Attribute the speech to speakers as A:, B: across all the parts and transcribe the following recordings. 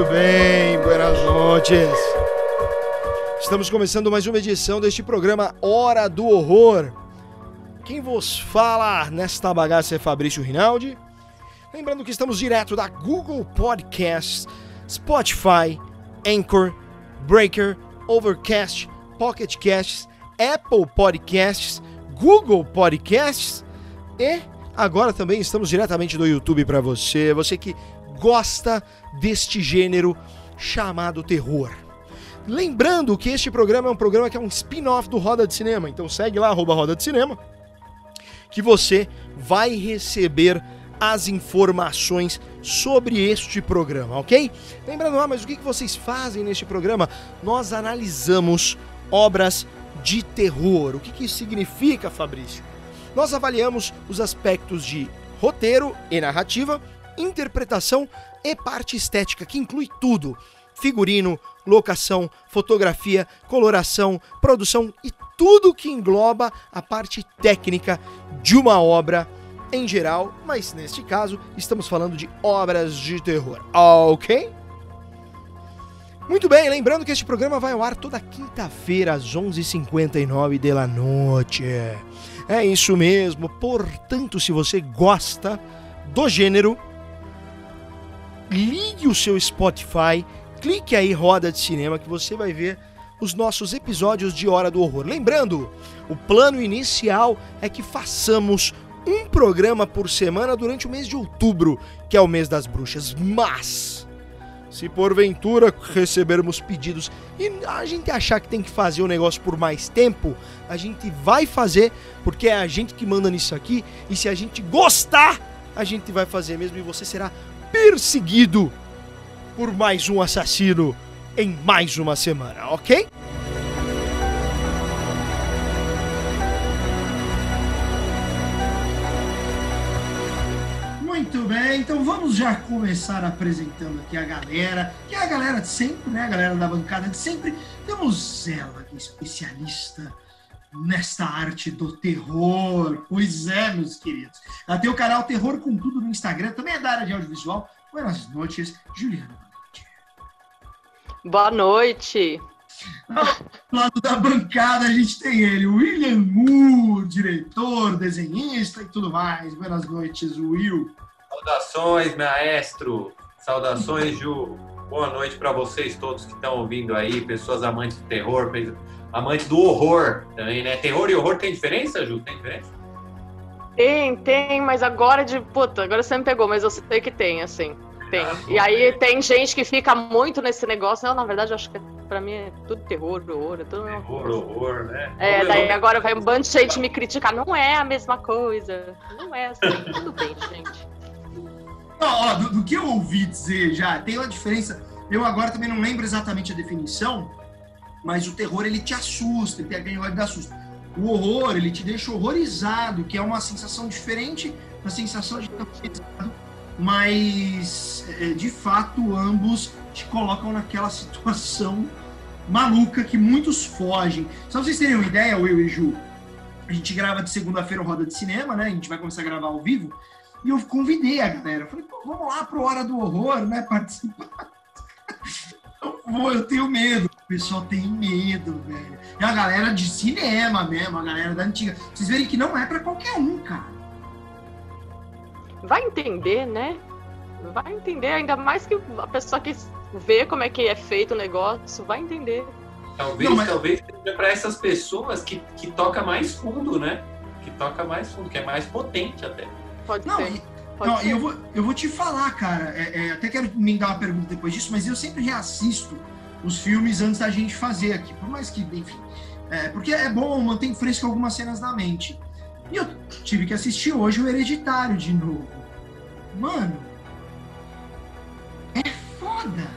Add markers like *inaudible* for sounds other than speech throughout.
A: Muito bem. Buenas noites. Estamos começando mais uma edição deste programa Hora do Horror. Quem vos fala nesta bagaça é Fabrício Rinaldi. Lembrando que estamos direto da Google Podcasts, Spotify, Anchor, Breaker, Overcast, Pocket Casts, Apple Podcasts, Google Podcasts e agora também estamos diretamente do YouTube para você, você que gosta deste gênero chamado terror. Lembrando que este programa é um programa que é um spin-off do Roda de Cinema, então segue lá, arroba Roda de Cinema, que você vai receber as informações sobre este programa, ok? Lembrando, ah, mas o que vocês fazem neste programa? Nós analisamos obras de terror. O que, que isso significa, Fabrício? Nós avaliamos os aspectos de roteiro e narrativa, interpretação e parte estética, que inclui tudo: figurino, locação, fotografia, coloração, produção e tudo que engloba a parte técnica de uma obra em geral, mas neste caso estamos falando de obras de terror, ok? Muito bem, lembrando que este programa vai ao ar toda quinta-feira às 11h59 da noite. É isso mesmo, portanto, se você gosta do gênero, ligue o seu Spotify, clique aí Roda de Cinema que você vai ver os nossos episódios de Hora do Horror. Lembrando, o plano inicial é que façamos um programa por semana durante o mês de outubro, que é o mês das bruxas. Mas, se porventura recebermos pedidos e a gente achar que tem que fazer o negócio por mais tempo, a gente vai fazer, porque é a gente que manda nisso aqui, e se a gente gostar, a gente vai fazer mesmo e você será perseguido por mais um assassino em mais uma semana, ok? Muito bem, então vamos já começar apresentando aqui a galera, que é a galera de sempre, né? A galera da bancada de sempre. Temos ela, que é especialista nesta arte do terror. Pois é, meus queridos. Ela tem o canal Terror com Tudo no Instagram, também é da área de audiovisual. Boas noites, Juliana.
B: Boa noite.
A: Ao lado da bancada a gente tem ele, William Moore, diretor, desenhista e tudo mais. Boas noites, Will.
C: Saudações, maestro. Saudações, Ju. Boa noite para vocês todos que estão ouvindo aí, pessoas amantes do terror, amantes do horror também, né? Terror e horror tem diferença, Ju? Tem diferença?
B: Tem, tem, mas agora de. Puta, agora você me pegou, mas eu sei que tem, assim. Tem. Ah, e aí tem gente que fica muito nesse negócio. Não, na verdade, eu acho que pra mim é tudo terror, horror, é tudo
C: Terror, horror, né?
B: É, daí agora vai um bando de gente me criticar. Não é a mesma coisa. Não é assim. *laughs* tudo bem, gente.
A: Ó, do, do, que eu ouvi dizer já, tem uma diferença. Eu agora também não lembro exatamente a definição, mas o terror ele te assusta, ele tem aquele negócio da susto. O horror, ele te deixa horrorizado, que é uma sensação diferente da sensação de estar mas é, de fato ambos te colocam naquela *laughs* situação maluca que muitos fogem. Só pra vocês terem uma ideia, Will e Ju, a gente grava de segunda-feira Roda de Cinema, né? A gente vai começar a gravar ao vivo. E eu convidei a galera. Falei, vamos lá pro Hora do Horror, né? *laughs* Participar. Eu, eu tenho medo. O pessoal tem medo, velho. É a galera de cinema mesmo, a galera da antiga. Vocês verem que não é para qualquer um, cara.
B: Vai entender, né? Vai entender, ainda mais que a pessoa que vê como é que é feito o negócio, vai entender.
C: Talvez, não, mas... talvez seja para essas pessoas que, que toca mais fundo, né? Que toca mais fundo, que é mais potente até.
B: Pode não, ser.
A: E, Pode não, ser. Eu, vou, eu vou te falar, cara. É, é, até quero me dar uma pergunta depois disso, mas eu sempre reassisto os filmes antes da gente fazer aqui. Por mais que, enfim. É, porque é bom, mantém fresco algumas cenas na mente. E eu tive que assistir hoje o Hereditário de novo. Mano, é foda.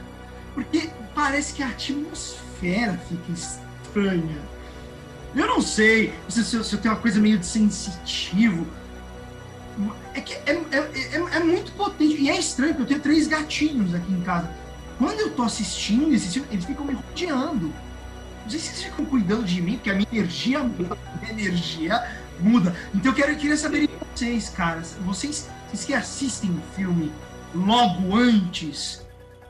A: Porque parece que a atmosfera fica estranha. Eu não sei se, se, se eu tenho uma coisa meio de sensitivo é que é, é, é, é, muito potente. E é estranho, porque eu tenho três gatinhos aqui em casa. Quando eu tô assistindo esse filme, eles ficam me rodeando. Não sei se vocês ficam cuidando de mim, porque a minha energia muda. Minha energia muda. Então eu, quero, eu queria saber de vocês, cara. Vocês, vocês que assistem o filme logo antes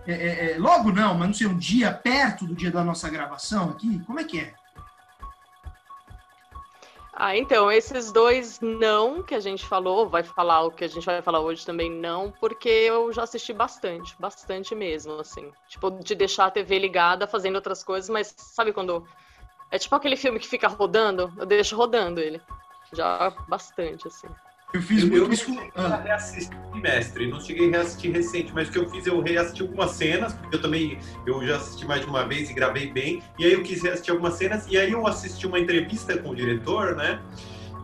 A: é, é, é, logo não, mas não sei, um dia perto do dia da nossa gravação aqui? Como é que é?
B: Ah, então, esses dois não que a gente falou, vai falar o que a gente vai falar hoje também não, porque eu já assisti bastante, bastante mesmo, assim. Tipo, de deixar a TV ligada fazendo outras coisas, mas sabe quando. É tipo aquele filme que fica rodando, eu deixo rodando ele. Já bastante, assim.
A: Eu fiz
C: Eu,
A: muito
C: eu
A: com-
C: a
A: Ah,
C: reassistir mestre, não cheguei a reassistir recente, mas o que eu fiz, eu reassisti algumas cenas, porque eu também eu já assisti mais de uma vez e gravei bem, e aí eu quis reassistir algumas cenas, e aí eu assisti uma entrevista com o diretor, né?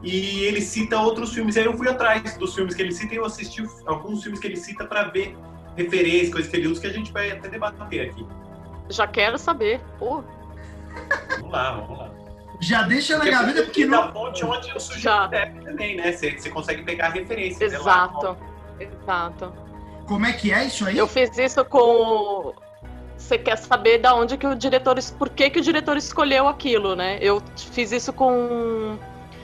C: E ele cita outros filmes, e aí eu fui atrás dos filmes que ele cita e eu assisti alguns filmes que ele cita para ver referências, coisas que ele usa, que a gente vai até debater aqui.
B: Já quero saber. Pô,
C: Vamos lá, vamos lá.
A: Já deixa na gaveta, porque
C: da
A: não.
C: fonte onde o sujeito
B: Já.
C: deve também, né? Você, você consegue pegar referências. sei lá.
B: exato. Exato.
A: Como é que é isso aí?
B: Eu fiz isso com. Você quer saber da onde que o diretor. Por que, que o diretor escolheu aquilo, né? Eu fiz isso com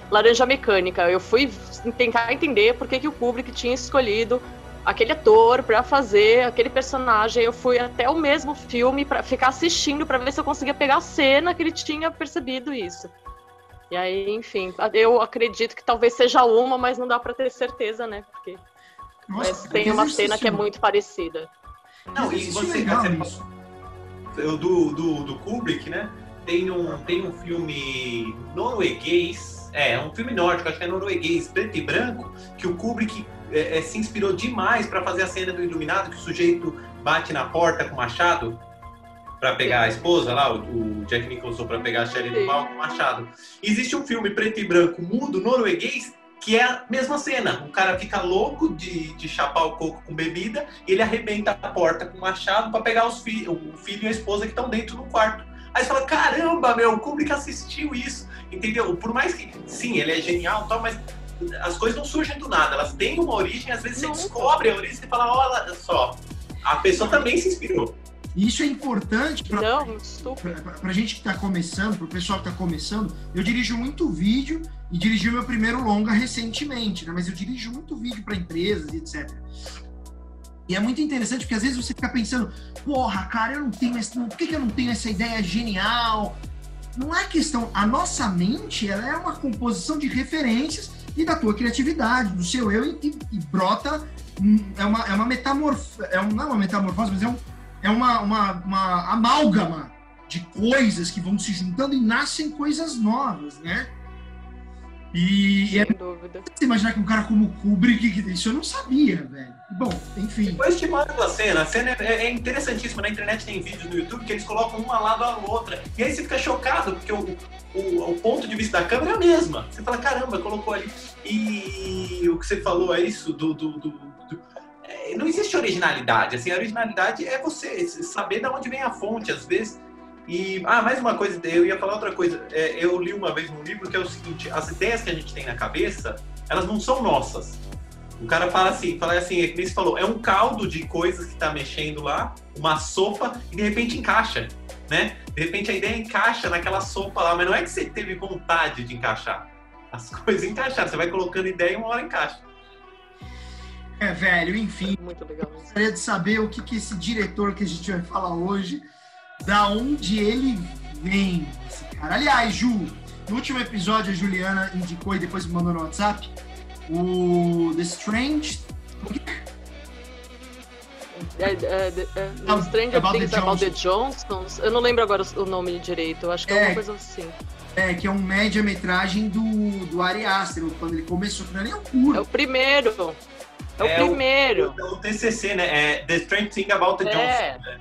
B: Laranja Mecânica. Eu fui tentar entender por que, que o Kubrick tinha escolhido aquele ator pra fazer aquele personagem. Eu fui até o mesmo filme pra ficar assistindo pra ver se eu conseguia pegar a cena que ele tinha percebido isso. E aí, enfim, eu acredito que talvez seja uma, mas não dá pra ter certeza, né? Porque
A: Nossa,
B: mas tem uma cena que é muito parecida.
C: Não, e você, eu, do, do, do Kubrick, né? Tem um, tem um filme norueguês, é, um filme nórdico, acho que é norueguês, preto e branco, que o Kubrick é, é, se inspirou demais para fazer a cena do Iluminado, que o sujeito bate na porta com o machado para pegar a esposa lá, o, o Jack Nicholson para pegar a Shelley do mal com o machado. Existe um filme preto e branco mudo norueguês que é a mesma cena. O cara fica louco de, de chapar o coco com bebida ele arrebenta a porta com o machado para pegar os fi o filho e a esposa que estão dentro do quarto. Aí você fala, caramba, meu, o Kubrick assistiu isso, entendeu? Por mais que, sim, ele é genial e tal, mas as coisas não surgem do nada, elas têm uma origem, às vezes você
B: Nunca.
C: descobre a origem e fala, olha só, a pessoa também se inspirou.
A: E isso é importante para
B: Não,
A: pra gente que tá começando, pro pessoal que tá começando, eu dirijo muito vídeo e dirigi o meu primeiro longa recentemente, né? Mas eu dirijo muito vídeo para empresas e etc. E é muito interessante porque às vezes você fica pensando, porra, cara, eu não tenho essa, por que, que eu não tenho essa ideia genial? Não é questão, a nossa mente, ela é uma composição de referências e da tua criatividade, do seu eu e, e- brota, hum, é uma, é uma metamorfose, é um, não é uma metamorfose, mas é um, é uma, uma, uma amálgama de coisas que vão se juntando e nascem coisas novas, né? E, e é
B: Sem dúvida.
A: você imaginar que um cara como o Kubrick, que- isso eu não sabia, velho. Bom, enfim.
C: Depois te mando a cena. A cena é, é interessantíssima. Na internet tem vídeos no YouTube que eles colocam uma lado a outra. E aí você fica chocado, porque o, o, o ponto de vista da câmera é a mesma. Você fala, caramba, colocou ali. E o que você falou é isso do. do, do- do- é, não existe originalidade. Assim, a originalidade é você saber de onde vem a fonte, às vezes. E, ah, mais uma coisa, eu ia falar outra coisa. É, eu li uma vez num livro que é o seguinte: as ideias que a gente tem na cabeça, elas não são nossas. O cara fala assim, fala assim, é que falou, é um caldo de coisas que tá mexendo lá, uma sopa, e de repente encaixa, né? De repente a ideia encaixa naquela sopa lá, mas não é que você teve vontade de encaixar. As *laughs* coisas encaixaram, você vai colocando ideia e uma hora encaixa.
A: É, velho, enfim.
B: Muito legal.
A: Gostaria de saber o que, que esse diretor que a gente vai falar hoje, da onde ele vem, esse cara. Aliás, Ju, no último episódio a Juliana indicou e depois me mandou no WhatsApp o The Strange.
B: É, é, é, é,
A: About-
B: Stranger
A: About the
B: Things About the Johnsons. Eu não lembro agora o nome direito. Eu acho que é,
A: É.
B: uma coisa assim.
A: É, que é um média-metragem do, do Ari Aster, quando ele começou, não é nem
B: É
A: curto.
B: o primeiro. É,
C: É
B: o
C: o-
B: primeiro.
C: O TCC, né? É The Strange Thing About the
B: É.
C: Johnson. né?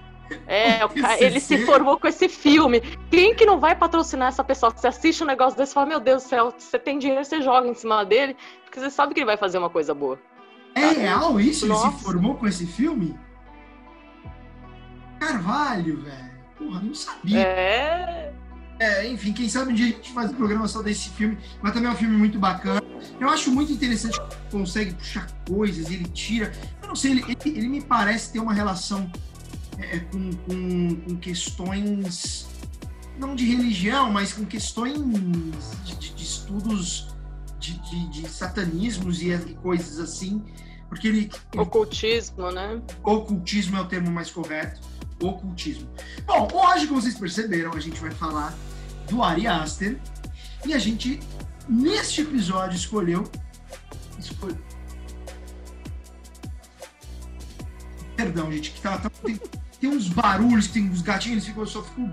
B: É, *laughs* ele se formou com esse filme. Quem que não vai patrocinar essa pessoa? Você assiste um negócio desse e fala, meu Deus do céu, você tem dinheiro, você joga em cima dele, porque você sabe que ele vai fazer uma coisa boa.
A: É real isso? Ele
B: Nossa.
A: se formou com esse filme? Carvalho, velho. Porra, não sabia.
B: É.
A: É, enfim, quem sabe um dia a gente faz um programa só desse filme, mas também é um filme muito bacana. Eu acho muito interessante que ele consegue puxar coisas, ele tira. Eu não sei, ele, ele, ele me parece ter uma relação é, com, com, com questões, não de religião, mas com questões de, de- de estudos de, de- satanismos e, e coisas assim. Porque ele.
B: Ocultismo, né?
A: Ocultismo é o termo mais correto. Ocultismo. Bom, hoje, como vocês perceberam, a gente vai falar do Ari Aster. E a gente, neste episódio, escolheu. escolheu Perdão, gente, que tá, tá- tem, uns barulhos, tem uns gatinhos, eles ficam, eu só fico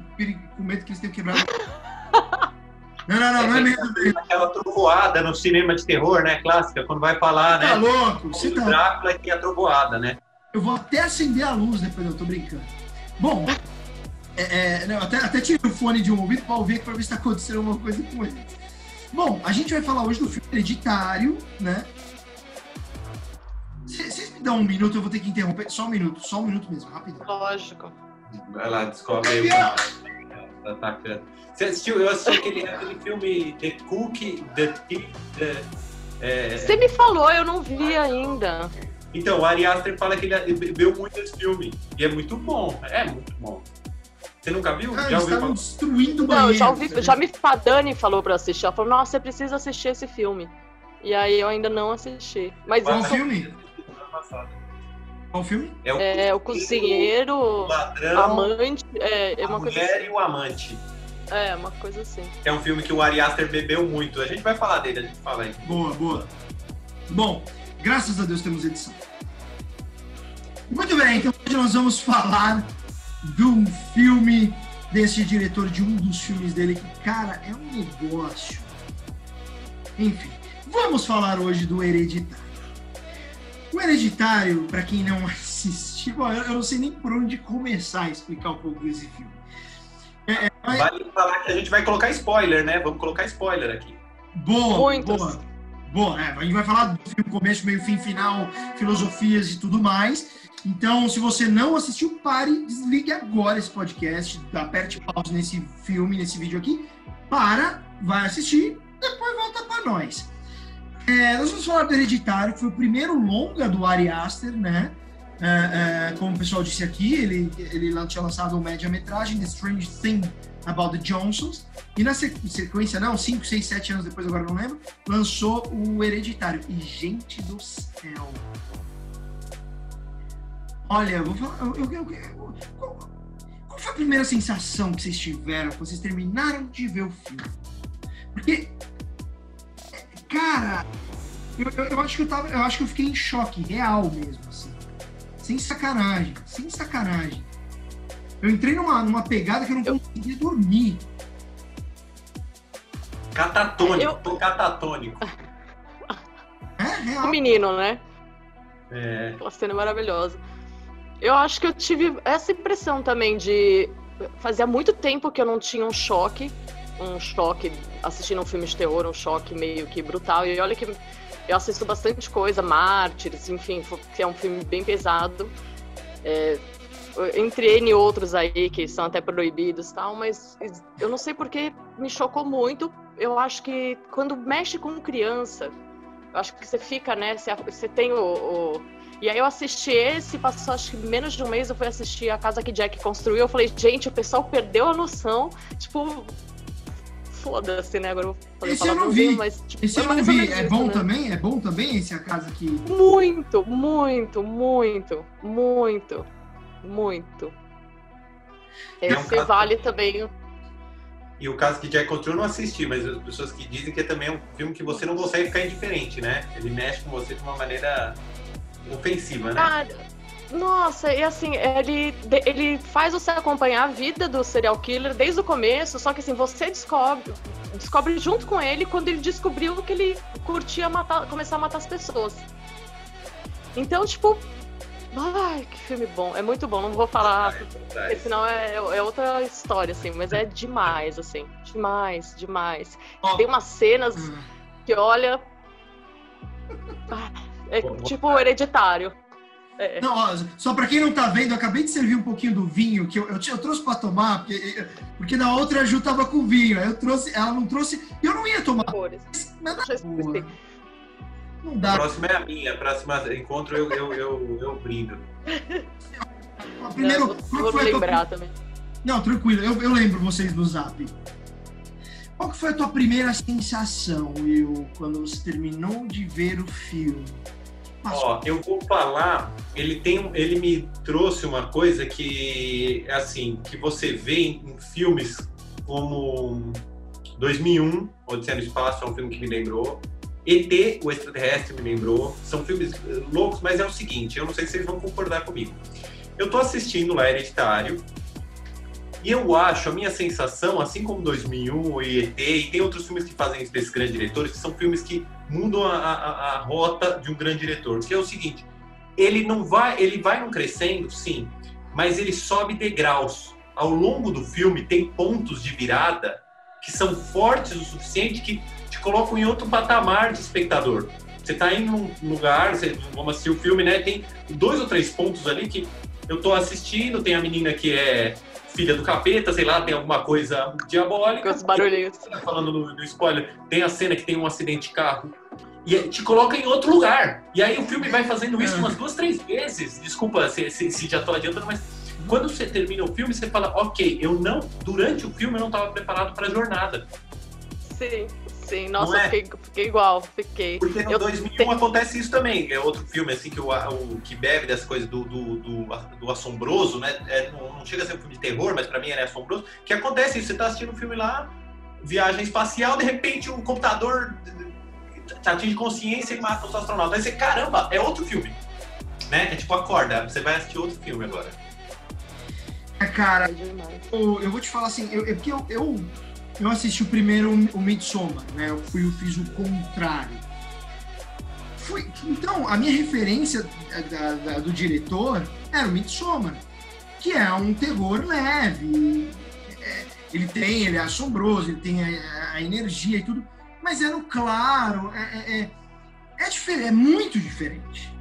A: com medo que eles tenham quebrado. Não, não, não, não é medo dele.
C: Aquela trovoada no cinema de terror, né? Clássica, quando vai falar,
A: Tá
C: né?
A: louco? Você
C: O
A: tá.
C: Drácula tem a trovoada, né?
A: Eu vou até acender a luz depois, eu tô brincando. Bom, é, é, não, até, até tirei o fone de um ouvido pra ouvir pra ver se tá acontecendo alguma coisa com ele. Bom, a gente vai falar hoje do filme Hereditário, né? Vocês me dão um minuto, eu vou ter que interromper. Só um minuto, só um minuto mesmo, rapidão.
B: Lógico.
C: Vai lá, descobre aí.
A: Campeão!
C: Tá atacando. Você assistiu? Eu assisti aquele, aquele filme The Cookie, The Thief, é,
B: Você me falou, eu não vi ainda.
C: Então, o Ari Aster fala que ele bebeu muito esse filme. E é muito bom. É muito bom. Você nunca viu?
A: Cara,
C: Já
A: eles
C: ouviu falar?
A: destruindo o
B: Não,
A: banheiro.
B: eu já ouvi, já me a Dani falou pra assistir. Ela falou, nossa, você precisa assistir esse filme. E aí eu ainda não assisti. Mas
A: Qual
B: isso
A: filme? Qual filme?
C: É o,
B: é o cozinheiro,
C: o ladrão,
B: amante, é, é
C: a
B: uma coisa
C: mulher
B: assim.
C: e o amante.
B: É, uma coisa assim.
C: É um filme que o Ari Aster bebeu muito. A gente vai falar dele, a gente fala aí.
A: Boa, boa. Bom, graças a Deus temos edição. Muito bem, então hoje nós vamos falar de um filme desse diretor, de um dos filmes dele, que, cara, é um negócio. Enfim, vamos falar hoje do Hereditário. O Hereditário, para quem não *laughs* assistiu, bom, eu eu não sei nem por onde começar a explicar um pouco desse filme. Mas-
C: Vale falar que a gente vai colocar spoiler, né? Vamos colocar spoiler aqui.
A: Boa,
B: Muitos.
A: boa. Boa, é, a gente vai falar do filme começo, meio, fim, final, filosofias e tudo mais. Então, se você não assistiu, pare, desligue agora esse podcast, aperte pause nesse filme, nesse vídeo aqui, para, vai assistir, depois volta para nós. É, nós vamos falar do Hereditário, que foi o primeiro longa do Ari Aster, né? É, é, como o pessoal disse aqui, ele, ele tinha lançado uma média-metragem, The Strange Thing About the Johnsons, e na sequ- sequência, não, 5, 6, 7 anos depois, agora não lembro, lançou o Hereditário. E, gente do céu. Olha, eu vou falar. eu- eu- eu- eu- qual, qual foi a primeira sensação que vocês tiveram quando vocês terminaram de ver o filme? Porque. Cara, eu, eu- eu acho que eu tava. Eu acho que eu fiquei em choque, real mesmo, assim. Sem sacanagem, sem sacanagem. Eu entrei numa, numa pegada que eu não
B: Eu-
A: conseguia dormir.
C: Catatônico,
B: Eu-
C: tô catatônico.
A: É,
B: O
A: real.
B: menino, né?
C: É,
B: Aquela cena maravilhosa. Eu acho que eu tive essa impressão também de. Fazia muito tempo que eu não tinha um choque. Um choque assistindo um filme de terror, um choque meio que brutal. E olha que eu assisto bastante coisa, Mártires, enfim, que é um filme bem pesado. É, entre N outros aí que são até proibidos tal, mas eu não sei porque me chocou muito. Eu acho que quando mexe com criança, eu acho que você fica, né? Você, você tem o, o- E aí eu assisti esse, passou acho que menos de um mês eu fui assistir a casa que Jack construiu. Eu falei, gente, o pessoal perdeu a noção. Tipo, foda-se, né? Agora eu vou fazer
A: Esse eu não vi.
B: mas tipo,
A: Esse eu não
B: mais ou
A: vi. É
B: isso,
A: bom
B: né?
A: também? É bom também esse A Casa que.
B: Muito, muito, muito, muito, muito.
C: É um
B: Esse
C: caso-
B: vale também.
C: E o caso que Jack construiu eu não assisti, mas as pessoas que dizem que também é um filme que você não consegue ficar indiferente, né? Ele mexe com você de uma maneira ofensiva, né?
B: Cara, nossa, e assim, ele, ele faz você acompanhar a vida do serial killer desde o começo, só que assim, você descobre, descobre junto com ele quando ele descobriu que ele curtia matar, começar a matar as pessoas. Então, tipo, ai, que filme bom. É muito bom, não vou falar, porque senão é, é outra história, assim, mas é demais, assim. Demais, demais.
A: Ó,
B: Tem umas cenas
A: hum,
B: que olha. *laughs* ah, É tipo hereditário. É.
A: Não, ó, só pra quem não tá vendo, eu acabei de servir um pouquinho do vinho que eu, eu, eu trouxe pra tomar, porque, porque na outra a Ju tava com vinho. Aí eu trouxe, ela não trouxe. e Eu não ia tomar.
B: esquecer.
A: Não
C: A
A: dá.
C: próxima é a minha, a próxima encontro eu, eu, eu, eu brindo.
A: Primeiro,
B: Não,
A: qual
B: vou, vou
A: a tua-
B: lembrar também.
A: Não, tranquilo, eu, eu lembro vocês do zap. Qual que foi a tua primeira sensação, Will, quando você terminou de ver o filme?
C: Ó, eu vou falar, ele tem, ele me trouxe uma coisa que, assim, que você vê em, em filmes como 2001, Odisseia no Espaço, é um filme que me lembrou. ET, o extraterrestre, me lembrou. São filmes eh, loucos, mas é o seguinte, eu não sei se vocês vão concordar comigo. Eu tô assistindo lá Hereditário, e eu acho, a minha sensação, assim como 2001 e ET, e tem outros filmes que fazem isso desses grandes diretores, que são filmes que mudam a, a- a rota de um grande diretor. Que é o seguinte, ele não vai, ele vai num crescendo, sim, mas ele sobe degraus. Ao longo do filme tem pontos de virada que são fortes o suficiente que te colocam em outro patamar de espectador. Você tá indo num lugar, você, vamos assistir o filme, né? Tem dois ou três pontos ali que eu tô assistindo, tem a menina que é filha do capeta, sei lá, tem alguma coisa diabólica.
B: Com os barulhinhos.
C: Falando no, no spoiler, tem a cena que tem um acidente de carro e te coloca em outro lugar. E aí o filme vai fazendo isso umas duas, três vezes. Desculpa se, se, se já tô adiantando, mas quando você termina o filme, você fala, ok, eu não, durante o filme eu não estava preparado para a jornada.
B: Sim, sim. Nossa,
C: é?
B: eu fiquei, fiquei igual, fiquei.
C: Porque no
B: Eu
C: 2001
B: te-
C: acontece isso também. É outro filme assim que o, o- que bebe dessa coisa do, do, do, do assombroso, né? É, não, não chega a ser um filme de terror, mas pra mim é assombroso. Que acontece isso, você tá assistindo um filme lá, viagem espacial, de repente o computador atinge consciência e mata os astronautas. Aí você, caramba, é outro filme. Né? É tipo, acorda, você vai assistir outro filme agora.
A: É, Cara,
B: É
A: eu, eu vou te falar assim, eu, é porque eu, eu, eu assisti o primeiro, o Midsommar, né? Eu fui, eu fiz o contrário. Fui, então, a minha referência da- da- do diretor era o Midsommar, que é um terror leve. é, ele tem, ele é assombroso, ele tem a, a energia e tudo, mas é no claro, é, é, é, é diferente, é muito diferente.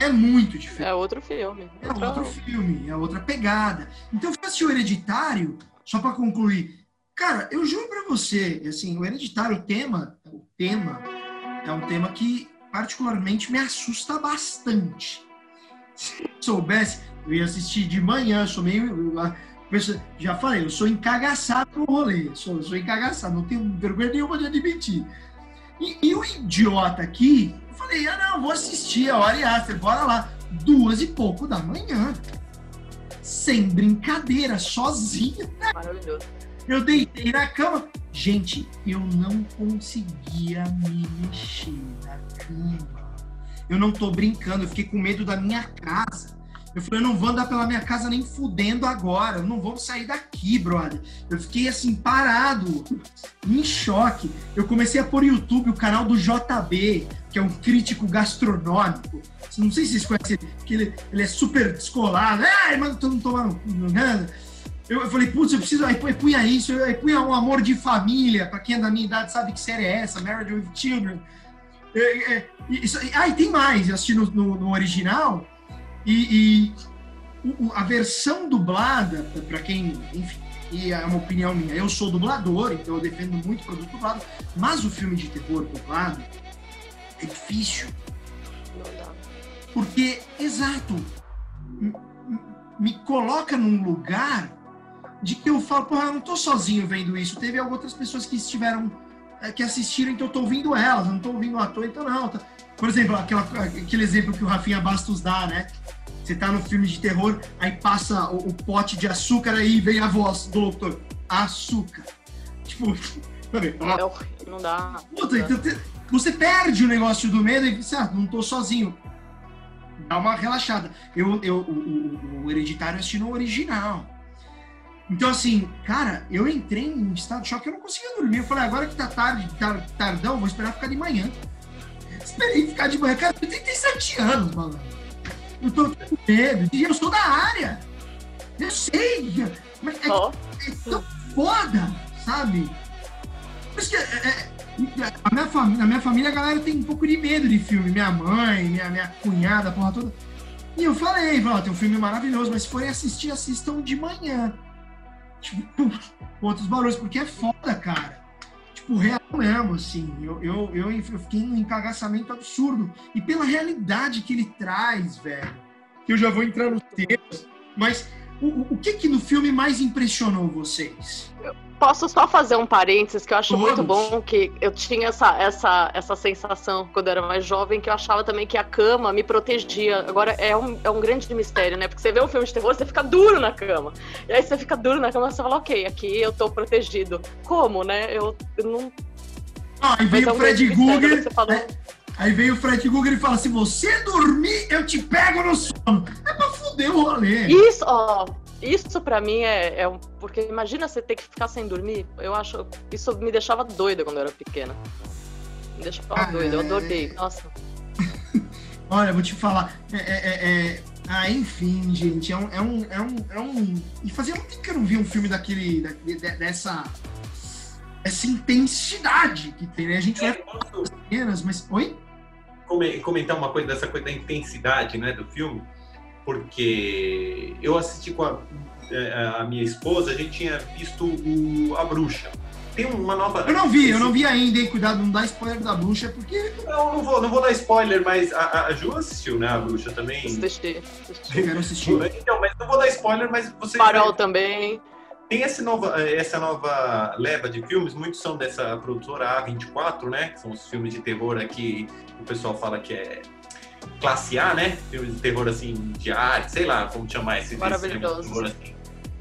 A: É muito diferente.
B: É outro filme.
A: É
B: Outra-
A: outro filme, é outra pegada. Então, eu assistir o Hereditário, só pra concluir. Cara, eu juro pra você, assim, o Hereditário, o tema, o tema é um tema que particularmente me assusta bastante. Se eu soubesse, eu ia assistir de manhã, sou meio. Já falei, eu sou encagaçado no rolê, sou, sou encagaçado, não tenho vergonha nenhuma de admitir. E, e o idiota aqui, eu falei, ah não, vou assistir a Ari Aster, bora lá. Duas e pouco da manhã. Sem brincadeira, sozinho.
B: Maravilhoso.
A: Eu deitei na cama. Gente, eu não conseguia me mexer na cama. Eu não tô brincando, eu fiquei com medo da minha casa. Eu falei, eu não vou andar pela minha casa nem fudendo agora. Eu não vou sair daqui, brother. Eu fiquei assim, parado, em choque. Eu comecei a pôr no YouTube o canal do JB, que é um crítico gastronômico. Não sei se vocês conhecem que ele, ele é super descolado. Ai, mano, todo mundo tomando. Eu, eu falei, putz, eu preciso. Aí punha isso, aí punha um amor de família. Pra quem é da minha idade sabe que série é essa, Marriage with Children. É, é, isso, ah, tem mais, eu assisti no, no- no original. E, e o- o- a versão dublada, pra quem, enfim, e é uma opinião minha, eu sou dublador, então eu defendo muito produto dublado, mas o filme de terror dublado é difícil.
B: Não dá.
A: Porque, exato, me coloca num lugar de que eu falo, porra, eu não tô sozinho vendo isso. Teve outras pessoas que estiveram, eh, que assistiram, então eu tô ouvindo elas, eu não tô ouvindo o ator, então não. tá- Por exemplo, aquela, aquele exemplo que o Rafinha Bastos dá, né? Você tá no filme de terror, aí passa o, o pote de açúcar, aí vem a voz do locutor, açúcar. Tipo, *laughs* sabe?
B: É não dá.
A: Puta, então você perde o negócio do medo e diz, ah, não tô sozinho. Dá uma relaxada. Eu, eu, o, o, o Hereditário assisti no original. Então, assim, cara, eu entrei em estado de choque, eu não conseguia dormir. Eu falei, agora que tá tarde, tar- tardão, vou esperar ficar de manhã. Esperei ficar de manhã. Cara, eu tenho 37 anos, malandro. Eu tô com medo. E eu sou da área. Eu sei. Mas é
B: Ó,
A: é tão foda, sabe? Por isso que é, é, a minha minha família a galera tem um pouco de medo de filme. Minha mãe, minha, minha cunhada, a porra toda. E eu falei, falei, tem um filme maravilhoso, mas se forem assistir, assistam de manhã. Tipo, *laughs* outros barulhos, porque é foda, cara. Tipo, real mesmo, assim. Eu, eu, eu, eu fiquei num encagaçamento absurdo. E pela realidade que ele traz, velho. Que eu já vou entrar nos temas. Mas o, o- que que no filme mais impressionou vocês?
B: Posso só fazer um parênteses que eu acho
A: Todos.
B: muito bom que eu tinha essa, essa, essa sensação quando eu era mais jovem, que eu achava também que a cama me protegia. Agora é um, é um grande mistério, né? Porque você vê um filme de terror, você fica duro na cama. E aí você fica duro na cama e você fala, ok, aqui eu tô protegido. Como, né? Eu, eu não.
A: Ah, aí veio
B: é
A: o
B: um
A: Fred
B: grande mistério,
A: Guger, né? aí veio o Fred Guger e fala: se você dormir, eu te pego no sono. É pra fuder o rolê.
B: Isso, ó. Isso pra mim é, é um. Porque imagina você ter que ficar sem dormir. Eu acho. Isso me deixava doida quando eu era pequena. Me deixava
A: Ah,
B: doida, eu
A: é.
B: adorei. Nossa. *laughs*
A: Olha, eu vou te falar. É, é, é, é- Ah, enfim, gente, é um, é um, é um, é um. E fazia muito tempo que eu não vi um filme daquele, da- de- de- dessa, essa intensidade que tem, né? A gente
C: É,
A: vai
C: posso
A: apenas, mas oi?
C: come- comentar uma coisa dessa coisa da intensidade né, do filme? Porque eu assisti com a, eh, a minha esposa, a gente tinha visto o, A Bruxa. Tem uma nova.
A: Eu não vi, eu não vi ainda, hein? Cuidado, não dá spoiler da bruxa, porque
C: Não, não vou, não vou dar spoiler, mas a, a- a Ju assistiu, né? A Bruxa também.
B: Assisti, assisti.
A: eu quero assistir.
C: Então, mas não vou dar spoiler, mas você.
B: Farol também.
C: Tem essa nova, essa nova leva de filmes, muitos são dessa produtora A24, né? Que são os filmes de terror aqui, o pessoal fala que é classe A, né? Filmes de terror assim, de arte, sei lá como chamar esse
B: Maravilhoso.
C: Esse filme de terror, assim,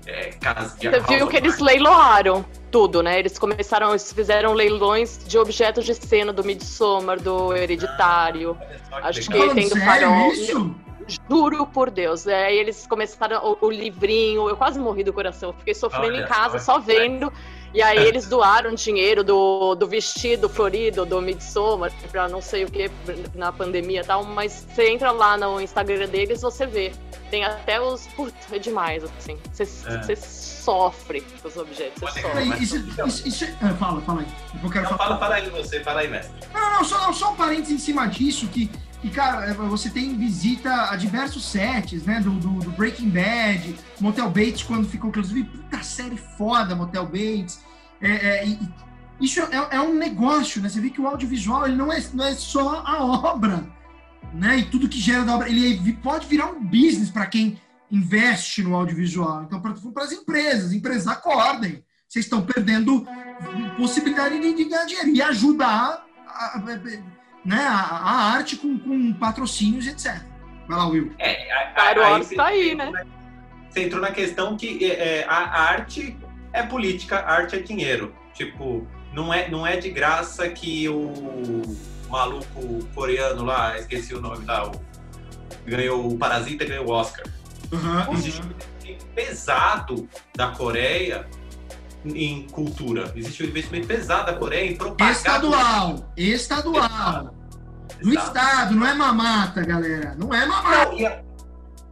C: é, casa
B: Você viu que eles
C: Cards.
B: leiloaram tudo, né? Eles começaram, eles fizeram leilões de objetos de cena do Midsommar, do Hereditário.
C: Olha só
B: acho
C: legal.
B: que- tem do farol.
A: isso?
B: Juro por Deus. É, Aí eles começaram o, o livrinho. Eu quase morri do coração. Fiquei sofrendo
C: Olha
B: em casa,
C: só,
B: só vendo. E aí eles doaram dinheiro do, do vestido florido do Midsommar pra não sei o que na pandemia e tal. Mas você entra lá no Instagram deles, você vê. Tem até os. Puta, é demais, assim. Você,
C: É.
B: você sofre com os objetos. Você
C: Olha,
B: sofre.
C: Mas-
A: isso, isso, isso é- ah, fala, fala aí. Eu quero
C: Não,
A: falar.
C: fala, fala aí você, fala aí, mestre.
A: Não, não, só, não, só um parênteses em cima disso, que, que, cara, é, você tem visita a diversos sets, né, do, do, do Breaking Bad, Motel Bates, quando ficou, inclusive, puta série foda, Motel Bates, é, é, e- e isso é, é um negócio, né, você vê que o audiovisual, ele não é, não é só a obra, né, e tudo que gera da obra, ele pode virar um business para quem investe no audiovisual, então para as empresas, empresas acordem, vocês estão perdendo possibilidade de, de ganhar dinheiro e ajudar a, a- né, a, a arte com, com patrocínios etc. Vai lá, Will.
C: É, a- a- você
B: tá aí, né?
C: na- Você entrou na questão que é, é, a a arte é política, a arte é dinheiro. Tipo, não é, não é de graça que o maluco coreano lá, esqueci o nome lá, o, ganhou o Parasita e ganhou o Oscar. Existe um investimento pesado da Coreia em cultura. Existe um investimento pesado da Coreia em propagar.
A: Estadual. Estadual. Do
C: Exato.
A: Estado, não é mamata, galera. Não é mamata.
C: Não, e é,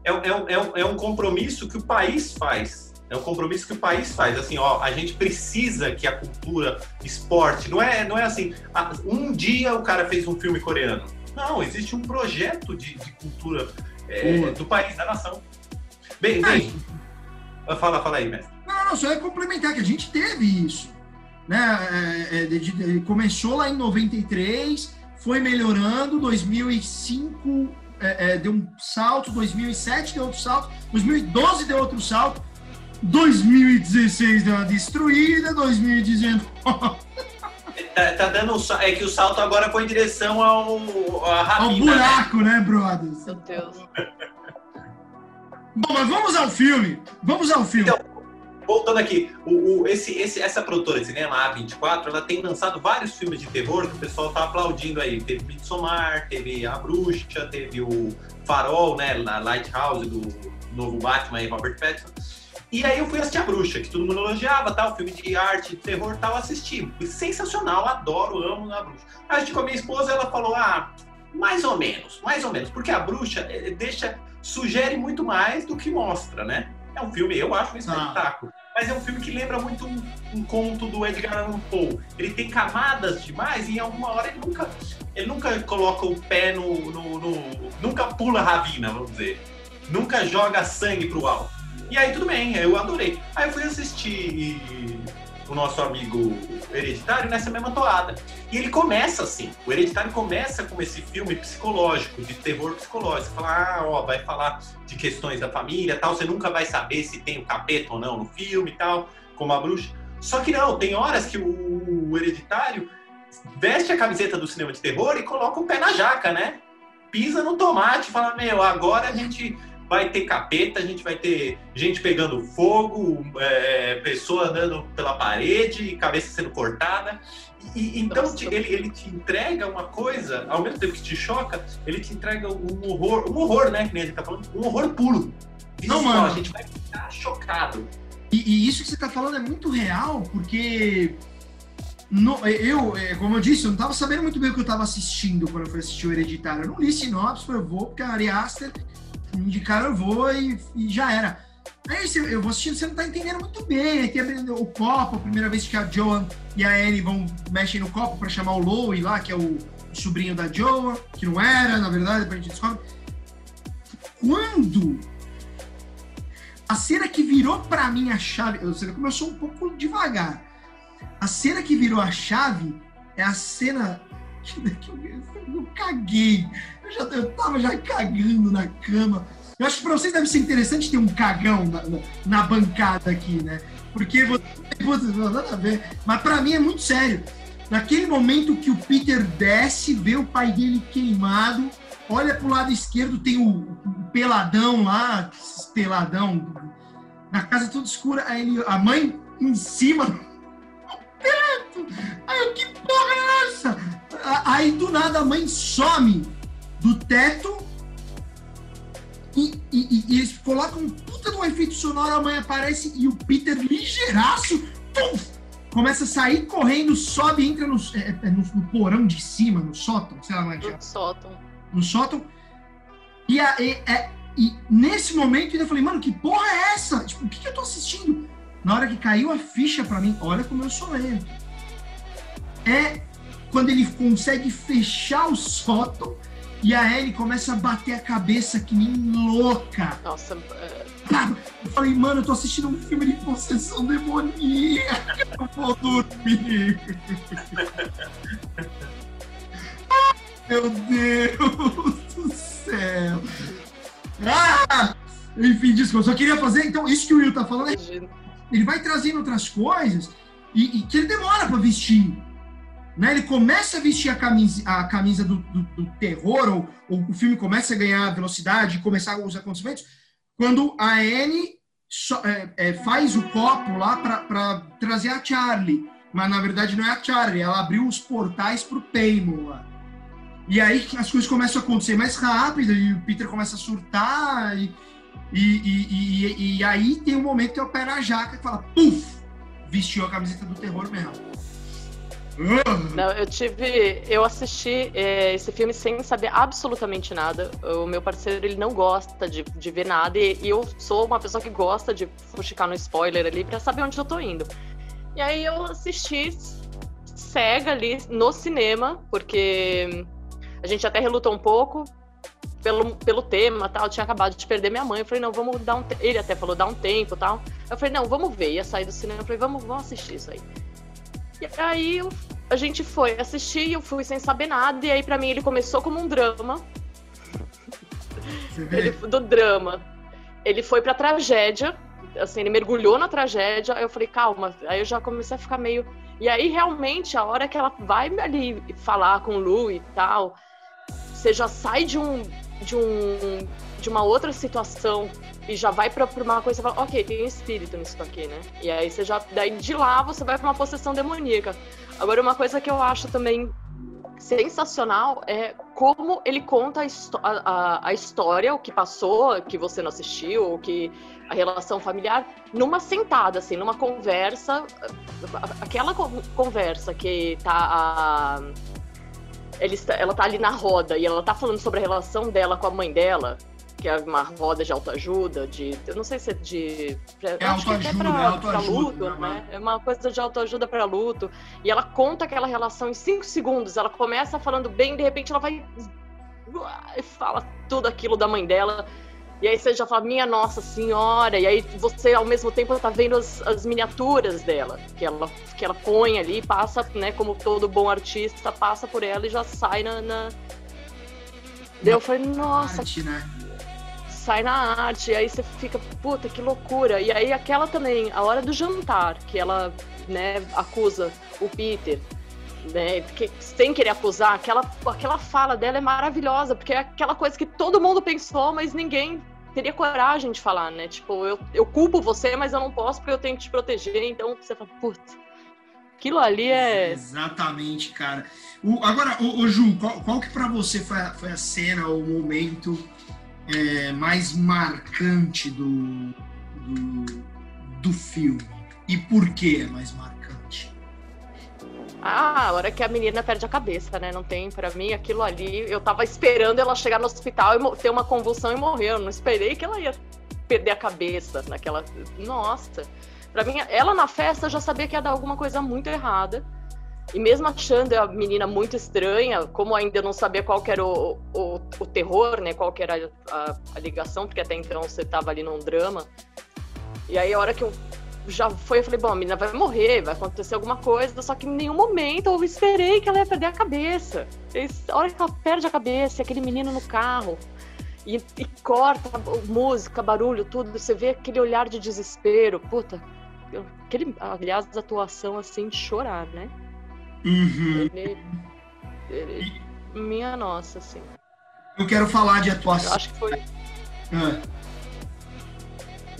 C: é, um- é um- é um, é um compromisso que o país faz. É um compromisso que o país faz. Assim, ó, a gente precisa que a cultura, esporte, não é, não é assim. ah, Um dia o cara fez um filme coreano. Não, existe um projeto de, de cultura é, do país, da nação. Bem, bem. Fala, fala aí, mestre.
A: Não, só é complementar que a gente teve isso. Né? É, é, de- de- começou lá em 93, foi melhorando, 2005 é, é, deu um salto, 2007 deu outro salto, 2012 deu outro salto, 2016 deu uma destruída, 2019 *laughs*
C: Tá, tá dando um É que o salto agora foi em direção ao,
A: ao
C: né?
A: buraco, né, brothers?
B: Meu Deus.
A: Bom, mas vamos ao filme. Vamos ao filme.
C: Então, Voltando aqui, o, o- esse, esse- essa produtora de cinema, a A24, ela tem lançado vários filmes de terror que o pessoal tá aplaudindo aí. Teve Midsommar, teve A Bruxa, teve o Farol, né, na Lighthouse, do novo Batman e Robert Pattinson. E aí eu fui assistir A Bruxa, que todo mundo elogiava, tal, filme de arte, de terror, tal, assisti. Sensacional, adoro, amo A Bruxa. Aí assisti com a minha esposa, ela falou, ah, mais ou menos, mais ou menos, porque A Bruxa eh, deixa, sugere muito mais do que mostra, né? É um filme, eu acho um espetáculo. Mas é um filme que lembra muito um, um conto do Edgar Allan Poe. Ele tem camadas demais e em alguma hora ele nunca, ele nunca coloca o pé no, no- no- Nunca pula a ravina, vamos dizer. Nunca joga sangue pro alto. E aí tudo bem, eu adorei. Aí eu fui assistir o nosso amigo Hereditário nessa mesma toada. E ele começa assim, o Hereditário começa com esse filme psicológico, de terror psicológico. Fala, ah, ó, vai falar de questões da família tal, você nunca vai saber se tem o capeta ou não no filme e tal, como a bruxa. Só que não, tem horas que o, Hereditário veste a camiseta do cinema de terror e coloca o pé na jaca, né? Pisa no tomate fala, meu, agora a gente vai ter capeta, a gente vai ter gente pegando fogo, é, pessoa andando pela parede, cabeça sendo cortada. E, então te, ele, ele te entrega uma coisa, ao mesmo tempo que te choca, ele te entrega um horror, um horror, né? Que nem a gente tá falando, um horror puro.
A: Não, mano.
C: A gente vai ficar chocado.
A: E, e, isso que você tá falando é muito real, porque no, eu, é, como eu disse, eu não tava sabendo muito bem o que eu tava assistindo quando eu fui assistir o Hereditário. Eu não li sinopse, eu vou, porque a Ari Aster me indicaram, eu vou e, e já era. Aí você, eu vou assistindo, você não tá entendendo muito bem. Aí tem o copo, a primeira vez que a Joan e a Annie vão mexer no copo para chamar o Louie lá, que é o, sobrinho da Joan, que não era, na verdade, depois a gente descobre. Quando a cena que virou para mim a chave, você sou um pouco devagar. A cena que virou a chave é a cena *laughs* que eu, eu caguei. Eu, já, eu tava já cagando na cama. Eu acho que para vocês deve ser interessante ter um cagão na, na, na bancada aqui, né? Porque você, nada a ver. Mas para mim é muito sério. Naquele momento que o Peter desce, vê o pai dele queimado, olha pro lado esquerdo, tem o, o peladão lá, peladão, na casa toda escura, aí ele, a mãe em cima. Aí que porra é essa? Aí do nada a mãe some do teto e, e, e, eles colocam um puta de um efeito sonoro, a mãe aparece e o Peter ligeiraço puf, começa a sair correndo, sobe, entra no, é, é, no, no, porão de cima, no sótão, sei lá é que
B: é. No sótão.
A: No sótão. E, a, e, é, e nesse momento eu falei, mano, que porra é essa? Tipo, o que, que eu tô assistindo? Na hora que caiu a ficha para mim, olha como eu sou lento. É quando ele consegue fechar o sótão e a Ellie começa a bater a cabeça que nem louca.
B: Nossa. É...
A: Eu falei, mano, eu tô assistindo um filme de possessão demoníaca. Eu vou dormir. *laughs* Meu Deus do céu. Ah! Enfim, desculpa, eu só queria fazer. Então, isso que o Will tá falando é. Ele vai trazendo outras coisas e, e que ele demora para vestir. Né? Ele começa a vestir a camisa, a camisa do, do, do terror, ou, ou, o filme começa a ganhar velocidade, começar os acontecimentos, quando a Anne so, é, é, faz o copo lá para trazer a Charlie. Mas na verdade não é a Charlie, ela abriu os portais para o Paimon lá. E aí as coisas começam a acontecer mais rápido, e o Peter começa a surtar, e, e, e, e aí tem um momento que o pé na jaca que fala, puf, vestiu a camiseta do terror mesmo.
B: Não, eu tive. Eu assisti é, esse filme sem saber absolutamente nada. O meu parceiro ele não gosta de, de ver nada e, e, eu sou uma pessoa que gosta de fuxicar no spoiler ali pra saber onde eu tô indo. E aí eu assisti cega ali no cinema, porque a gente até relutou um pouco pelo, pelo tema tal. Eu tinha acabado de perder minha mãe. Eu falei, não, vamos dar um. Ele até falou, dar um tempo tal. Eu falei, não, vamos ver. Ia sair do cinema. Eu falei, vamos, vamos assistir isso aí. E aí a gente foi assistir, eu fui sem saber nada, e aí para mim ele começou como um drama. Ele, do drama. Ele foi pra tragédia, assim, ele mergulhou na tragédia, aí eu falei, calma, aí eu já comecei a ficar meio. E aí, realmente, a hora que ela vai ali falar com o Lu e tal, você já sai de um. de um. de uma outra situação e já vai pra, pra uma coisa e fala, ok, tem espírito nisso aqui, né? E aí você já. Daí de lá você vai pra uma possessão demoníaca. Agora, uma coisa que eu acho também sensacional é como ele conta a, a, a, história, o que passou, que você não assistiu, o que a relação familiar, numa sentada, assim, numa conversa, aquela conversa que tá a, ela tá ali na roda e ela tá falando sobre a relação dela com a mãe dela, que é uma roda de autoajuda, de. Eu não sei se é de.
A: É acho que é até pra, é pra luto,
B: né? né? É uma coisa de autoajuda para luto. E ela conta aquela relação em cinco segundos. Ela começa falando bem, de repente ela vai. E fala tudo aquilo da mãe dela. E aí você já fala, minha nossa senhora, e aí você ao mesmo tempo tá vendo as, as miniaturas dela, que ela, que ela põe ali, passa, né, como todo bom artista, passa por ela e já sai na. na... Daí eu falei, nossa.
A: Arte, né?
B: Sai na arte, e aí você fica, puta, que loucura. E aí aquela também, a hora do jantar, que ela, né, acusa o Peter né, que, sem querer acusar, aquela, aquela fala dela é maravilhosa, porque é aquela coisa que todo mundo pensou, mas ninguém teria coragem de falar, né? Tipo, eu, eu culpo você, mas eu não posso porque eu tenho que te proteger, então você fala, putz, aquilo ali é.
A: Exatamente, cara. O, agora, o, o Ju, qual, qual que pra você foi a, foi a cena, o momento é, mais marcante do, do, do filme? E por que é mais marcante?
B: Ah, a hora que a menina perde a cabeça, né? Não tem, para mim, aquilo ali. Eu tava esperando ela chegar no hospital e ter uma convulsão e morrer. Eu não esperei que ela ia perder a cabeça naquela. Nossa. Pra mim, ela na festa eu já sabia que ia dar alguma coisa muito errada. E mesmo achando a menina muito estranha, como ainda não sabia qual era o, o, o terror, né? Qual era a, a, ligação, porque até então você tava ali num drama. E aí a hora que eu já foi, eu falei, bom, a menina vai morrer, vai acontecer alguma coisa, só que em nenhum momento eu esperei que ela ia perder a cabeça. A hora que ela perde a cabeça, aquele menino no carro, e, e corta música, barulho, tudo, você vê aquele olhar de desespero, puta, aquele, aliás, atuação assim, de chorar, né?
A: Uhum.
B: Ele, ele, minha nossa, assim.
A: Eu quero falar de atuação.
B: Eu acho que foi. Ah.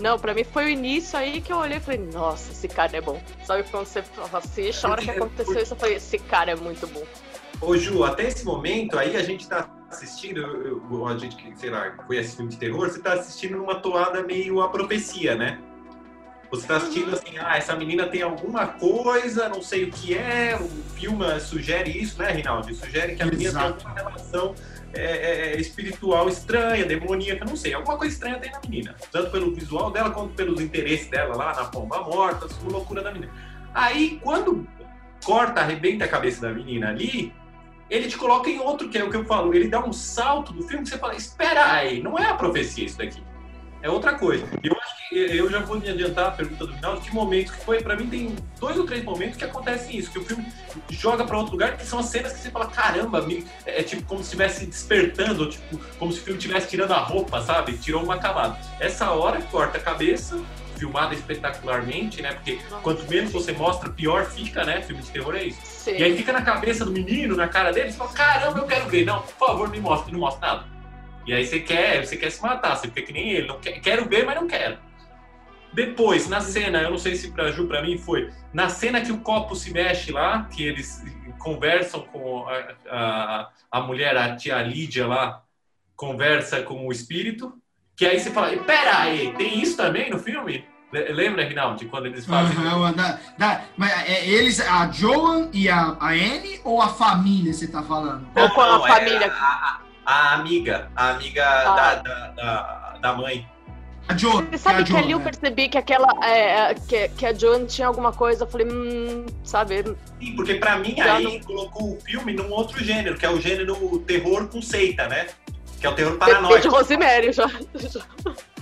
B: Não, pra mim foi o início aí que eu olhei e falei, nossa, esse cara é bom. Sabe quando você assiste, a hora que aconteceu isso, eu falei, esse cara é muito bom.
C: Ô Ju, até esse momento aí a gente tá assistindo, eu, a gente que, sei lá, conhece filme de terror, você tá assistindo numa toada meio a profecia, né? Você tá assistindo assim, ah, essa menina tem alguma coisa, não sei o que é, o filme sugere isso, né, Rinaldi? Sugere que a menina Exato. tem alguma relação é, é, é, espiritual estranha, demoníaca, não sei. Alguma coisa estranha tem na menina. Tanto pelo visual dela, quanto pelos interesses dela lá na pomba morta, a loucura da menina. Aí, quando corta, arrebenta a cabeça da menina ali, ele te coloca em outro, que é o que eu falo. Ele dá um salto do filme que você fala, espera aí, não é a profecia isso daqui é outra coisa. Eu acho que eu já vou me adiantar a pergunta do final, de que momentos que foi, para mim tem dois ou três momentos que acontecem isso, que o filme joga para outro lugar, que são as cenas que você fala, caramba, é tipo como se estivesse despertando, tipo, como se o filme estivesse tirando a roupa, sabe? Tirou uma camada. Essa hora corta a cabeça, filmada espetacularmente, né? Porque quanto menos você mostra, pior fica, né? Filme de terror é isso. Sim. E aí fica na cabeça do menino, na cara dele, você fala, caramba, eu quero ver. Não, por favor, me mostre, não mostra nada. E aí você quer, você quer se matar, você fica que nem ele. Não quer, quero ver, mas não quero. Depois, na cena, eu não sei se pra Ju, pra mim foi, na cena que o copo se mexe lá, que eles conversam com a, a, a mulher, a tia Lídia lá, conversa com o espírito, que aí você fala, pera aí, tem isso também no filme? Lembra, Rinaldi, quando eles fazem...
A: Uhum, da, da, mas é, eles, a Joan e a, a Anne ou a família você tá falando?
B: Ou com a família? É
C: a, a amiga, a amiga ah. da, da, da, da, mãe.
A: A Joan.
B: Você sabe
A: é
B: que Joan, ali eu percebi que aquela. É, que, que a Joan tinha alguma coisa, eu falei, hum, sabe?
C: Sim, porque pra mim aí não... colocou o filme num outro gênero, que é o gênero terror com seita, né? Que é o terror paranoico.
B: Bebê de Rosemary já.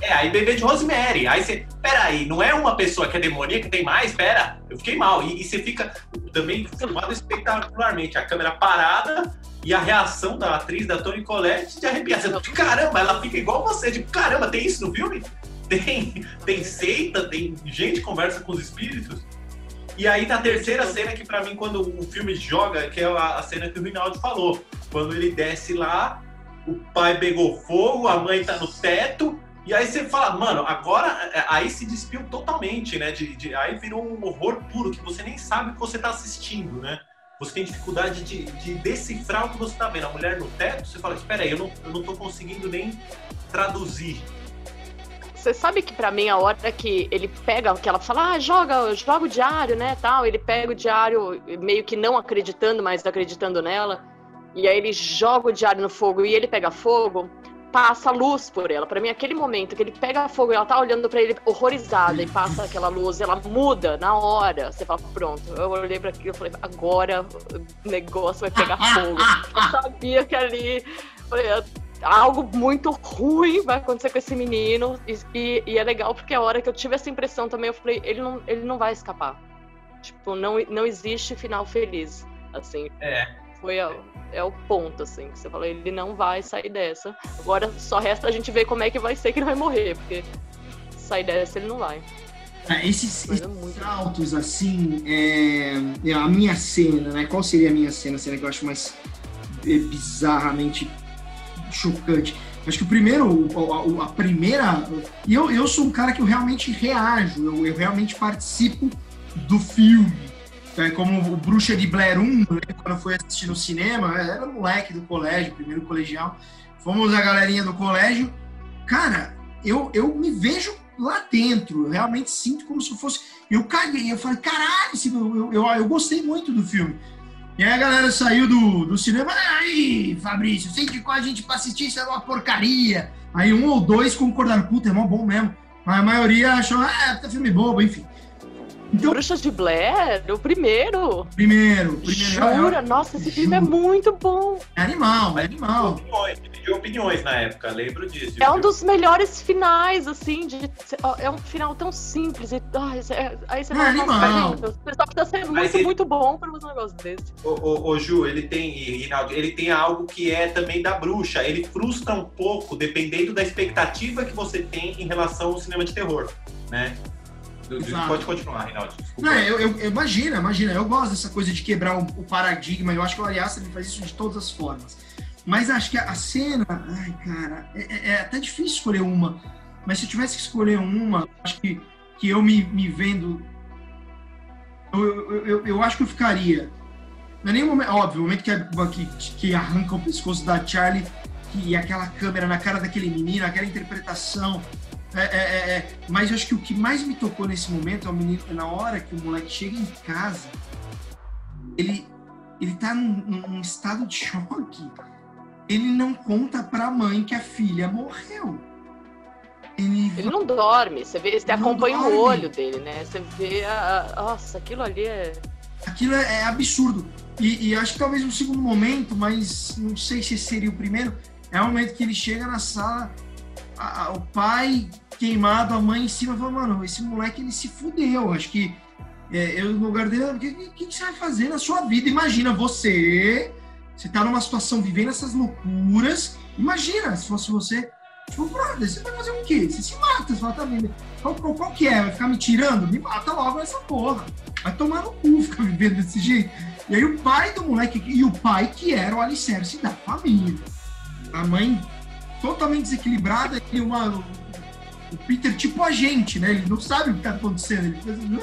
C: É, aí bebê de Rosemary. Aí você, peraí, não é uma pessoa que é demoníaca, tem mais? Pera, eu fiquei mal. E, e você fica também filmado espetacularmente, a câmera parada, e a reação da atriz, da Toni Collette, de arrepiar. Você, caramba, ela fica igual você. Tipo, caramba, tem isso no filme? Tem, tem seita, tem gente que conversa com os espíritos. E aí, na terceira cena, que para mim, quando o filme joga, que é a, cena que o Rinaldo falou. Quando ele desce lá, o pai pegou fogo, a mãe tá no teto, e aí você fala, mano, agora é, aí se despiu totalmente, né? De, de, aí virou um horror puro que você nem sabe o que você tá assistindo, né? você tem dificuldade de, de decifrar o que você está vendo. A mulher no teto, você fala, espera aí, eu não, eu não tô conseguindo nem traduzir.
B: Você sabe que para mim a hora que ele pega, que ela fala, ah, joga, joga o diário, né, tal, ele pega o diário meio que não acreditando, mas acreditando nela, e aí ele joga o diário no fogo e ele pega fogo, passa luz por ela. Para mim, aquele momento que ele pega fogo e ela tá olhando para ele horrorizada e passa aquela luz, ela muda na hora. Você fala, pronto. Eu olhei para aquilo e falei, agora o negócio vai pegar fogo. Eu sabia que ali. Falei, algo muito ruim vai acontecer com esse menino. E, e, é legal porque a hora que eu tive essa impressão também, eu falei, ele não, ele não vai escapar. Tipo, não, não existe final feliz. Assim.
C: É.
B: Foi a, é o ponto, assim, que você falou, ele não vai sair dessa. Agora só resta a gente ver como é que vai ser que ele vai morrer, porque sair dessa ele não vai.
A: Ah, esses, esses saltos, assim, é, é, a minha cena, né? Qual seria a minha cena? A cena que eu acho mais é, bizarramente chocante. Acho que o primeiro, a, a, primeira. E eu, eu sou um cara que eu realmente reajo, eu, eu realmente participo do filme. É como o Bruxa de Blair 1, né, quando eu fui assistir no cinema, era moleque do colégio, primeiro colegial. Fomos a galerinha do colégio. Cara, eu, eu me vejo lá dentro, eu realmente sinto como se fosse. Eu caguei, eu falei, caralho, eu, eu, eu gostei muito do filme. E aí a galera saiu do, do cinema, aí, Fabrício, você indicou a gente pra assistir, isso é uma porcaria. Aí um ou dois concordaram, puta, é mó bom mesmo. Mas a maioria achou, ah, é filme bobo, enfim.
B: Então, Bruxas de Blair, o primeiro.
A: Primeiro, primeiro.
B: Jura? Nossa, esse filme é muito bom.
A: É animal, é animal.
C: Opiniões, dividiu opiniões na época, lembro disso.
B: É um dos melhores finais, assim, de, é um final tão simples. E, ah, é, aí você
A: é animal. O
B: pessoal precisa ser muito, ele... muito bom para fazer um negócio desse.
C: Ô, ô, ô, Ju, ele tem, Rinaldo, ele tem algo que é também da bruxa. Ele frustra um pouco, dependendo da expectativa que você tem em relação ao cinema de terror, né? Pode continuar, Reinaldo. Não,
A: eu, eu, imagina, imagina. Eu gosto dessa coisa de quebrar o, o paradigma. Eu acho que o Ari Aster faz isso de todas as formas. Mas acho que a cena, ai, cara, é, é, é, até difícil escolher uma. Mas se eu tivesse que escolher uma, acho que, que eu me, me vendo. Eu, eu, eu, eu acho que eu ficaria. Não é nem momento, óbvio, o momento que, que, que arranca o pescoço da Charlie e aquela câmera na cara daquele menino, aquela interpretação, é, é, é, é, mas eu acho que o que mais me tocou nesse momento é o menino, na hora que o moleque chega em casa, ele, ele tá num, num estado de choque. Ele não conta pra mãe que a filha morreu.
B: Ele, ele não dorme, você vê, você acompanha dorme. o olho dele, né? Você vê a, Nossa, aquilo ali é.
A: Aquilo é, é absurdo. E, e, acho que talvez um segundo momento, mas não sei se seria o primeiro, é o momento que ele chega na sala, a, a, o pai queimado, a mãe em cima, falou, mano, esse moleque ele se fudeu. Acho que é, eu no lugar dele, o que, que, que, você vai fazer na sua vida? Imagina você, você tá numa situação vivendo essas loucuras. Imagina se fosse você, tipo, brother, você vai fazer o quê? Você se mata, você fala, tá vendo? Qual, qual, qual, que é? Vai ficar me tirando? Me mata logo essa porra. Vai tomar no cu ficar vivendo desse jeito. E aí o pai do moleque, e o pai que era o alicerce da família. A mãe totalmente desequilibrada e uma o Peter tipo a gente, né? Ele não sabe o que tá acontecendo. Ele assim,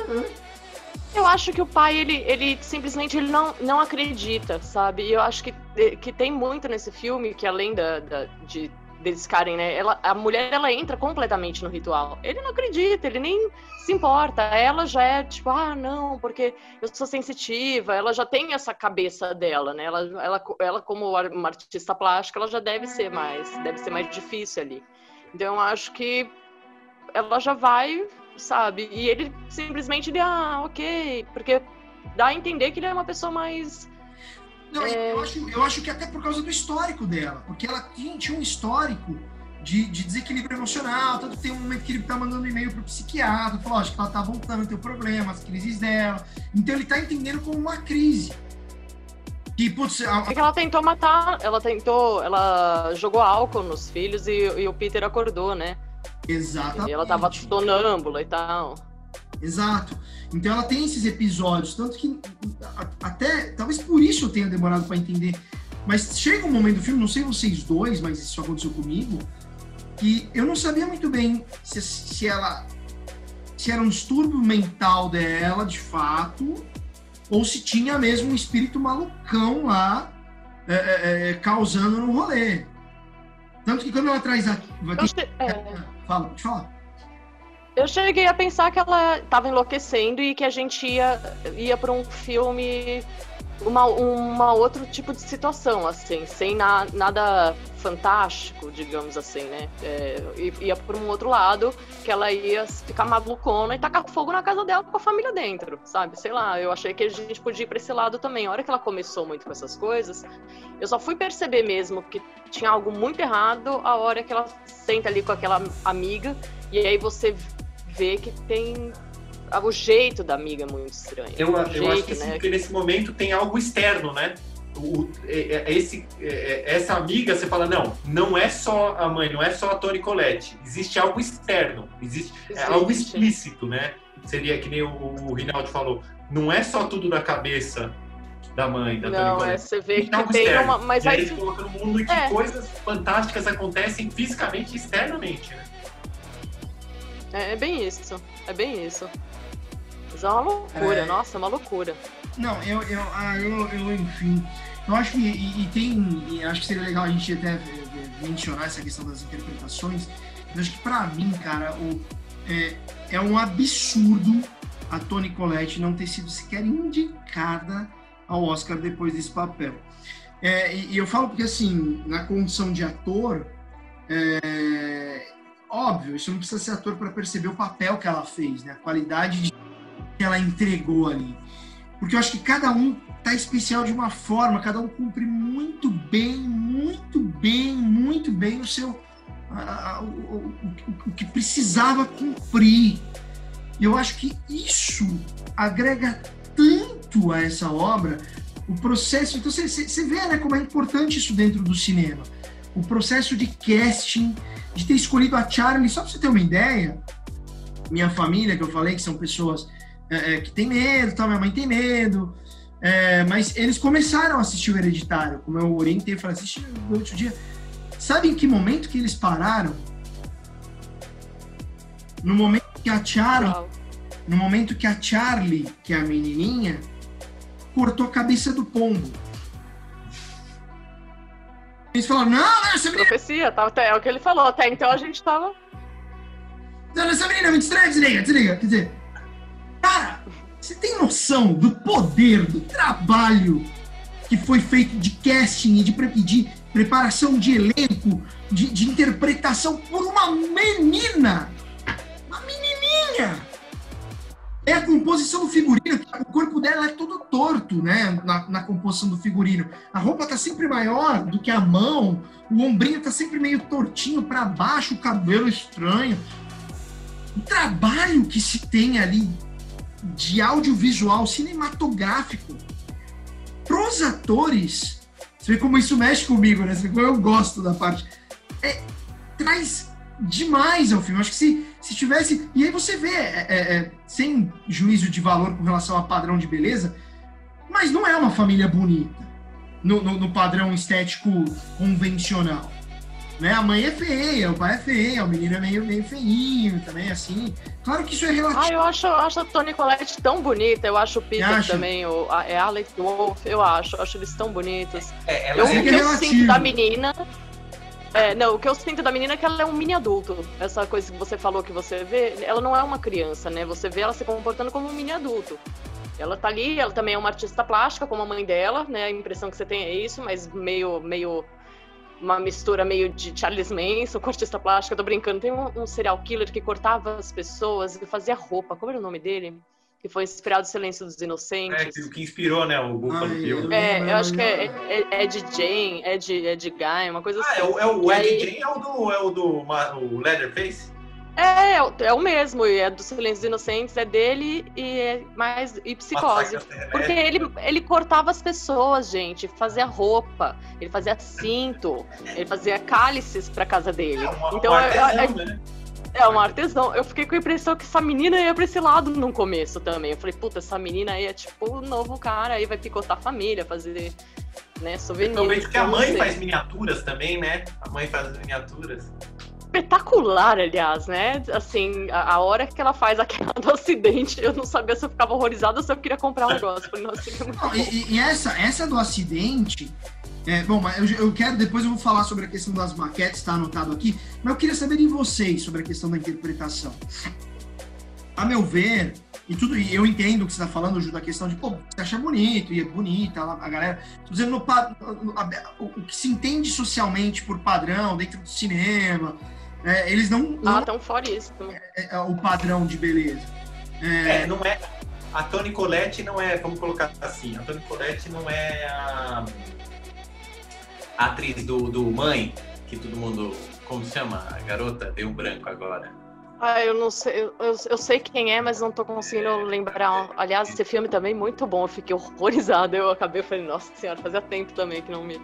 B: eu acho que o pai, ele, ele simplesmente ele não, não acredita, sabe? E eu acho que, que tem muito nesse filme, que além da, da de deles ficarem, né? Ela, a mulher, ela entra completamente no ritual. Ele não acredita, ele nem se importa. Ela já é tipo, ah, não, porque eu sou sensitiva. Ela já tem essa cabeça dela, né? Ela, ela, ela como uma artista plástica, ela já deve ser mais, deve ser mais difícil ali. Então, eu acho que ela já vai, sabe? E ele simplesmente, ele, ah, ok, porque dá a entender que ele é uma pessoa mais.
A: Não, é... eu, acho, eu acho que até por causa do histórico dela, porque ela tinha, tinha um histórico de, de, desequilíbrio emocional, tanto tem um momento que ele tá mandando e-mail pro psiquiatra, falou, acho que ela tá voltando a ter problema, as crises dela. Então ele tá entendendo como uma crise.
B: Que, putz, a... é que ela tentou matar, ela tentou, ela jogou álcool nos filhos e, e o Peter acordou, né?
A: Exatamente.
B: E ela tava sonâmbula e tal.
A: Exato. Então ela tem esses episódios, tanto que até talvez por isso eu tenha demorado para entender. Mas chega um momento do filme, não sei vocês dois, mas isso aconteceu comigo, que eu não sabia muito bem se, se ela se era um distúrbio mental dela, de fato, ou se tinha mesmo um espírito malucão lá é, é, é causando no rolê. Tanto que quando ela traz aqui.
B: aqui é...
A: Fala, falar.
B: Eu cheguei a pensar que ela estava enlouquecendo e que a gente ia, ia para um filme, uma, uma outro tipo de situação, assim, sem na, nada fantástico, digamos assim, né? É, ia por um outro lado, que ela ia ficar malucona e tacar fogo na casa dela com a família dentro, sabe? Sei lá, eu achei que a gente podia ir pra esse lado também. A hora que ela começou muito com essas coisas, eu só fui perceber mesmo que tinha algo muito errado a hora que ela senta ali com aquela amiga, e aí você vê que tem o jeito da amiga é muito estranho.
C: Eu, eu
B: jeito,
C: acho que,
B: né?
C: que nesse momento tem algo externo, né? O, é, é, esse, é, essa amiga, você fala, não, não é só a mãe, não é só a Toni Colette. Existe algo externo, existe, é algo explícito, né? Seria que nem o, o Rinaldo falou, não é só tudo na cabeça da mãe, da
B: Não,
C: Toni
B: é,
C: Colette.
B: você vê que
C: algo
B: tem
C: externo.
B: uma. Mas
C: e aí
B: aí.
C: coloca no mundo em que
B: É.
C: coisas fantásticas acontecem fisicamente e externamente, né?
B: É, é bem isso. É bem isso. Mas é uma loucura,
A: É.
B: nossa, é uma loucura.
A: Não, eu, eu, ah, eu, eu, enfim. Eu acho que e, e tem. e acho que seria legal a gente até mencionar essa questão das interpretações. Eu acho que pra mim, cara, o, é, é um absurdo a Toni Collette não ter sido sequer indicada ao Oscar depois desse papel. É, e, e eu falo porque, assim, na condição de ator, é, óbvio, isso não precisa ser ator para perceber o papel que ela fez, né? A qualidade de- que ela entregou ali. Porque eu acho que cada um tá especial de uma forma, cada um cumpre muito bem, muito bem, muito bem o seu. o, o- o- que precisava cumprir. E eu acho que isso agrega tanto a essa obra, o processo. Então você, você vê né, como é importante isso dentro do cinema. O processo de casting, de ter escolhido a Charlie, só pra você ter uma ideia, minha família, que eu falei, que são pessoas é, é, que tem medo, tal, minha mãe tem medo. É, mas eles começaram a assistir o Hereditário, como eu orientei, falei, assiste durante o dia. Sabe em que momento que eles pararam? No momento que a Charlie, no momento que a Charlie, que é a menininha, cortou a cabeça do pombo. Eles falaram, não, não, essa menina,
B: Profecia, tá, até, é o que ele falou. Até então a gente tava.
A: não, essa menina é muito estranha, desliga, desliga. Quer dizer, cara, você tem noção do poder, do trabalho que foi feito de casting de, pre- de preparação de elenco, de, de interpretação por uma menina? Uma menininha! É a composição do figurino, o corpo dela é todo torto, né? Na, na composição do figurino. A roupa tá sempre maior do que a mão, o ombrinho tá sempre meio tortinho para baixo, o cabelo estranho. O trabalho que se tem ali de audiovisual cinematográfico pros atores, você vê como isso mexe comigo, né? Você vê como eu gosto da parte. É, traz demais ao filme. Acho que se, se tivesse. E aí você vê, é, é, é, sem juízo de valor com relação a padrão de beleza, mas não é uma família bonita no, no- no padrão estético convencional. Né? A mãe é feia, o pai é feio, o menino é meio, meio feinho também, assim. Claro que isso é relativo.
B: Ah, eu acho, eu acho a Toni Collette tão bonita. Eu acho o Peter
A: acha?
B: também, o, a, é Alex Wolff, eu acho. Eu acho eles tão bonitos.
C: É, ela
B: Eu,
A: sei
B: o
A: que
B: que
A: é
B: eu sinto da menina. É, não, o que eu sinto da menina é que ela é um mini adulto. Essa coisa que você falou que você vê, ela não é uma criança, né? Você vê ela se comportando como um mini adulto. Ela tá ali, ela também é uma artista plástica, como a mãe dela, né? A impressão que você tem é isso, mas meio, meio uma mistura meio de Charles Manson com artista plástica. Eu tô brincando. Tem um, um serial killer que cortava as pessoas e fazia roupa. Como era o nome dele? Que foi inspirado no Silêncio dos
C: É,
B: Inocentes.
C: que, que inspirou, né, o Buffalo Bill.
B: É, eu acho que é, é, é de Jane, é de, é de Guy, uma coisa
C: Ah,
B: assim.
C: é o, é o Ed
B: aí-
C: Gein é o do, é o do o Leatherface?
B: É, é, o- é o mesmo, e é do Silêncio dos Inocentes, é dele e é mais e psicose.
C: Massacre à
B: Porque ele, ele cortava as pessoas, gente, fazia roupa, ele fazia cinto, ele fazia cálices pra casa dele.
C: É um,
B: então
C: um
B: é,
C: artesão,
B: é,
C: né?
B: é um artesão. Eu fiquei com a impressão que essa menina ia pra esse lado no começo também. Eu falei, puta, essa menina aí é tipo o novo cara, aí vai picotar a família, fazer, né,
C: vejo que a mãe faz miniaturas também, né? A mãe faz as miniaturas.
B: Espetacular, aliás, né? Assim, a, a hora que ela faz aquela do acidente, eu não sabia se eu ficava horrorizada ou se eu queria comprar um negócio. Falei, nossa, é
A: Não, e, e essa, essa do acidente. é, bom, mas eu, eu quero, depois eu vou falar sobre a questão das maquetes, está anotado aqui, mas eu queria saber de vocês sobre a questão da interpretação. A meu ver, e tudo, e eu entendo o que você está falando, Ju, da questão de, pô, você acha bonito, e é bonita a galera. Tô dizendo no, no, o, o que se entende socialmente por padrão dentro do cinema, é, eles não.
B: Ah, não, tão fora isso.
A: É, é, o padrão de beleza.
C: É, não é. A Toni Colette não é, vamos colocar assim, a Toni Colette não é a, a atriz do, do Mãe, que todo mundo. Como se chama? A garota deu um branco agora.
B: Ah, eu não sei, eu, eu, sei quem é, mas não tô conseguindo lembrar. Aliás, esse filme também é muito bom, eu fiquei horrorizada. Eu acabei, eu falei, nossa senhora, fazia tempo também que não me.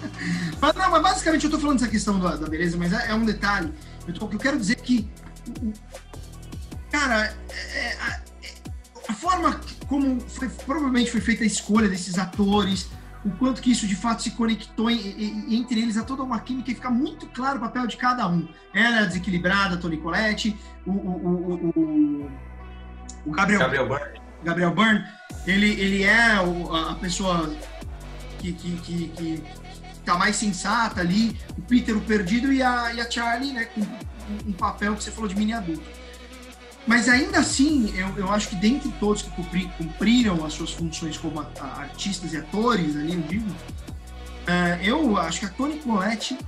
B: *laughs*
A: mas, não, mas basicamente eu tô falando dessa questão da, da beleza, mas é, é, um detalhe. Eu, tô, eu quero dizer que. Cara, é, é, a, é, a forma como foi, provavelmente foi feita a escolha desses atores, o quanto que isso de fato se conectou em, em, entre eles a toda uma química e fica muito claro o papel de cada um. Ela é desequilibrada, Tony Colette, o, o, o, o Gabriel, Gabriel Byrne. Gabriel Byrne, ele, ele é a pessoa que, que, que, que tá mais sensata ali, o Peter o perdido e a, e a Charlie, né, com um papel que você falou de mini adulto. Mas ainda assim, eu, eu acho que dentre todos que cumpri, cumpriram as suas funções como a, a, artistas e atores ali, eu digo, uh, eu acho que a Toni Collette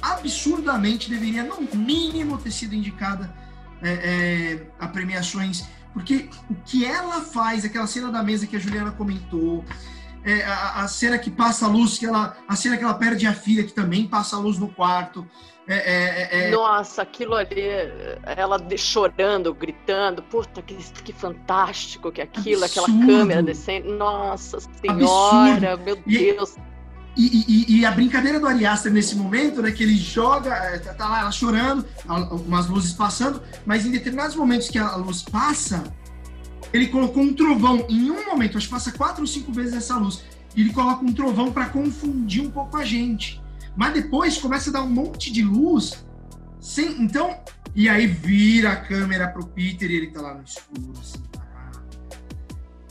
A: absurdamente deveria, no mínimo, ter sido indicada é, é, a premiações, porque o que ela faz, aquela cena da mesa que a Juliana comentou, é, a, a, cena que passa a luz, que ela, a cena que ela perde a filha, que também passa a luz no quarto. É, é, é,
B: é. Nossa, aquilo ali, ela chorando, gritando, puta, que, que fantástico que aquilo, Absurdo. aquela câmera descendo. Nossa senhora, Absurdo. meu Deus.
A: E, e, e, a brincadeira do Ari Aster nesse momento, né, que ele joga, tá, tá lá ela chorando, umas luzes passando, mas em determinados momentos que a luz passa, ele colocou um trovão em um momento, acho que passa quatro ou cinco vezes essa luz. Ele coloca um trovão para confundir um pouco a gente. Mas depois começa a dar um monte de luz. Sem, então, e aí vira a câmera pro Peter e ele tá lá no escuro, assim,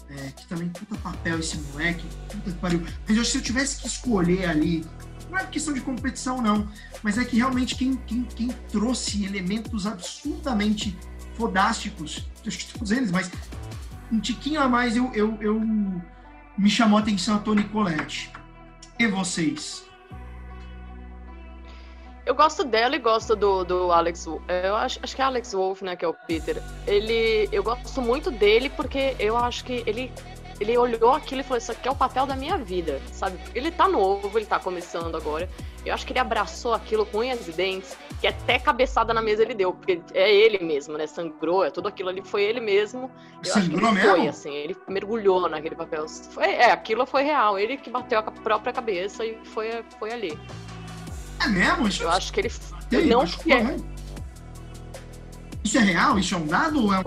A: é, que também puta papel esse moleque, puta que pariu. Mas eu, se eu tivesse que escolher ali, não é questão de competição, não, mas é que realmente quem, quem, quem trouxe elementos absurdamente fodásticos, todos eles, mas um tiquinho a mais eu, eu, eu me chamou a atenção a Tony Colette. E vocês?
B: Eu gosto dela e gosto do, do Alex. Eu acho, acho que é Alex Wolf, né, que é o Peter. Ele, eu gosto muito dele porque eu acho que ele ele olhou aquilo e falou: Isso aqui é o papel da minha vida, sabe? Ele tá novo, ele tá começando agora. Eu acho que ele abraçou aquilo com unhas e dentes, que até cabeçada na mesa ele deu, porque é ele mesmo, né? Sangrou, é tudo aquilo ali foi ele mesmo. Eu Sangrou mesmo? Foi, assim, ele mergulhou naquele papel. Foi, é, aquilo foi real, ele que bateu a própria cabeça e foi, foi ali.
A: É mesmo?
B: Isso eu acho que ele. Não é.
A: Isso é real? Isso é um dado ou é um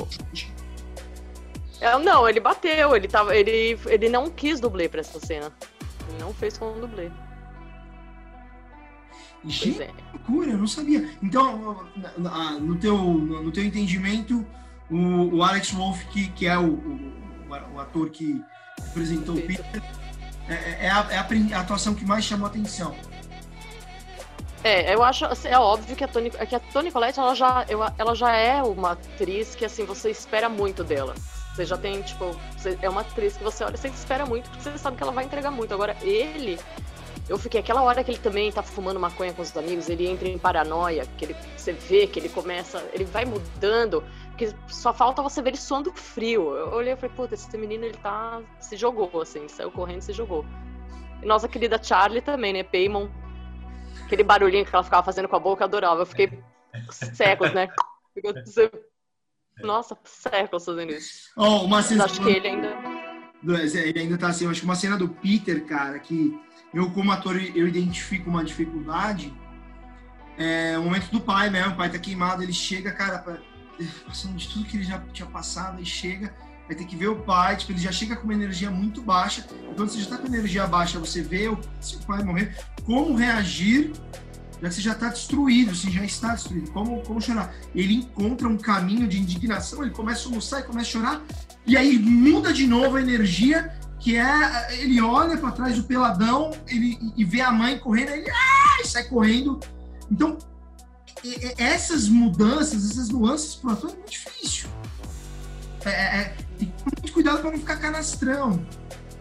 B: não, ele bateu, ele, tava, ele, ele não quis dublê pra essa cena. Ele não fez com dublê.
A: Gente, é. loucura, eu não sabia. Então, no teu, no teu entendimento, o, o Alex Wolff, que, que é o, o, o ator que representou o Peter, é, é, é, a, é a atuação que mais chamou a atenção.
B: É, eu acho, assim, é óbvio que a Toni, que a Toni Collette, ela já, eu, ela já é uma atriz que, assim, você espera muito dela. Você já tem, tipo, você, é uma atriz que você olha, você espera muito, porque você sabe que ela vai entregar muito. Agora, ele, eu fiquei aquela hora que ele também tá fumando maconha com os amigos, ele entra em paranoia, que ele, você vê que ele começa, ele vai mudando, que só falta você ver ele suando frio. Eu olhei e falei, puta, esse menino ele tá. se jogou, assim, saiu correndo e se jogou. E nossa querida Charlie também, né? Paymon. Aquele barulhinho que ela ficava fazendo com a boca, eu adorava. Eu fiquei *laughs* séculos, né? Você nossa, séculos fazendo isso.
A: Oh, uma cena
B: acho que ele ainda.
A: Ele ainda tá assim, eu acho que uma cena do Peter, cara, que eu, como ator, eu identifico uma dificuldade. É o momento do pai mesmo, o pai tá queimado, ele chega, cara, pra, passando de tudo que ele já tinha passado, e chega, vai ter que ver o pai, tipo, ele já chega com uma energia muito baixa. Quando você já tá com energia baixa, você vê o, se o pai morrer, como reagir que você já está destruído, você já está destruído, como, como chorar? Ele encontra um caminho de indignação, ele começa a soluçar e começa a chorar, e aí muda de novo a energia, que é, ele olha para trás do peladão ele, e vê a mãe correndo, ele ah, sai correndo. Então, essas mudanças, essas nuances para o ator é muito difícil. É, é, tem que tomar muito cuidado para não ficar canastrão.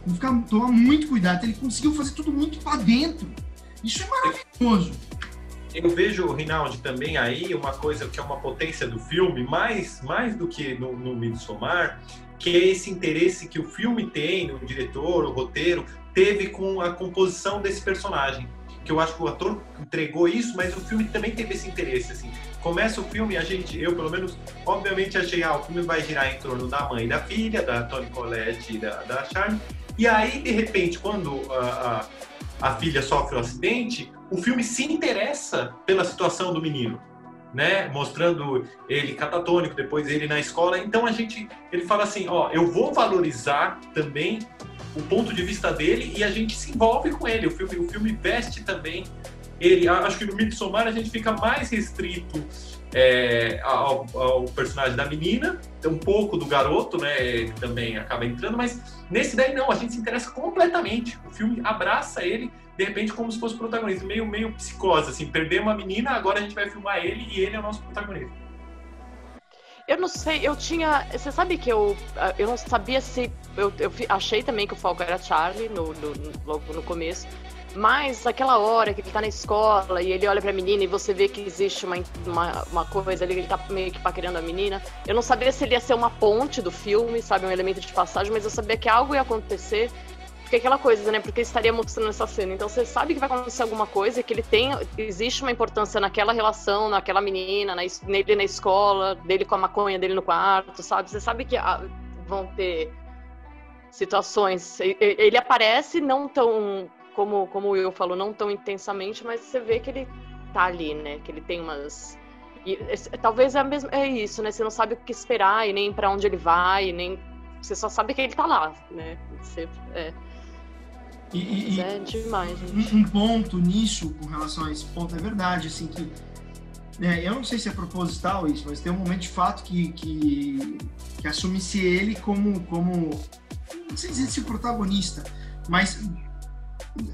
A: Não ficar, tomar muito cuidado. Ele conseguiu fazer tudo muito para dentro. Isso é maravilhoso.
C: Eu vejo, Rinaldi, também aí uma coisa que é uma potência do filme, mais, mais do que no, no Midsommar, que é esse interesse que o filme tem, o diretor, o roteiro, teve com a composição desse personagem. Que eu acho que o ator entregou isso, mas o filme também teve esse interesse, assim. Começa o filme, a gente, eu pelo menos, obviamente achei, ah, o filme vai girar em torno da mãe e da filha, da Toni Collette e da, da Charme. E aí, de repente, quando a, a, a filha sofre um acidente, o filme se interessa pela situação do menino né, mostrando ele catatônico, depois ele na escola. Então a gente, ele fala assim, ó, eu vou valorizar também o ponto de vista dele e a gente se envolve com ele. O filme, o filme veste também ele. Acho que no Midsommar a gente fica mais restrito é, ao, ao, personagem da menina, um pouco do garoto, né, também acaba entrando, mas nesse daí não, a gente se interessa completamente. O filme abraça ele de repente como se fosse protagonista, meio, meio psicose, assim, perder uma menina, agora a gente vai filmar ele e ele é o nosso protagonista.
B: Eu não sei, eu tinha. Você sabe que eu, eu não sabia se. Eu, eu achei também que o Falco era Charlie no, no, logo no começo. Mas aquela hora que ele tá na escola e ele olha pra menina e você vê que existe uma, uma, uma coisa ali, ele tá meio que paquerando a menina. Eu não sabia se ele ia ser uma ponte do filme, sabe, um elemento de passagem, mas eu sabia que algo ia acontecer porque aquela coisa, né? Porque estaria mostrando essa cena. Então você sabe que vai acontecer alguma coisa, que ele tem. Existe uma importância naquela relação, naquela menina, na, nele na escola, dele com a maconha dele no quarto, sabe? Você sabe que ah, vão ter situações. Ele aparece não tão. Como, como o Will falou, não tão intensamente, mas você vê que ele tá ali, né? Que ele tem umas. E, talvez é, mesmo, é isso, né? Você não sabe o que esperar e nem para onde ele vai, nem. Você só sabe que ele tá lá, né? Você, é.
A: E, e é demais, gente. Um, um, ponto nisso, com relação a esse ponto, é verdade, assim, que né, eu não sei se é proposital isso, mas tem um momento de fato que, que, que assume-se ele como, como, não sei dizer se protagonista, mas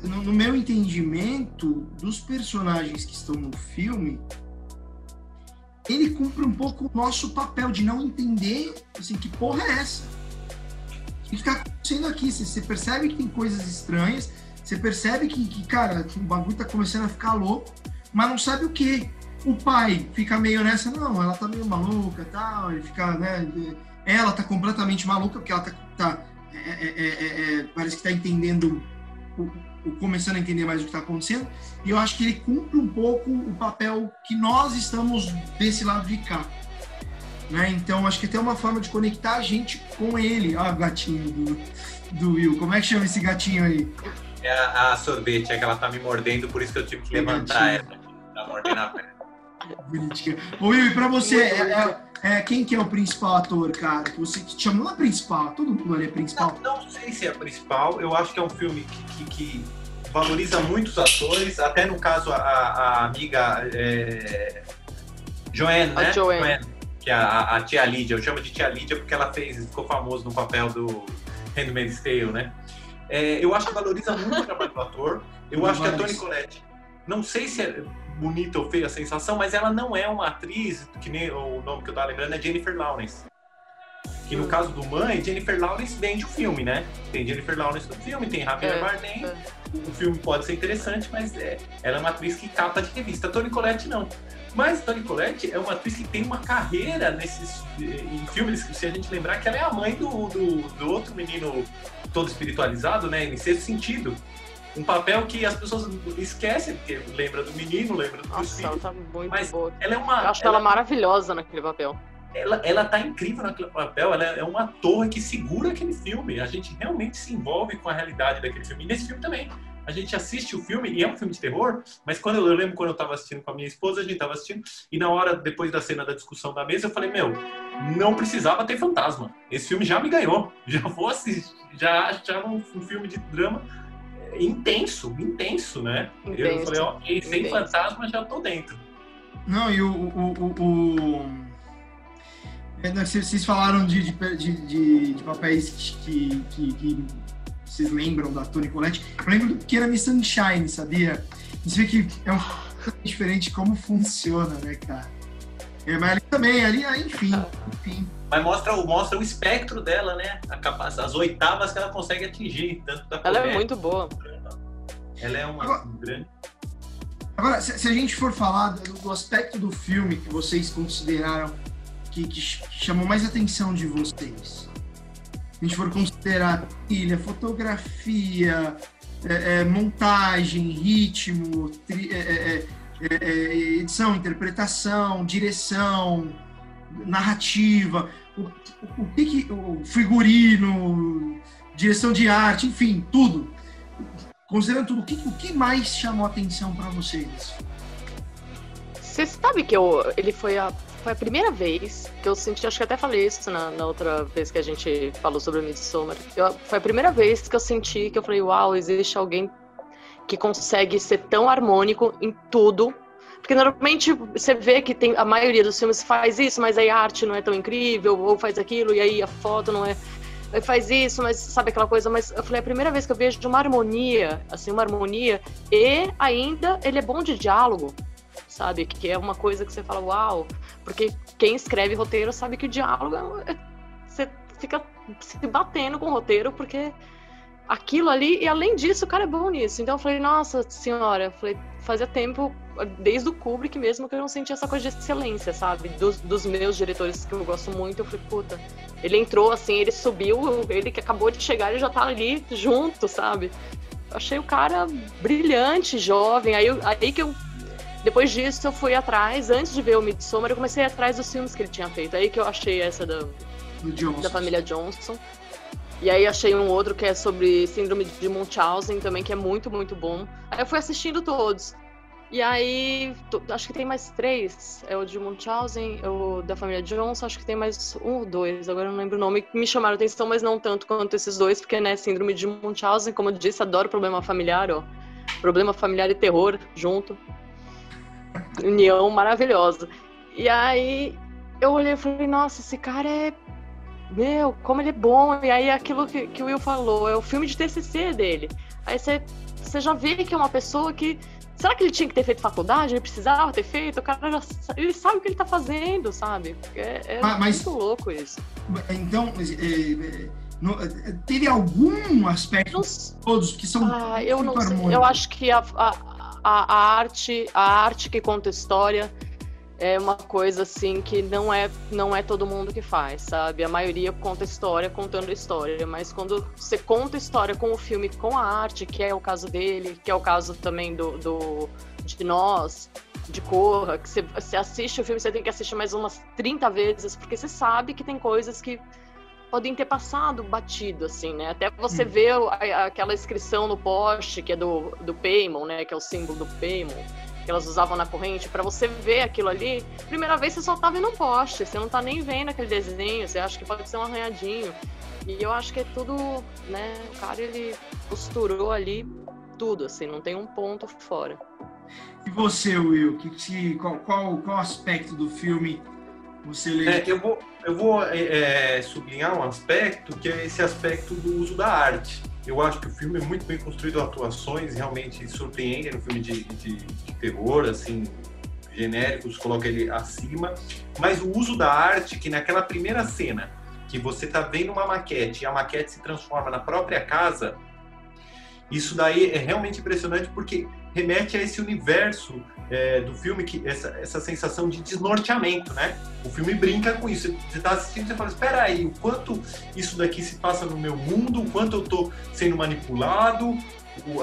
A: no, no, meu entendimento dos personagens que estão no filme, ele cumpre um pouco o nosso papel de não entender, assim, que porra é essa? O que está acontecendo aqui? Você, você, percebe que tem coisas estranhas, você percebe que, que, cara, que o bagulho tá começando a ficar louco, mas não sabe o que. O pai fica meio nessa, não, ela tá meio maluca tal, ele fica, né? Ela tá completamente maluca, porque ela tá. tá é, é, é, parece que tá entendendo, começando a entender mais o que tá acontecendo, e eu acho que ele cumpre um pouco o papel que nós estamos desse lado de cá né? Então, acho que tem uma forma de conectar a gente com ele. Ó, o gatinho do, do Will. Como é que chama esse gatinho aí?
C: É a, a sorvete, é que ela tá me mordendo, por isso que eu tive que levantar ela. Tá mordendo a perna.
A: Bonitinha. Ô, Will, e pra você, é, é, é, quem que é o principal ator, cara? Que você te chamou a principal? Todo mundo ali é principal?
C: Não, não sei se é principal. Eu acho que é um filme que, que, que valoriza muitos atores. Até no caso, a, a amiga é... Joanne, né?
B: A Joanne. Joanne
C: que é a, a, tia Lídia, eu chamo de tia Lídia porque ela fez, ficou famoso no papel do Handmaid's Tale, né? É, eu acho que valoriza muito o trabalho do ator. Eu acho que a Toni Collette, não sei se é bonita ou feia a sensação, mas ela não é uma atriz, que nem o nome que eu tava lembrando é Jennifer Lawrence. Que no caso do Mãe, Jennifer Lawrence vende o filme, né? Tem Jennifer Lawrence no filme, tem Javier é, Bardem. É. O filme pode ser interessante, mas é, ela é uma atriz que capa de revista. Toni Collette não. Mas Toni Collette é uma atriz que tem uma carreira nesses em filmes, se a gente lembrar que ela é a mãe do, do, do outro menino todo espiritualizado, né? Em sexto sentido. Um papel que as pessoas esquecem, porque lembra do menino, lembra do
B: Nossa, filho. Ela tá muito mas boa.
C: Ela é uma.
B: Eu acho ela, ela maravilhosa naquele papel.
C: Ela, ela tá incrível naquele papel, ela é uma torre que segura aquele filme. A gente realmente se envolve com a realidade daquele filme. E nesse filme também a gente assiste o filme, e é um filme de terror, mas quando eu, eu lembro quando eu estava assistindo com a minha esposa, a gente estava assistindo, e na hora, depois da cena da discussão da mesa, eu falei, meu, não precisava ter fantasma. Esse filme já me ganhou. *laughs* Já vou assistir, já achava um, um filme de drama intenso, intenso, né? Intenso, eu falei, ok, sem fantasma já tô dentro.
A: Não, e o. o, o, o... É, vocês falaram de, de, de, de papéis que, que, que vocês lembram da Toni Collette. Eu lembro do Pequena Miss Sunshine, sabia? Você vê que é um diferente como funciona, né, cara? É, mas ali também, ali, ah, enfim, enfim.
C: Mas mostra, mostra o espectro dela, né? A capac... As oitavas que ela consegue atingir. Tanto da
B: Ela é muito boa.
C: Ela é uma
A: Agora-
C: grande.
A: Agora, se, se a gente for falar do, do aspecto do filme que vocês consideraram que, que ch- que chamou mais atenção de vocês, se a gente for considerar trilha, fotografia, é, é, montagem, ritmo, tri- é, é, é, é, edição, interpretação, direção, narrativa, o, o, o que o figurino, direção de arte, enfim, tudo. Considerando tudo, o que, o que mais chamou atenção para vocês?
B: Você sabe que eu, ele foi a, foi a primeira vez que eu senti, acho que até falei isso na, na outra vez que a gente falou sobre o Midsommar. Eu, foi a primeira vez que eu senti que eu falei, uau, existe alguém que consegue ser tão harmônico em tudo. Porque normalmente você vê que tem a maioria dos filmes faz isso, mas aí a arte não é tão incrível, ou faz aquilo, e aí a foto não é. Faz isso, mas sabe aquela coisa? Mas eu falei, é a primeira vez que eu vejo uma harmonia, assim, uma harmonia, e ainda ele é bom de diálogo sabe? Que é uma coisa que você fala, uau, porque quem escreve roteiro sabe que o diálogo é... você fica se batendo com o roteiro, porque aquilo ali, e além disso, o cara é bom nisso. Então eu falei, nossa senhora, eu falei, fazia tempo, desde o Kubrick mesmo, que eu não sentia essa coisa de excelência, sabe? Dos, dos meus diretores que eu gosto muito, eu falei, puta, ele entrou assim, ele subiu, ele que acabou de chegar, ele já tá ali junto, sabe? Eu achei o cara brilhante, jovem, aí, eu- aí que eu depois disso, eu fui atrás, antes de ver o Midsommar, eu comecei atrás dos filmes que ele tinha feito. Aí que eu achei essa da, da família Johnson. E aí achei um outro que é sobre síndrome de Munchausen também, que é muito, muito bom. Aí eu fui assistindo todos. E aí, acho que tem mais três. É o de Munchausen, é o da família Johnson, acho que tem mais um ou dois, agora eu não lembro o nome, me chamaram atenção, mas não tanto quanto esses dois, porque, né, síndrome de Munchausen, como eu disse, adoro problema familiar, ó. Problema familiar e terror junto. União maravilhosa. E aí eu olhei e falei, nossa, esse cara é. Meu, como ele é bom. E aí aquilo que, que o Will falou, é o filme de TCC dele. Aí você, já vê que é uma pessoa que. Será que ele tinha que ter feito faculdade? Ele precisava ter feito? O cara já, ele sabe o que ele tá fazendo, sabe? É, é
A: Ah, mas-
B: muito louco isso.
A: Então, é, é, é, teve algum aspecto
B: Não
A: todos que são
B: Ah, eu não sei. Eu acho que a, a, a, a arte, a arte que conta história é uma coisa assim que não é não é todo mundo que faz, sabe? A maioria conta história contando história, mas quando você conta história com o filme, com a arte, que é o caso dele, que é o caso também do, do de nós, de Corra, que você, você assiste o filme, você tem que assistir mais umas 30 vezes, porque você sabe que tem coisas que podem ter passado batido, assim, né? Até você
A: Hum.
B: a- aquela inscrição no poste, que é do, do Paymon, né? Que é o símbolo do Paymon, que elas usavam na corrente, pra você ver aquilo ali, primeira vez você só tá vendo um poste, você não tá nem vendo aquele desenho, você acha que pode ser um arranhadinho. E eu acho que é tudo, né? O cara, ele costurou ali tudo, assim, não tem um ponto fora.
A: E você, Will? Que, que, qual, qual, qual aspecto do filme você lê?
C: É, eu vou, eu vou é, é, sublinhar um aspecto que é esse aspecto do uso da arte. Eu acho que o filme é muito bem construído, atuações realmente surpreendem no filme de, de, de terror, assim, genéricos, coloca ele acima. Mas o uso da arte, que naquela primeira cena, que você tá vendo uma maquete e a maquete se transforma na própria casa, isso daí é realmente impressionante porque remete a esse universo é, do filme, que essa, essa sensação de desnorteamento, né? O filme brinca com isso. Você tá assistindo e fala, espera aí, o quanto isso daqui se passa no meu mundo, o quanto eu tô sendo manipulado,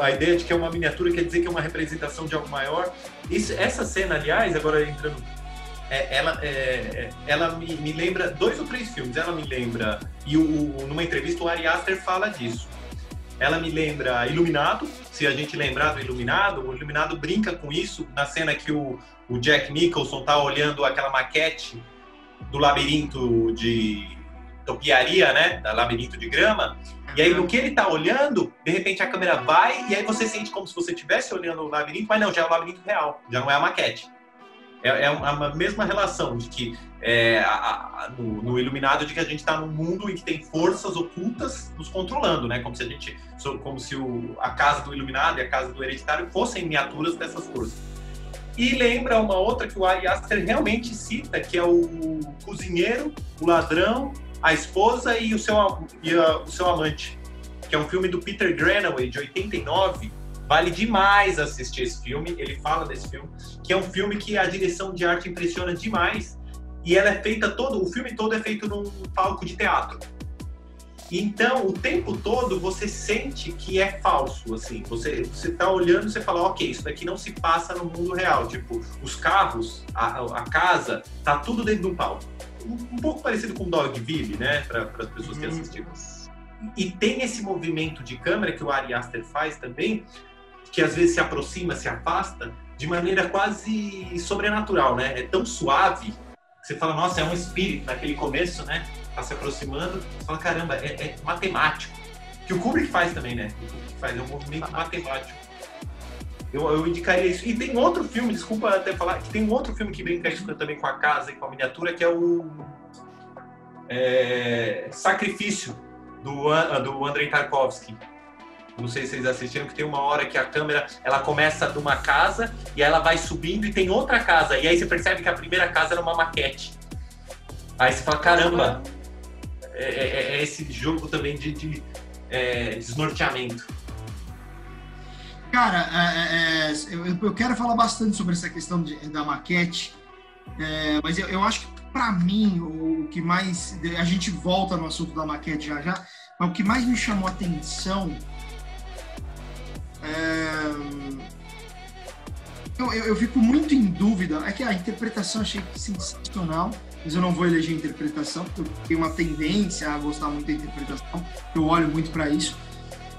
C: a ideia de que é uma miniatura quer dizer que é uma representação de algo maior. Isso, essa cena, aliás, agora entrando, é, ela, é, é, ela me, me lembra dois ou três filmes. Ela me lembra, e o, o- numa entrevista o Ari Aster fala disso. Ela me lembra Iluminado, se a gente lembrar do Iluminado, o Iluminado brinca com isso na cena que o, o Jack Nicholson tá olhando aquela maquete do labirinto de topiaria, né? Da labirinto de grama. E aí, no que ele tá olhando, de repente a câmera vai e aí você sente como se você estivesse olhando o labirinto, mas não, já é o labirinto real, já não é a maquete. É, é uma mesma relação de que é, a- a- no, no Iluminado de que a gente está num mundo em que tem forças ocultas nos controlando, né? Como se a gente, como se o- a casa do Iluminado e a casa do Hereditário fossem miniaturas dessas forças. E lembra uma outra que o Ari Aster realmente cita, que é o cozinheiro, o ladrão, a esposa e o seu, e a, o seu amante, que é um filme do Peter Granaway, de 89. Vale demais assistir esse filme. Ele fala desse filme, que é um filme que a direção de arte impressiona demais. E ela é feita todo, o filme todo é feito num palco de teatro. Então, o tempo todo você sente que é falso, assim. Você, você tá olhando e você fala, ok, isso daqui não se passa no mundo real. Tipo, os carros, a, a casa, tá tudo dentro de um palco. Um, um pouco parecido com Dogville, né? Para as pessoas que assistiram. E tem esse movimento de câmera que o Ari Aster faz também, que às vezes se aproxima, se afasta, de maneira quase sobrenatural, né? É tão suave que você fala, nossa, é um espírito naquele começo, né? tá se aproximando, você fala, caramba, é, é, matemático. Que o Kubrick faz também, né? O Kubrick faz, é um movimento matemático. Eu, eu indicaria isso. E tem outro filme, desculpa até falar, que tem um outro filme que brinca isso também com a casa e com a miniatura, que é o é, Sacrifício, do, do Andrei Tarkovsky. Não sei se vocês assistiram, que tem uma hora que a câmera ela começa de uma casa e ela vai subindo e tem outra casa. E aí você percebe que a primeira casa era uma maquete. Aí você fala, caramba, é, é, é esse jogo também de, de é, desnorteamento.
A: Cara, é, é, eu, eu, quero falar bastante sobre essa questão de, da maquete, mas eu, eu, acho que para mim o, o que mais a gente volta no assunto da maquete já já, mas o que mais me chamou a atenção eu, eu, eu, fico muito em dúvida. É que a interpretação achei sensacional mas eu não vou eleger interpretação, porque eu tenho uma tendência a gostar muito da interpretação, eu olho muito para isso.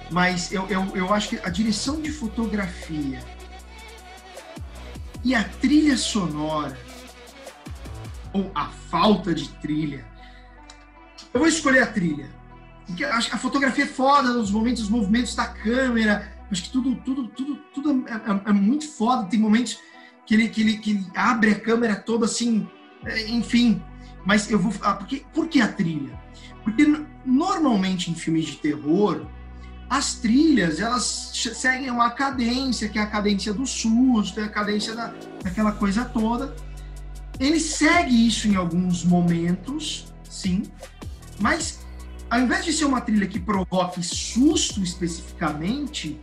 A: Mas eu, eu, eu acho que a direção de fotografia e a trilha sonora, ou a falta de trilha, eu vou escolher a trilha. A fotografia é foda, os momentos, os movimentos da câmera, acho que tudo, tudo, tudo, tudo é, é, é muito foda. Tem momentos que ele, que ele, que ele abre a câmera toda assim, é, enfim. Mas eu vou falar, porque, por que a trilha? Porque normalmente em filmes de terror, as trilhas, elas seguem uma cadência, que é a cadência do susto, é a cadência da, daquela coisa toda. Ele segue isso em alguns momentos, sim, mas ao invés de ser uma trilha que provoque susto especificamente,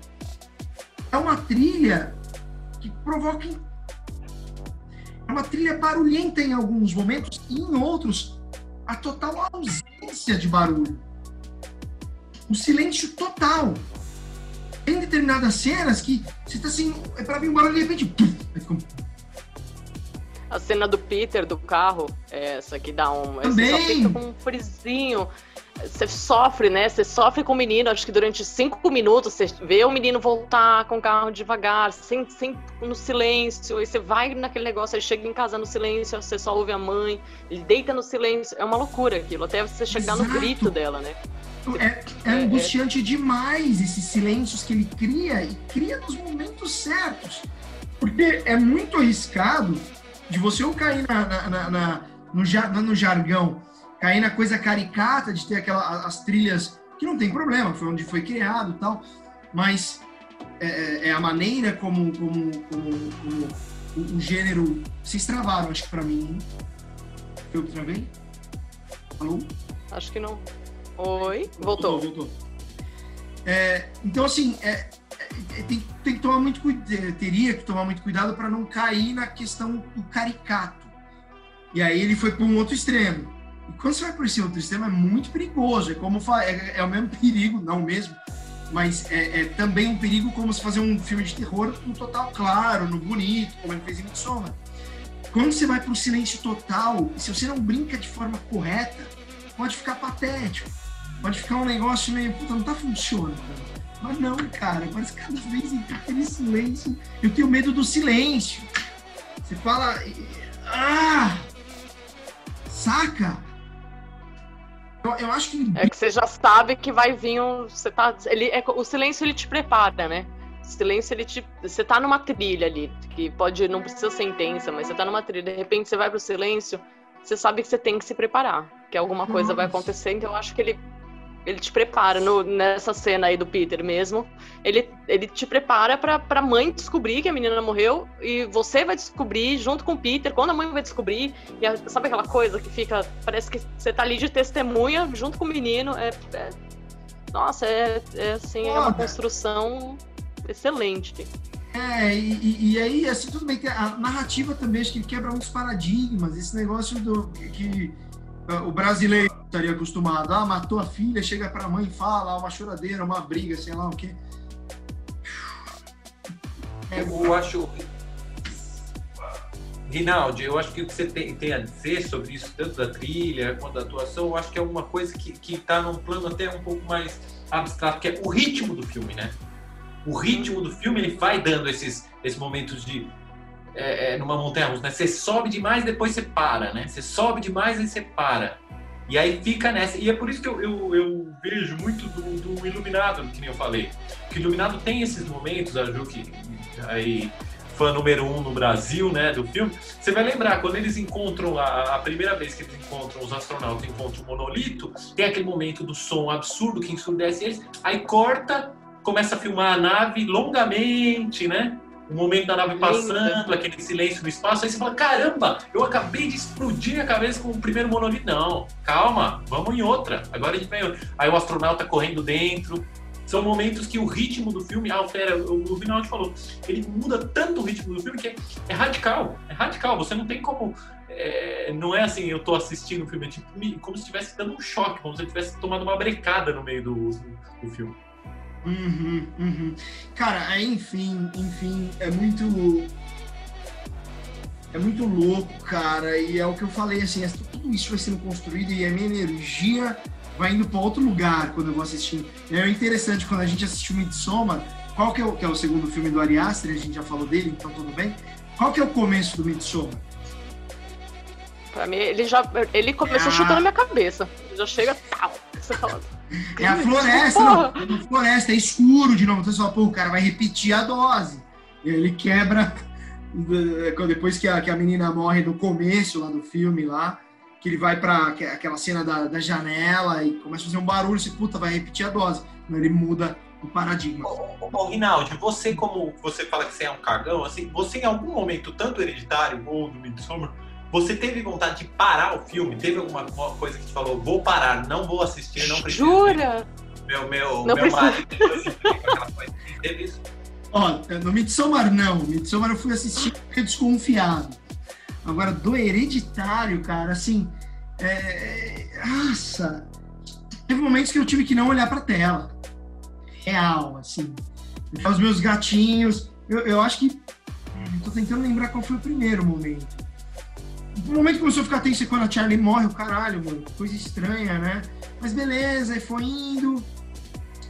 A: é uma trilha que provoque é uma trilha barulhenta em alguns momentos e em outros a total ausência de barulho. O silêncio total. Tem determinadas cenas que você tá assim, é para vir um barulho de repente. Pum,
B: a cena do Peter do carro, é essa que dá um.
A: Também.
B: Só fica com um frisinho você sofre, né? Você sofre com o menino, acho que durante cinco minutos você vê o menino voltar com o carro devagar, sem, sem, no silêncio, aí você vai naquele negócio, aí chega em casa no silêncio, você só ouve a mãe, ele deita no silêncio, é uma loucura aquilo, até você chegar Exato. no grito dela, né?
A: É, é, é angustiante é... demais esses silêncios que ele cria e cria nos momentos certos. Porque é muito arriscado de você ou cair na, na, na no, no jargão cair na coisa caricata de ter aquela, as trilhas, que não tem problema, foi onde foi criado tal, mas é, é, é a maneira como, como, como, como o, o, gênero se extravaram, acho que pra mim. Eu que travei? Alô?
B: Acho que não. Oi? Voltou.
A: Voltou, voltou. É, então, assim, é, é, tem, tem, que tomar muito cuidado, teria que tomar muito cuidado para não cair na questão do caricato. E aí ele foi para um outro extremo. E quando você vai por esse outro extremo, é muito perigoso. É como é, é o mesmo perigo, não o mesmo, mas é, é, também um perigo como se fazer um filme de terror no total claro, no bonito, como ele fez em Midsommar. Quando você vai para o silêncio total, se você não brinca de forma correta, pode ficar patético. Pode ficar um negócio meio, puta, não tá funcionando. Mas não, cara, que cada vez entra aquele silêncio. Eu tenho medo do silêncio. Você fala. Ah! Saca? Eu, eu, acho que.
B: É que você já sabe que vai vir um. Você tá, ele, é, o silêncio ele te prepara, né? O silêncio ele te. Você tá numa trilha ali, que pode. Não precisa ser intensa, mas você tá numa trilha. De repente você vai pro silêncio, você sabe que você tem que se preparar, que alguma coisa Nossa. vai acontecer, então eu acho que ele Ele te prepara no, nessa cena aí do Peter mesmo. Ele, ele te prepara pra, pra mãe descobrir que a menina morreu e você vai descobrir junto com o Peter, quando a mãe vai descobrir. E a, sabe aquela coisa que fica. Parece que você tá ali de testemunha junto com o menino. É, é nossa, é, é assim, é uma construção excelente.
A: É, e, e, aí, assim, tudo bem a narrativa também, acho que quebra muitos paradigmas. Esse negócio do que o brasileiro estaria acostumado, ah, matou a filha, chega pra mãe e fala, ah, uma choradeira, uma briga, sei lá o quê.
C: É, eu acho. Rinaldi, eu acho que o que você tem, tem, a dizer sobre isso, tanto da trilha quanto da atuação, eu acho que é uma coisa que, que tá num plano até um pouco mais abstrato, que é o ritmo do filme, né? o ritmo do filme ele vai dando esses, esses momentos de é, é, numa montanha russa, né? Você sobe demais, depois você para, né? Você sobe demais e você para. E aí fica nessa. E é por isso que eu, eu, eu vejo muito do, do, Iluminado, que nem eu falei. Que o Iluminado tem esses momentos, a Ju, que aí, fã número um no Brasil, né, do filme. Você vai lembrar, quando eles encontram, a, a primeira vez que eles encontram, os astronautas encontram o monolito, tem aquele momento do som absurdo que ensurdece eles, aí corta começa a filmar a nave longamente, né? O momento da nave passando, aquele silêncio do espaço, aí você fala, caramba, eu acabei de explodir a cabeça com o primeiro monolito. Não, calma, vamos em outra. Agora a gente vai. Aí o astronauta correndo dentro. São momentos que o ritmo do filme altera. O Vinaldi falou, ele muda tanto o ritmo do filme que é, é radical. É radical. Você não tem como. É, não é assim, eu tô assistindo o filme, é tipo como se estivesse dando um choque, como se eu tivesse tomado uma brecada no meio do, do filme.
A: Uhum, uhum. Cara, é, enfim, enfim, é muito. É muito louco, cara. E é o que eu falei, assim, é, tudo isso vai sendo construído e a minha energia vai indo para outro lugar quando eu vou assistir. É interessante quando a gente assistiu Midsommar, qual que é o, que é o segundo filme do Ari Aster, a gente já falou dele, então tudo bem. Qual que é o começo do Midsommar?
B: Pra mim, ele já ele começou ah. chutando a minha cabeça. Já chega, tal. Você fala,
A: é a floresta, não. É a floresta, é escuro de novo. Então você fala, pô, o cara vai repetir a dose. E ele quebra *laughs* depois que a, que a menina morre no começo lá do filme lá, que ele vai para aquela cena da, da janela e começa a fazer um barulho, você, puta, vai repetir a dose. Então ele muda o paradigma.
C: Ô, ô, Rinaldi, você como você fala que você é um cagão, assim, você em algum momento, tanto hereditário ou do Midsommar, você teve vontade de parar o filme? Teve alguma coisa que te falou, vou parar, não vou assistir, não preciso.
B: Jura?
C: Meu, meu, não meu marido aquela coisa. Teve isso?
A: Ó, no Midsommar não. Midsommar eu fui assistir porque desconfiado. Agora, do Hereditário, cara, assim. É... Nossa! Teve momentos que eu tive que não olhar pra tela. Real, assim. Os meus gatinhos. Eu, eu acho que. Tô tentando lembrar qual foi o primeiro momento o momento que começou a ficar tenso é quando a Charlie morre, o caralho, mano, coisa estranha, né? Mas beleza, aí foi indo.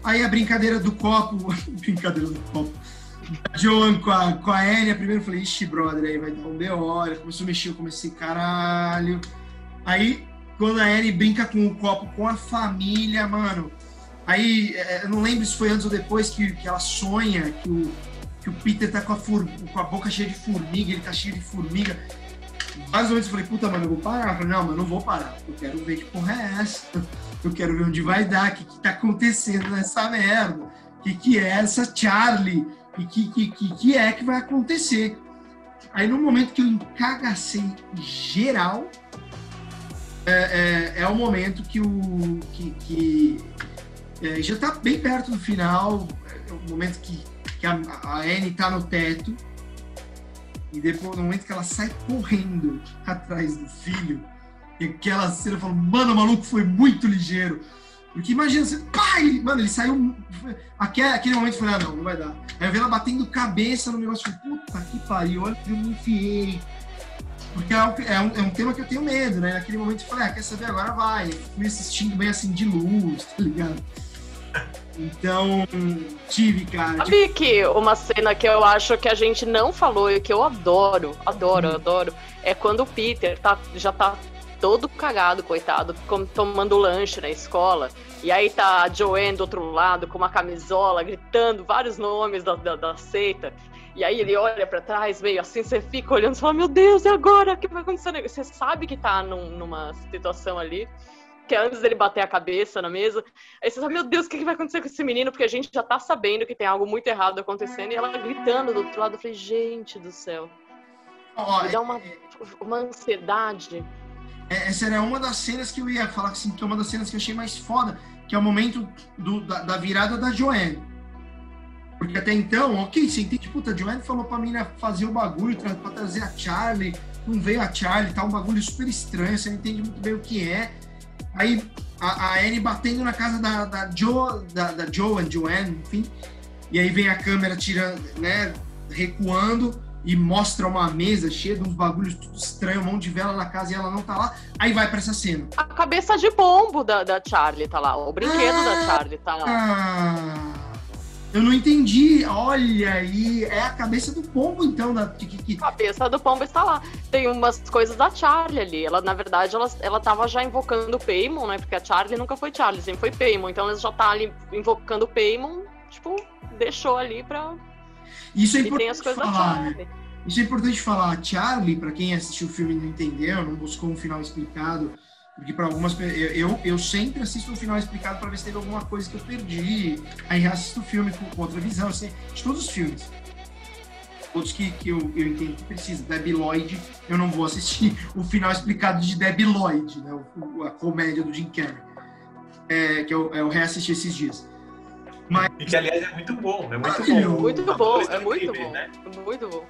A: Aí a brincadeira do copo, *laughs* brincadeira do copo. A Joan com a, com a Ellie, primeiro eu falei, ixi, brother, aí vai dar um B.O. Começou a mexer, eu comecei, caralho. Aí, quando a Ellie brinca com o copo com a família, mano. Aí, é, eu não lembro se foi antes ou depois que, que ela sonha que o, que o Peter tá com a, fur, com a boca cheia de formiga, ele tá cheio de formiga vários momentos eu falei, puta, mano, eu vou parar. Eu falei, não, mas não vou parar. Eu quero ver que porra é essa. Eu quero ver onde vai dar, o que, que tá acontecendo nessa merda. O que, que é essa Charlie? E que, que, que, que é que vai acontecer? Aí no momento que eu encagacei geral, é, é, é o momento que o. que, que é, já tá bem perto do final, é o momento que, que a, a Anne tá no teto e depois, no momento que ela sai correndo atrás do filho, e aquela cena fala, mano, o maluco foi muito ligeiro. Porque imagina, você, pai! Mano, ele saiu. Aquele, aquele momento eu falei, ah, não, não vai dar. Aí eu vi ela batendo cabeça no negócio, puta que pariu, olha que eu me enfiei. Porque é um, é um, tema que eu tenho medo, né? Naquele momento eu falei, ah, quer saber, agora vai. Fui assistindo bem assim de luz, tá ligado? Então, tive, cara.
B: Sabe tipo... que uma cena que eu acho que a gente não falou e que eu adoro, adoro, hum. adoro, é quando o Peter tá, já tá todo cagado, coitado, tomando lanche na escola. E aí tá a Joanne do outro lado com uma camisola, gritando vários nomes da, da, da seita. E aí ele olha para trás, meio assim, você fica olhando e fala, meu Deus, e agora? O que vai acontecer? Você sabe que tá num, numa situação ali que é antes dele bater a cabeça na mesa. Aí você sabe, meu Deus, o que, que vai acontecer com esse menino? Porque a gente já tá sabendo que tem algo muito errado acontecendo. E ela gritando do outro lado, eu falei, gente do céu.
A: Ó,
B: Me dá uma, uma ansiedade.
A: É, essa era uma das cenas que eu ia falar assim, que é uma das cenas que eu achei mais foda, que é o momento do- da, da virada da Joanne. Porque até então, ok, você entende, puta, a Joanne falou pra mina fazer o bagulho, tra pra trazer a Charlie, não veio a Charlie, tá um bagulho super estranho, você não entende muito bem o que é. Aí a, a Anne batendo na casa da, da da, da Joanne, Joanne, enfim, e aí vem a câmera tirando, né, recuando, e mostra uma mesa cheia de uns bagulhos tudo estranho, um monte de vela na casa e ela não tá lá. Aí vai pra essa cena.
B: A cabeça de pombo da, da Charlie tá lá. O brinquedo
A: Ah.
B: da Charlie tá lá.
A: Ah, eu não entendi. Olha aí, é a cabeça do pombo então da
B: A cabeça do pombo está lá. Tem umas coisas da Charlie ali. Ela, na verdade, ela, ela tava já invocando o Paimon, né? Porque a Charlie nunca foi Charlie, sempre foi Paimon. Então ela já tá ali invocando o Paimon, tipo, deixou ali pra.
A: Isso é
B: E tem as
A: importante
B: coisas da
A: falar, né?
B: Charlie.
A: Isso é importante falar. A Charlie, pra quem assistiu o filme e não entendeu, não buscou um final explicado, porque para algumas eu, eu sempre assisto um final explicado para ver se teve alguma coisa que eu perdi. Aí reassisto o filme com, outra visão, assim, de todos os filmes. Todos que, que eu, eu entendo que precisa. Debbie Lloyd, eu não vou assistir *laughs* o final explicado de Debbie Lloyd, né? O- o- a comédia do Jim Carrey. É, que eu, eu reassisti esses dias.
C: E que, aliás, é muito bom. É muito
A: Maravilhoso.
C: bom.
B: Muito bom, é muito bom.
C: né?
B: Muito bom.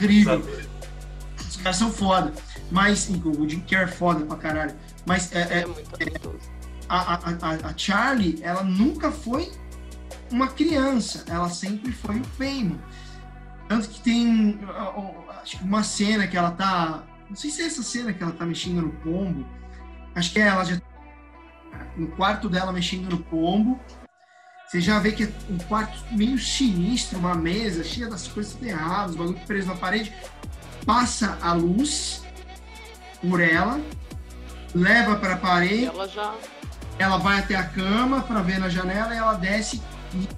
A: Incrível. Os caras são foda. Mas, o Jim Carrey é foda pra caralho. Mas é, é,
B: É muito gostoso.
A: a, a, a- Charlie, ela nunca foi uma criança, ela sempre foi o Paimon. Tanto que tem acho que uma cena que ela tá. Não sei se é essa cena que ela tá mexendo no pombo. Acho que é ela já no quarto dela mexendo no pombo. Você já vê que é um quarto meio sinistro, uma mesa cheia das coisas erradas, bagulho preso na parede. Passa a luz por ela, leva para a parede
B: ela já.
A: ela vai até a cama para ver na janela e ela desce e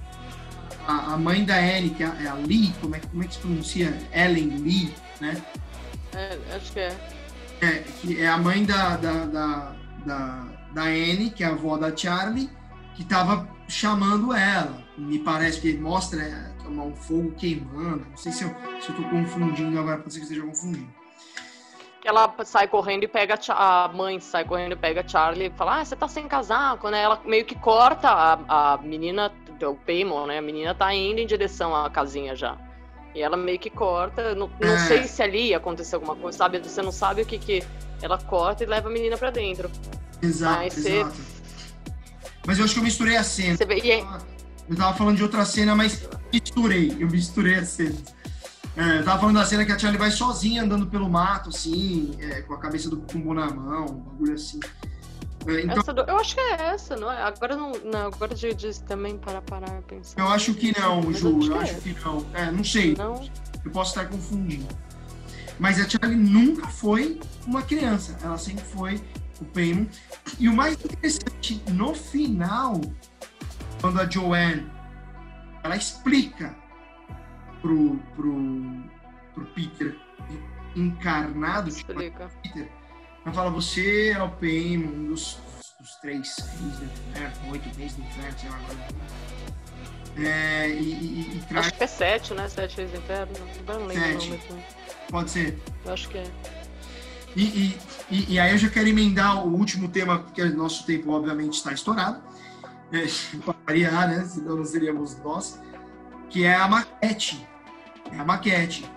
A: a, a mãe da Anne, que é a, é a Lee, como é, como é que se pronuncia? Ellen Lee, né?
B: é, acho que é.
A: É, que é a mãe da, da, da, da, da Anne, que é a avó da Charlie, que estava chamando ela. Me parece que mostra é, é um fogo queimando. Não sei se eu, se eu tô confundindo agora, pode ser que eu esteja confundindo.
B: Que ela sai correndo e pega a, a mãe, sai correndo e pega a Charlie e fala: Ah, você tá sem casaco, né? Ela meio que corta a, a menina, o Paimon, né? A menina tá indo em direção à casinha já. E ela meio que corta. Não, não
A: É.
B: sei se ali aconteceu alguma coisa, sabe? Você não sabe o que que. Ela corta e leva a menina pra dentro.
A: Exato,
B: Mas você-
A: exato. Mas eu acho que eu misturei a cena.
B: Você vê. E é-
A: Eu tava falando de outra cena, mas misturei. Eu misturei as cenas. É, tava falando da cena que a Charlie vai sozinha andando pelo mato, assim, é, com a cabeça do Kumbo na mão, um bagulho assim. É, então,
B: do- eu acho que é essa, não é? Agora não. não agora de, de também para parar e pensar.
A: eu acho que não, Ju. Eu
B: que
A: acho
B: é.
A: que não. É, não sei.
B: Não.
A: Eu posso estar confundindo. Mas a Charlie nunca foi uma criança. Ela sempre foi o Paimon. E o mais interessante, no final, quando a Joanne ela explica pro, pro, pro Peter encarnado, tipo. Peter, ela fala, você é o Paimon, um dos, dos três reis do inferno, oito reis do inferno, sei lá agora. É, e, e, e traz,
B: Acho que é sete, né? Sete vezes inferno. Agora não lembro
A: Sete.
B: o nome. né?
A: pode ser,
B: Eu acho que é.
A: E, e, e, aí eu já quero emendar o último tema, porque o nosso tempo obviamente está estourado, é, *laughs* variar, né? Senão não seríamos nós, que é a maquete. É a maquete.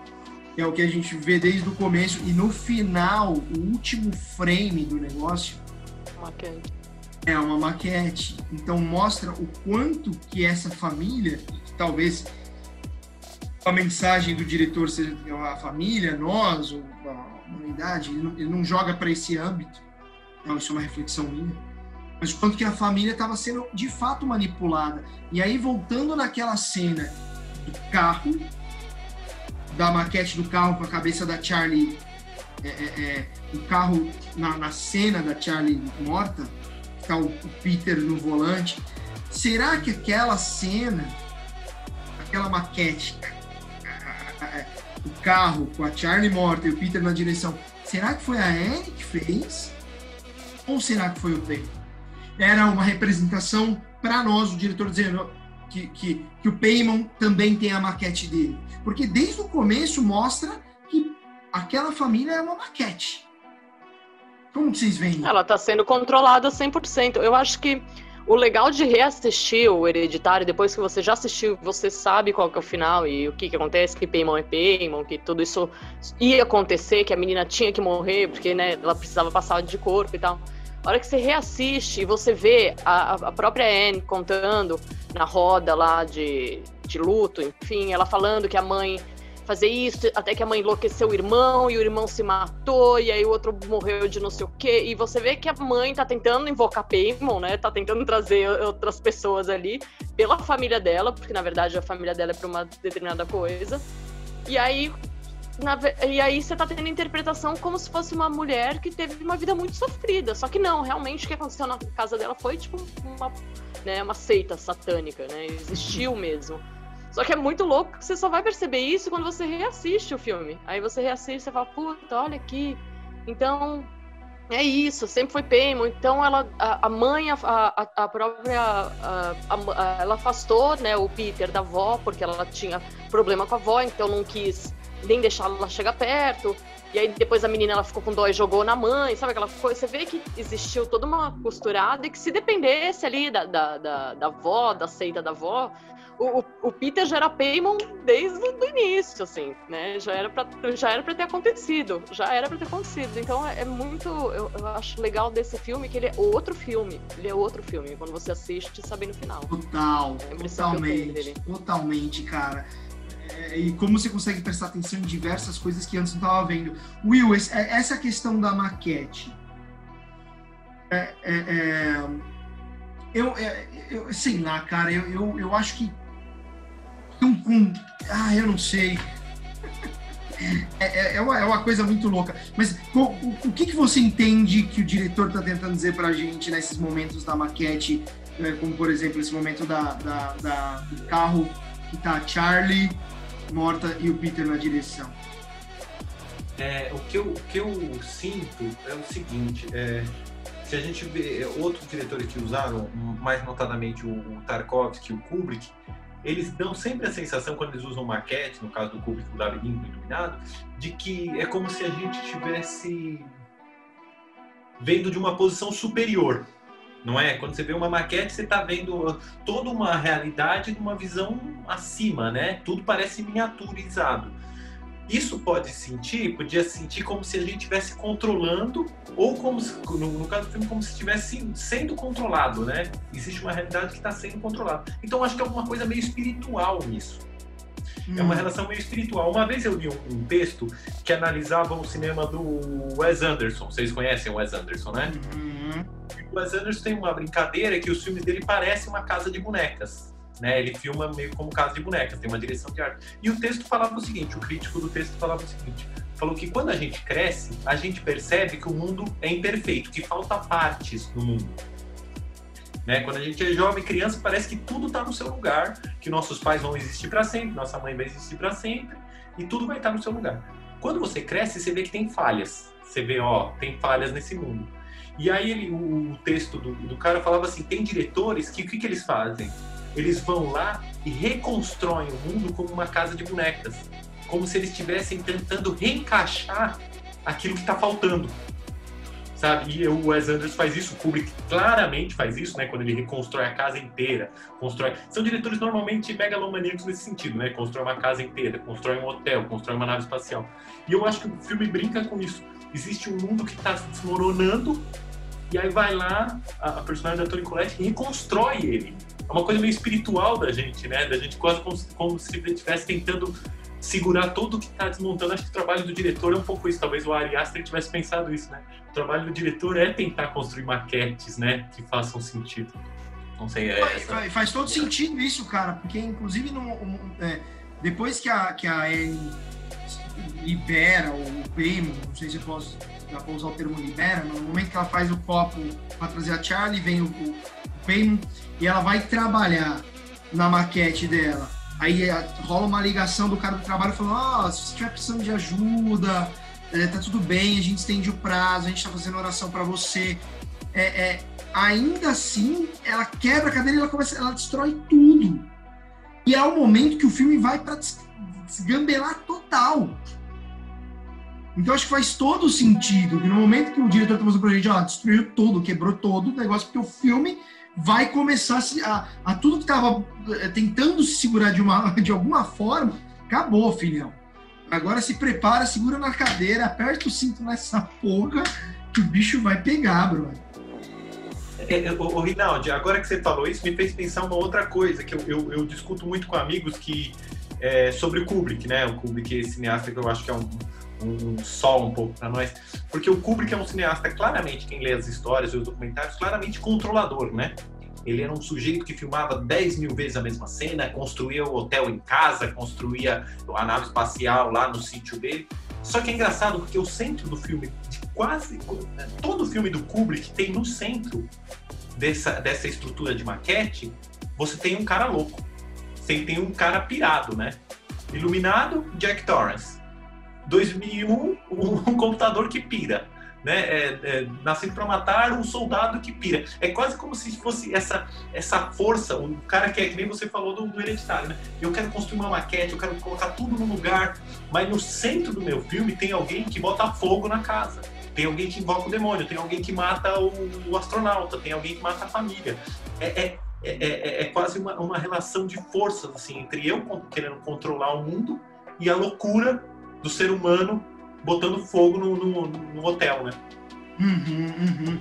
A: Que é o que a gente vê desde o começo. E no final, o último frame do negócio
B: Maquete.
A: é uma maquete. Então mostra o quanto que essa família, que talvez a mensagem do diretor seja a família, nós, ou a humanidade, ele não, ele não joga para esse âmbito. Então, isso é uma reflexão minha. Mas o quanto que a família estava sendo de fato manipulada. E aí, voltando naquela cena do carro, da maquete do carro com a cabeça da Charlie, é, é, é, o carro na, na cena da Charlie morta, tá o, o Peter no volante. Será que aquela cena, aquela maquete, o carro com a Charlie morta e o Peter na direção, será que foi a Anne que fez? Ou será que foi o Paymon? Era uma representação para nós, o diretor dizendo que, que, que o Paymon também tem a maquete dele. Porque desde o começo mostra que aquela família é uma maquete. Como vocês veem?
B: Ela está sendo controlada 100%. Eu acho que o legal de reassistir o Hereditário, depois que você já assistiu, você sabe qual que é o final e o que, que acontece, que Paimon é Paimon, que tudo isso ia acontecer, que a menina tinha que morrer, porque né, ela precisava passar de corpo e tal. A hora que você reassiste e você vê a, a própria Anne contando na roda lá de, de luto, enfim, ela falando que a mãe fazer isso, até que a mãe enlouqueceu o irmão e o irmão se matou, e aí o outro morreu de não sei o quê. E você vê que a mãe tá tentando invocar Paimon, né? Tá tentando trazer outras pessoas ali pela família dela, porque na verdade a família dela é pra uma determinada coisa. E aí. Na, e aí você tá tendo interpretação como se fosse uma mulher que teve uma vida muito sofrida. Só que não, realmente o que aconteceu na casa dela foi tipo uma, né, uma seita satânica, né? Existiu mesmo. Só que é muito louco que você só vai perceber isso quando você reassiste o filme. Aí você reassiste e fala, puta, olha aqui. Então, é isso, sempre foi Paimon. Então ela, a, a mãe, a, a, a própria, a, a, ela afastou, né, o Peter da avó porque ela tinha problema com a avó, então não quis nem deixar ela chegar perto. E aí depois a menina ela ficou com dó e jogou na mãe, sabe aquela coisa? Você vê que existiu toda uma costurada e que se dependesse ali da, da, da, da avó, da seita da avó, o, o, Peter já era Paimon desde o início, assim, né? Já era pra, já era pra ter acontecido. Já era pra ter acontecido. Então é, é muito. Eu, eu, acho legal desse filme que ele é outro filme. Ele é outro filme. Quando você assiste, sabe no final.
A: Total. É totalmente. Totalmente, cara. É, e como você consegue prestar atenção em diversas coisas que antes não estava vendo. Will, é, essa questão da maquete. É, é, é, eu, é, eu, sei lá, cara, eu, eu, eu acho que. Ah, eu não sei. É, uma, é uma coisa muito louca. Mas o, o, o que, que você entende que o diretor está tentando dizer para a gente nesses momentos da maquete, como por exemplo esse momento da, da, da do carro que tá Charlie morta e o Peter na direção?
C: É, o, que eu, o que eu sinto é o seguinte, é, se a gente vê outros diretores que usaram, mais notadamente o Tarkovsky e o Kubrick, eles dão sempre a sensação, quando eles usam maquete, no caso do Kubrick, o labirinto iluminado, de que é como se a gente estivesse vendo de uma posição superior. Não é? Quando você vê uma maquete, você está vendo toda uma realidade numa visão acima, né? Tudo parece miniaturizado. Isso pode sentir, podia sentir como se a gente estivesse controlando, ou como se, no, no, caso do filme, como se estivesse sendo controlado, né? Existe uma realidade que está sendo controlada. Então acho que é alguma coisa meio espiritual nisso. Hum. É uma hum. relação meio espiritual. Uma vez eu li um, um, texto que analisava o cinema do Wes Anderson. Vocês conhecem o Wes Anderson, né? Uhum. O Wes Anderson tem uma brincadeira que os filmes dele parecem uma casa de bonecas. Né? Ele filma meio como casa de bonecas, tem uma direção de arte. E o texto falava o seguinte, o crítico do texto falava o seguinte, falou que quando a gente cresce, a gente percebe que o mundo é imperfeito, que falta partes no mundo. Né? Quando a gente é jovem, criança, parece que tudo está no seu lugar, que nossos pais vão existir para sempre, nossa mãe vai existir para sempre, e tudo vai estar no seu lugar. Quando você cresce, você vê que tem falhas. Você vê, ó, tem falhas nesse mundo. E aí ele, o, texto do, do, cara falava assim, tem diretores que o que, que eles fazem? eles vão lá e reconstroem o mundo como uma casa de bonecas, como se eles estivessem tentando reencaixar aquilo que está faltando. Sabe? E o Wes Anderson faz isso, o Kubrick claramente faz isso, né? Quando ele reconstrói a casa inteira, constrói. São diretores normalmente megalomaníacos nesse sentido, né? Constrói uma casa inteira, constrói um hotel, constrói uma nave espacial. E eu acho que o filme brinca com isso. Existe um mundo que está se desmoronando e aí vai lá a, a personagem da Toni Collette e reconstrói ele é uma coisa meio espiritual da gente, né? Da gente quase como, como se estivesse tentando segurar tudo que está desmontando. Acho que o trabalho do diretor é um pouco isso. Talvez o Ari Aster tivesse pensado isso, né? O trabalho do diretor é tentar construir maquetes, né? Que façam sentido. Não sei, é
A: faz, faz, faz todo sentido isso, cara. Porque, inclusive, no, é, depois que a, que a Anne libera o Paymo, não sei se eu posso, já posso usar o termo libera, no momento que ela faz o copo para trazer a Charlie, vem o, o e ela vai trabalhar na maquete dela. Aí é, rola uma ligação do cara do trabalho falando: Ó, oh, se você estiver precisando de ajuda, é, tá tudo bem, a gente estende o prazo, a gente tá fazendo oração para você. é, é, ainda assim, ela quebra a cadeira e ela começa, ela destrói tudo. E é o momento que o filme vai para desgambelar total. Então acho que faz todo sentido. no momento que o diretor está mostrando pra gente, ó, destruiu tudo, quebrou todo o negócio, porque o filme vai começar a, a tudo que estava eh, tentando se segurar de, uma, *laughs* de alguma forma, acabou, filhão. Agora se prepara, segura na cadeira, aperta o cinto nessa porra, que o bicho vai pegar, brother.
C: É, o, é, Rinaldi, agora que você falou isso, me fez pensar uma outra coisa que eu, eu, eu discuto muito com amigos que é, sobre o Kubrick, né? O Kubrick cineasta que eu acho que é um, um, sol um pouco para nós, porque o Kubrick é um cineasta claramente, quem lê as histórias e os documentários, claramente controlador, né? Ele era um sujeito que filmava 10 mil vezes a mesma cena, construía o hotel em casa, construía a nave espacial lá no sítio dele. Só que é engraçado porque o centro do filme, de quase todo filme do Kubrick, tem no centro dessa, dessa estrutura de maquete, você tem um cara louco. Você tem um cara pirado, né? Iluminado, Jack Torrance. 2001, *laughs* um computador que pira né? É, é, nascido para matar um soldado que pira. É quase como se fosse essa, essa força, o cara que é que nem você falou do, do hereditário, né? Eu quero construir uma maquete, eu quero colocar tudo no lugar, mas no centro do meu filme tem alguém que bota fogo na casa. Tem alguém que invoca o demônio, tem alguém que mata o, o astronauta, tem alguém que mata a família. É, é, é, é, é quase uma, uma relação de forças assim, entre eu querendo controlar o mundo e a loucura do ser humano botando fogo no, no, no hotel, né?
A: Uhum, uhum.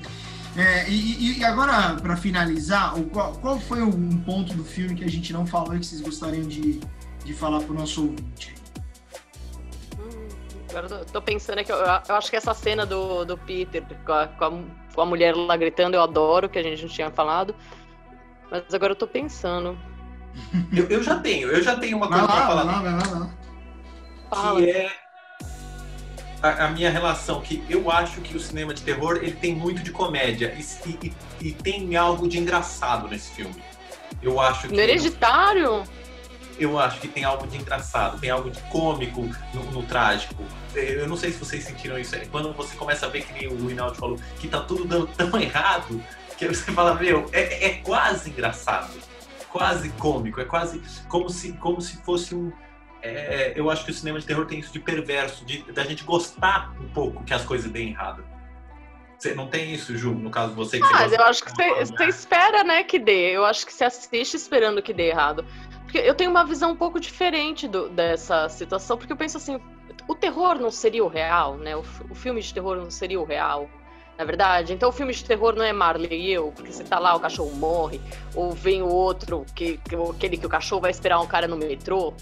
A: É, e, e, agora, para finalizar, qual, qual foi um ponto do filme que a gente não falou e que vocês gostariam de, de falar para o nosso ouvinte?
B: Hum, agora eu tô pensando aqui, eu, eu acho que essa cena do, do Peter com a, com, a, com a mulher lá gritando, eu adoro, que a gente não tinha falado. Mas agora eu tô pensando.
C: eu, eu já tenho, eu já tenho uma coisa
A: para
C: falar.
A: Vai lá, vai lá, lá.
C: Que é a, a, minha relação, que eu acho que o cinema de terror ele tem muito de comédia e, e, e tem algo de engraçado nesse filme. Eu acho que.
B: No hereditário?
C: Eu acho que tem algo de engraçado, tem algo de cômico no, no trágico. Eu não sei se vocês sentiram isso. É quando você começa a ver, que nem o Rinaldo falou, que tá tudo dando tão errado, que você fala, meu, é, é quase engraçado, quase cômico, é quase como se, como se fosse um, é, eu acho que o cinema de terror tem isso de perverso, de da gente gostar um pouco que as coisas deem errado. Você não tem isso, Ju, no caso você que
B: ah, Mas eu acho que você, você espera, né, que dê. Eu acho que você assiste esperando que dê errado. Porque eu tenho uma visão um pouco diferente do, dessa situação, porque eu penso assim, o terror não seria o real, né? O, o filme de terror não seria o real na verdade. Então o filme de terror não é Marley e eu, porque você tá lá, o cachorro morre, ou vem o outro, que, que aquele que o cachorro vai esperar um cara no metrô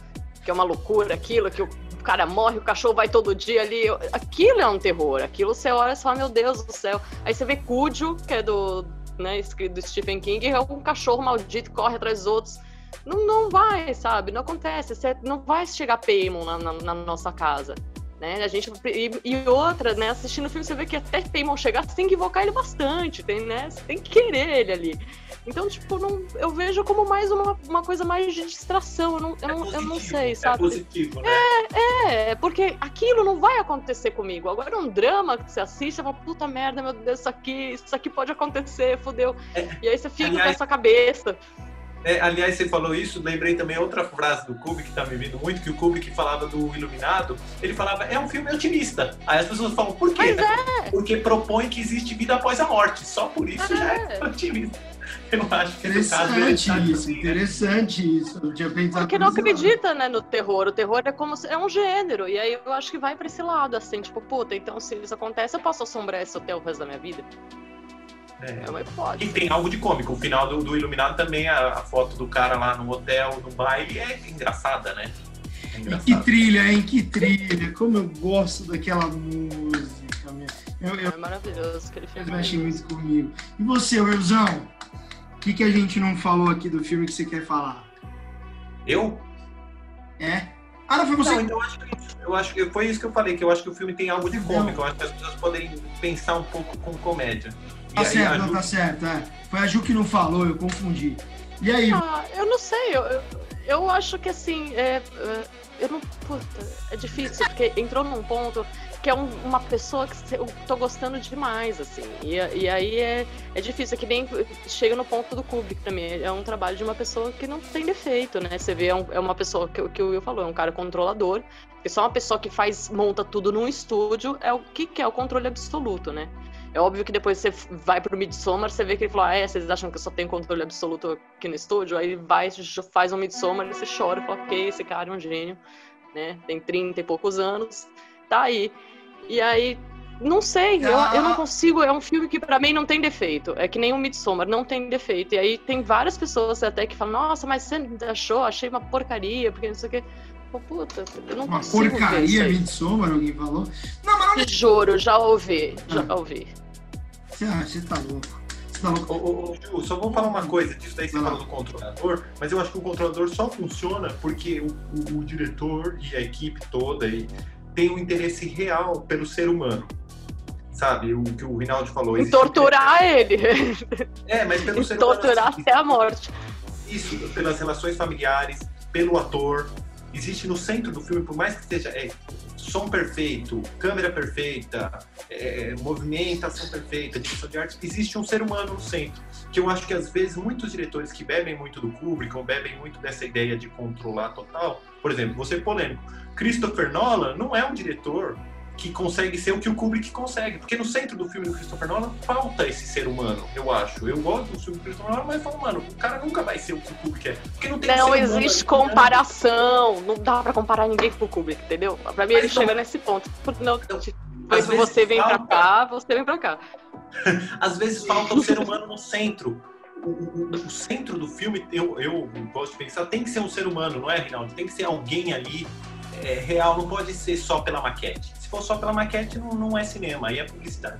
B: que é uma loucura aquilo, que o cara morre, o cachorro vai todo dia ali. Aquilo é um terror. Aquilo você olha só, meu Deus do céu. Aí você vê Cujo, que é do, né, do Stephen King, é um cachorro maldito, corre atrás dos outros. Não, não vai, sabe? Não acontece. Você não vai chegar Paimon na, na, na nossa casa. Né? A gente, e, e, outra, né? Assistindo o filme, você vê que até Paimon chegar, você tem que invocar ele bastante, tem, né? Você tem que querer ele ali. Então, tipo, não, eu vejo como mais uma, uma coisa mais de distração. Eu não, eu, é não, eu não sei, é sabe?
C: É positivo, né?
B: É, é, porque aquilo não vai acontecer comigo. Agora, um drama que você assiste, você fala, puta merda, meu Deus, isso aqui, isso aqui pode acontecer, fodeu. É, e aí você fica aliás, com essa cabeça.
C: É, aliás, você falou isso, lembrei também outra frase do Kubrick que tá me vindo muito, que o Kubrick falava do Iluminado, ele falava, é um filme otimista. Aí as pessoas falam, por quê?
B: É.
C: Porque propõe que existe vida após a morte. Só por isso já é, é *laughs* otimista. Eu acho que
A: interessante caso, isso, assim, interessante isso. Eu tinha pensado
B: Porque não acredita, né, no terror. O terror é como se, é um gênero. E aí eu acho que vai para esse lado, assim, tipo, puta, então se isso acontece, eu posso assombrar esse hotel o resto da minha vida.
C: É, é uma hipótese. E tem algo de cômico. O final do, do Iluminado também, a, a, foto do cara lá no hotel, no baile, é engraçada, né?
A: É que trilha, hein? Que trilha. Como eu gosto daquela música.
B: Eu, eu, é maravilhoso que ele fez.
A: Mexe muito comigo. E você, Wilson? O que, que a gente não falou aqui do filme que você quer falar?
C: Eu?
A: É. Ah, não foi você?
C: Não, então eu acho, que, eu acho que foi isso que eu falei, que eu acho que o filme tem algo de cômico. Eu acho que as pessoas podem pensar um pouco com comédia.
A: Tá certo, não, Ju... tá certo. É. Foi a Ju que não falou, eu confundi. E aí?
B: Ah, eu não sei. Eu, eu, acho que assim. É, é, eu não. Puta, é difícil, porque entrou num ponto que é um- uma pessoa que eu tô gostando demais, assim. E, e aí é, é difícil, é que nem chega no ponto do Kubrick pra mim. É um trabalho de uma pessoa que não tem defeito, né? Você vê, é, um- é uma pessoa que, o- que o Will falou, é um cara controlador. Porque só uma pessoa que faz, monta tudo num estúdio é o que, que é o controle absoluto, né? É óbvio que depois você vai pro Midsommar, você vê que ele falou, ah, é, vocês acham que eu só tenho controle absoluto aqui no estúdio? Aí vai, faz um Midsommar, e você chora e fala, ok, esse cara é um gênio, né? Tem 30 e poucos anos, tá aí. E aí, não sei, eu, eu não consigo, é um filme que pra mim não tem defeito. É que nem o Midsommar, não tem defeito. E aí tem várias pessoas até que falam, nossa, mas você achou? Achei uma porcaria, porque não sei o quê. Pô, Puta, eu não
A: Uma
B: consigo ver isso
A: porcaria,
B: aí.
A: Midsommar, alguém falou. Não, mas não
B: juro, já ouvi, já
A: Ah.
B: ouvi.
A: Você, você tá louco. Você tá louco.
C: Ô, ô, ô, Ju, só vou falar uma coisa disso daí você
A: lá.
C: falou do controlador, mas eu acho que o controlador só funciona porque o, o- o diretor e a equipe toda aí tem um interesse real pelo ser humano. Sabe, o que o Rinaldi falou.
B: Em
C: um
B: torturar ele.
C: É, mas pelo
B: Em
C: ser humano.
B: torturar
C: assim,
B: até a morte.
C: Isso, pelas relações familiares, pelo ator. Existe no centro do filme, por mais que seja é, som perfeito, câmera perfeita, é, movimentação perfeita, direção de arte, existe um ser humano no centro. Que eu acho que às vezes muitos diretores que bebem muito do Kubrick ou bebem muito dessa ideia de controlar total, por exemplo, ser polêmico, Christopher Nolan não é um diretor que consegue ser o que o Kubrick consegue, porque no centro do filme do Christopher Nolan falta esse ser humano, eu acho. Eu gosto do filme do Christopher Nolan, mas eu falo, mano, o cara nunca vai ser o que o Kubrick é, porque não tem
B: Não
C: ser humano
B: existe
C: ali,
B: comparação. Não dá pra comparar ninguém com o Kubrick, entendeu? Pra mim,
C: Mas
B: ele
C: então-
B: chega nesse ponto. Não,
C: Então,
B: tipo, você vem pra
C: falta-
B: cá, você vem pra cá. *laughs*
C: às vezes falta o ser humano no centro. O, o- o centro do filme, eu, eu gosto de pensar, tem que ser um ser humano, não é, Rinaldo? Tem que ser alguém ali é, real, não pode ser só pela maquete. Se for só pela maquete, não, não é cinema, aí é publicidade.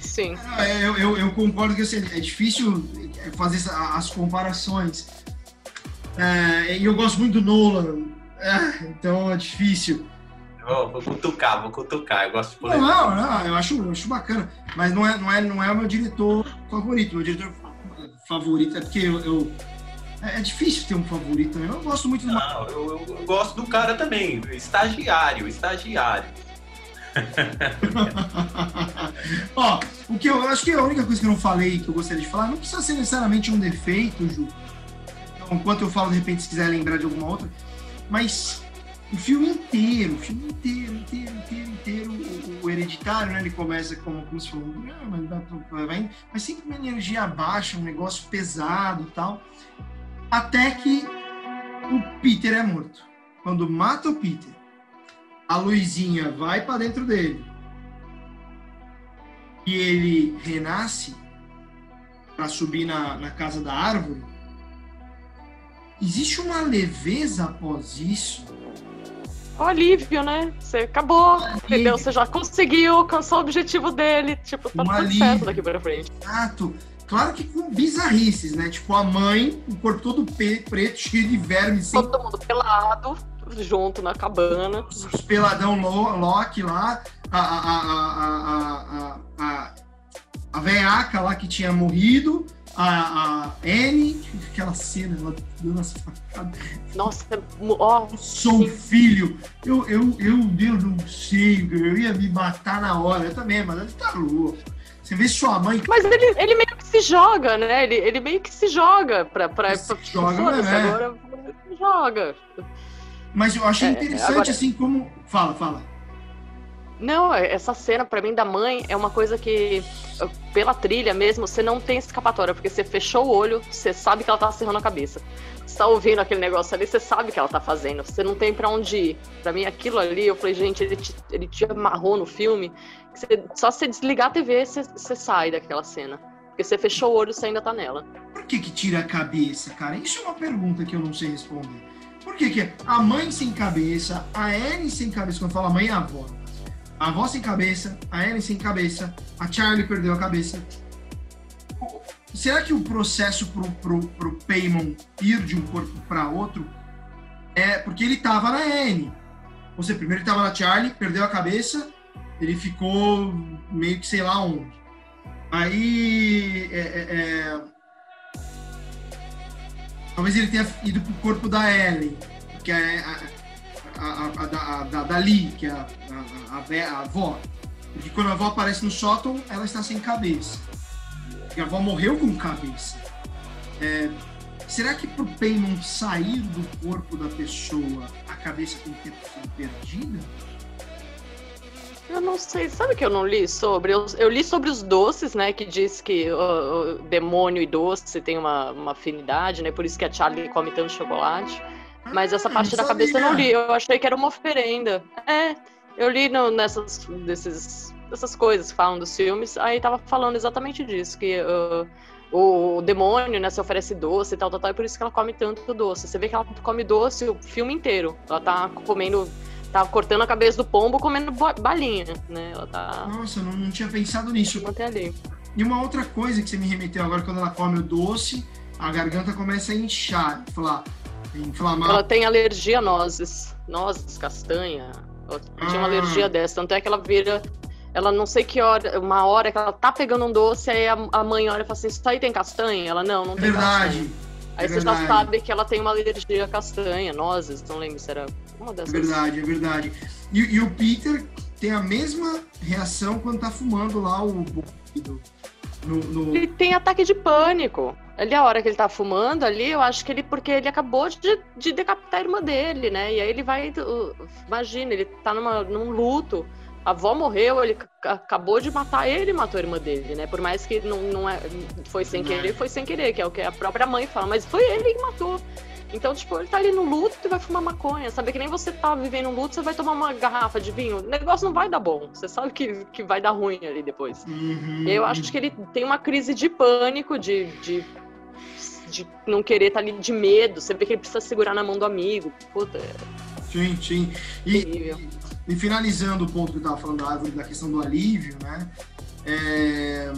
B: Sim.
A: Ah, é, Eu, eu, eu concordo que assim, é difícil fazer as comparações. É, E eu gosto muito do Nolan, é, então é difícil.
C: Ó, vou cutucar, vou cutucar, eu gosto de
A: Não, não, não, eu acho, eu acho bacana, mas não é, não, é, não é o meu diretor favorito. Meu diretor favorito é porque eu. eu- é, é difícil ter um favorito. Eu gosto muito do.
C: Não, eu, eu- eu gosto do cara também, estagiário, estagiário.
A: Ó, o que eu acho que a única coisa que eu não falei que eu gostaria de falar, não precisa ser necessariamente um defeito, Ju. Então, enquanto eu falo, de repente, se quiser lembrar de alguma outra, mas o filme inteiro, o filme inteiro, inteiro, inteiro, inteiro, o, o hereditário, né? Ele começa como, como se falou, "Ah, mas, vai, mas sempre uma energia baixa, um negócio pesado e tal. Até que o Peter é morto. Quando mata o Peter, a luzinha vai para dentro dele e ele renasce para subir na, na casa da árvore, existe uma leveza após isso.
B: O alívio, né? Você acabou, entendeu? Você já conseguiu alcançar o objetivo dele. Tipo, tá
A: Um
B: tudo
A: alívio.
B: certo daqui pra frente.
A: Exato. Claro que com bizarrices, né? Tipo, a mãe, o corpo todo preto, cheio de vermes.
B: Todo sem... mundo pelado, junto na cabana.
A: Os peladão lo Loki lá, a, a, a, a, a, a, veaca lá que tinha morrido, a, a Anne, aquela cena, ela dando as facadas.
B: Nossa, é ó.
A: Oh, Sou filho. Eu, eu, eu, Deus, não sei, eu ia me matar na hora. Eu também, mas ele tá louco. Você vê sua mãe
B: Mas ele, ele meio que se joga, né? Ele, ele meio que se joga pra. pra,
A: Se joga, né?
B: agora se joga.
A: Mas eu achei
B: É,
A: interessante,
B: agora-
A: assim, como. Fala, fala.
B: Não, essa cena pra mim da mãe é uma coisa que, pela trilha mesmo, você não tem escapatória, porque você fechou o olho, você sabe que ela tá cerrando a cabeça. Você tá ouvindo aquele negócio ali, você sabe que ela tá fazendo, você não tem pra onde ir. Pra mim, aquilo ali, eu falei, gente, ele te, ele te amarrou no filme, você- só você desligar a TV, você, você sai daquela cena. Porque você fechou o olho, você ainda tá nela.
A: Por que que tira a cabeça, cara? Isso é uma pergunta que eu não sei responder. Por que que a mãe sem cabeça, a Anne sem cabeça, quando fala mãe é avó. A avó sem cabeça, a Anne sem cabeça, a Charlie perdeu a cabeça. Será que o processo pro, pro, pro Paimon ir de um corpo para outro é porque ele tava na Anne? Ou seja, primeiro ele tava na Charlie, perdeu a cabeça, ele ficou meio que sei lá onde. Aí é, é, é, Talvez ele tenha ido pro corpo da Ellen. Porque a, a- a, a, da, da, Lee, que é a, a, avó. Porque quando a avó aparece no sótão, ela está sem cabeça. Porque a avó morreu com cabeça. É, será que pro Paimon sair do corpo da pessoa, a cabeça tem que ter sido perdida?
B: Eu não sei, sabe que eu não li sobre? Eu, eu li sobre os doces, né? Que diz que o, o demônio e doce tem uma, uma afinidade, né? Por isso que a Charlie come tanto chocolate. Mas essa ah, parte da cabeça eu não li. Eu achei que era uma oferenda. É, eu li no, nessas desses, dessas coisas que falam dos filmes. Aí tava falando exatamente disso, que uh, o, o, demônio, né, se oferece doce e tal, tal, tal, e por isso que ela come tanto doce. Você vê que ela come doce o filme inteiro. Ela tá comendo tá cortando a cabeça do pombo comendo balinha, né? Ela tá.
A: Nossa, eu não, não tinha pensado nisso.
B: Ali.
A: E uma outra coisa que você me remeteu agora, quando ela come o doce, a garganta começa a inchar, falar, inflamar.
B: Ela tem alergia a nozes, nozes, castanha. Ela ah. tinha uma ah. alergia dessa, tanto é que ela vira. Ela não sei que hora, uma hora que ela tá pegando um doce, aí a, a mãe olha e fala assim: Isso aí tem castanha? Ela, não, não tem
A: Verdade.
B: castanha. Aí é você já sabe que ela tem uma alergia a castanha, nozes, não lembro se era uma dessas.
A: É verdade, é verdade. E, e, o Peter tem a mesma reação quando tá fumando lá o
B: no, no... Ele tem ataque de pânico. Ali, a hora que ele tá fumando ali, eu acho que ele, porque ele acabou de, de decapitar a irmã dele, né? E aí ele vai. Imagina, ele tá numa, num luto a avó morreu, ele acabou de matar ele matou a irmã dele, né? Por mais que não, não é, foi sem querer, foi sem querer, que é o que a própria mãe fala, mas foi ele que matou. Então, tipo, ele tá ali no luto e vai fumar maconha, sabe? Que nem você tá vivendo um luto, você vai tomar uma garrafa de vinho, o negócio não vai dar bom. Você sabe que, que vai dar ruim ali depois.
A: Uhum.
B: E eu acho que ele tem uma crise de pânico, de, de, de não querer estar tá ali de medo. Você vê que ele precisa segurar na mão do amigo. Puta. É
A: sim, sim. E, e finalizando o ponto que eu estava falando da árvore, da questão do alívio, né? É,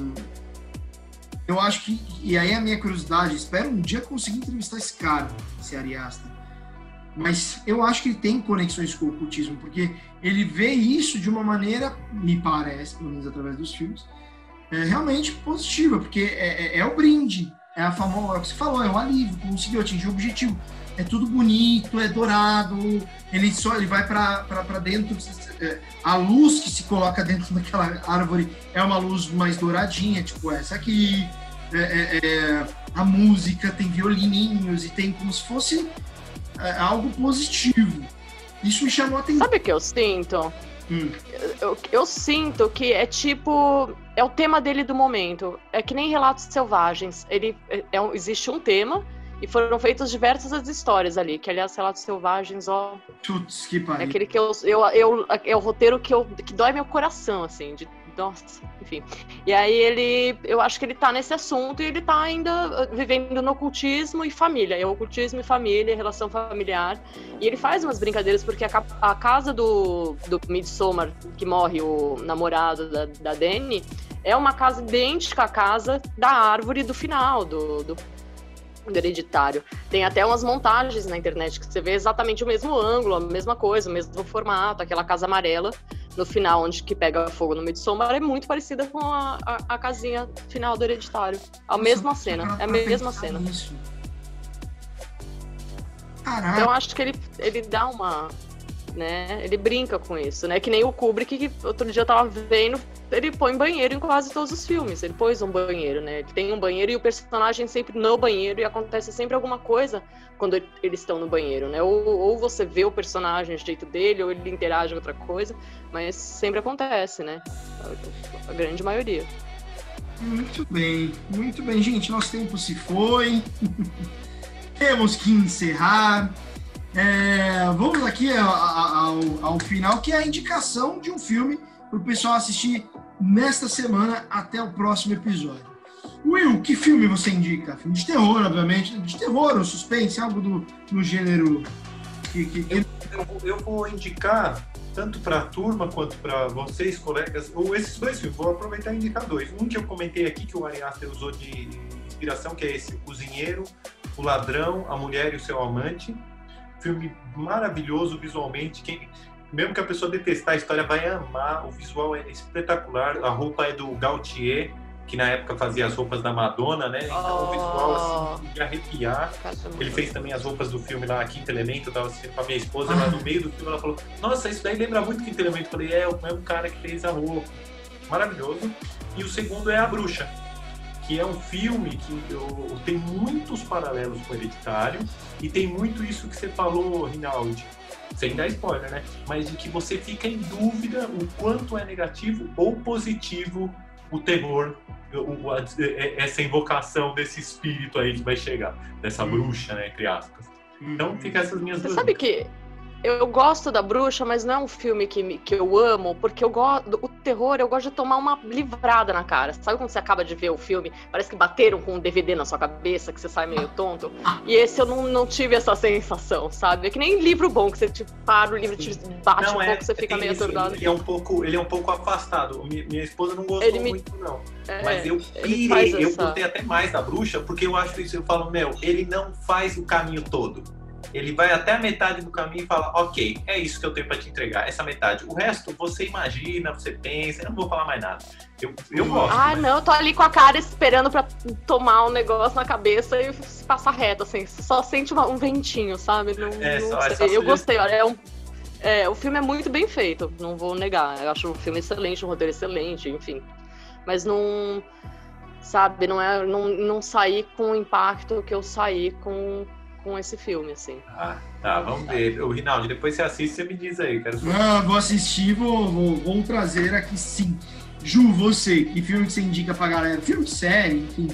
A: eu acho que, e aí a minha curiosidade, espero um dia conseguir entrevistar esse cara, esse Ariasta. Mas eu acho que ele tem conexões com o ocultismo, porque ele vê isso de uma maneira, me parece, pelo menos através dos filmes, é, realmente positiva, porque é, é, é o brinde, é a famosa, é o que você falou, é o alívio, conseguiu atingir o objetivo é tudo bonito, é dourado, ele só ele vai para dentro, é, a luz que se coloca dentro daquela árvore é uma luz mais douradinha, tipo essa aqui. É, é, é, a música tem violininhos e tem como se fosse é, algo positivo. Isso me chamou a atenção.
B: Sabe o que eu sinto? Hum. Eu, eu, sinto que é tipo. É o tema dele do momento. É que nem Relatos Selvagens. Ele, é, existe um tema e foram feitas diversas histórias ali, que aliás, Relatos Selvagens, ó.
A: Putz, que pariu.
B: É aquele que eu, eu, eu. É o roteiro que, eu, que dói meu coração, assim, de nossa, enfim. E aí ele, eu acho que ele tá nesse assunto e ele tá ainda vivendo no ocultismo e família, é ocultismo e família, relação familiar. E ele faz umas brincadeiras porque a, a casa do, do Midsommar, que morre o namorado da, da Dani, é uma casa idêntica à casa da árvore do final, do, do do hereditário. Tem até umas montagens na internet que você vê exatamente o mesmo ângulo, a mesma coisa, o mesmo formato, aquela casa amarela no final, onde que pega fogo no meio de sombra, é muito parecida com a, a, a casinha final do hereditário. A mesma cena, é a mesma cena.
A: Caraca.
B: Então acho que ele, ele dá uma, né? Ele brinca com isso, né? Que nem o Kubrick, que outro dia eu tava vendo, ele põe banheiro em quase todos os filmes. Ele pôs um banheiro, né? Ele tem um banheiro e o personagem sempre no banheiro e acontece sempre alguma coisa quando eles estão no banheiro, né? Ou, ou você vê o personagem do jeito dele, ou ele interage com outra coisa, mas sempre acontece, né? A, a grande maioria.
A: Muito bem, muito bem, gente. Nosso tempo se foi. *laughs* Temos que encerrar. É, vamos aqui ao, ao, final, que é a indicação de um filme para o pessoal assistir nesta semana até o próximo episódio. Will, que filme você indica? Filme de terror, obviamente. De terror ou suspense, algo do, no gênero que. que...
C: Eu, eu, eu, vou indicar, tanto para a turma quanto para vocês, colegas, ou esses dois filmes. Vou aproveitar e indicar dois. Um que eu comentei aqui, que o Ari usou de inspiração, que é esse: O Cozinheiro, O Ladrão, A Mulher e o Seu Amante filme maravilhoso visualmente. Quem, mesmo que a pessoa detestar a história, vai amar. O visual é espetacular. A roupa é do Gaultier, que na época fazia as roupas da Madonna, né? Então o visual assim de arrepiar.
B: Caramba.
C: Ele fez também as roupas do filme lá, Quinto Elemento, eu tava assistindo com a minha esposa, ela no meio do filme ela falou, nossa, isso daí lembra muito Quinto Elemento. Eu falei, é, o mesmo cara que fez a roupa. Maravilhoso. E o segundo é A Bruxa, que é um filme que eu- tem muitos paralelos com o Hereditário e tem muito isso que você falou, Rinaldi. Sem dar spoiler, né? Mas de que você fica em dúvida o quanto é negativo ou positivo o terror, o- o- a- é- essa invocação desse espírito aí que vai chegar, dessa
A: Hum.
C: bruxa, né? Entre aspas. Então fica essas minhas
B: Você
C: dúvidas.
B: sabe que eu gosto da bruxa, mas não é um filme que, que eu amo, porque eu gosto. O terror, eu gosto de tomar uma livrada na cara. Sabe quando você acaba de ver o filme? Parece que bateram com um DVD na sua cabeça, que você sai meio tonto. E esse eu não, não tive essa sensação, sabe? É que nem livro bom, que você te para o livro, te bate um pouco, você fica
C: tem
B: meio
C: isso,
B: atordoado.
C: Ele é um pouco, ele é um pouco afastado. Mi- Minha esposa não gostou
B: me-
C: muito, não.
B: É,
C: Mas eu pirei, eu
B: essa-
C: gostei até mais da bruxa, porque eu acho isso, eu falo, meu, ele não faz o caminho todo. Ele vai até a metade do caminho e fala, ok, é isso que eu tenho pra te entregar, essa metade. O resto, você imagina, você pensa, eu não vou falar mais nada. Eu, eu gosto.
B: Ah,
C: mas-
B: não, eu tô ali com a cara esperando pra tomar um negócio na cabeça e passar reto, assim. Só sente uma- um ventinho, sabe? Não,
C: É,
B: não
C: só- é só
B: eu
C: se-
B: gostei, olha, é um. é, o filme é muito bem feito, não vou negar. Eu acho o filme excelente, o roteiro excelente, enfim. Mas não. Sabe, não é. Não, não saí com o impacto que eu saí com, com esse filme, assim.
C: Ah, tá, vamos ver. O Rinaldi, depois você assiste, você me diz aí, quero saber.
A: Ah, vou assistir, vou, vou, vou trazer aqui sim. Ju, você, que filme que você indica pra galera? Filme, série, enfim,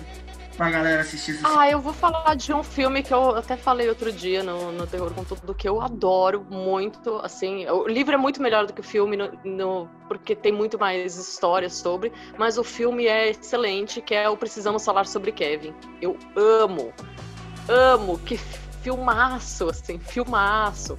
A: pra galera assistir essa
B: Ah, eu vou falar de um filme que eu até falei outro dia no, no Terror com Tudo, que eu adoro muito, assim, o livro é muito melhor do que o filme, no, no- porque tem muito mais histórias sobre, mas o filme é excelente, que é o Precisamos Falar Sobre Kevin. Eu amo, amo, que filmaço, assim, filmaço.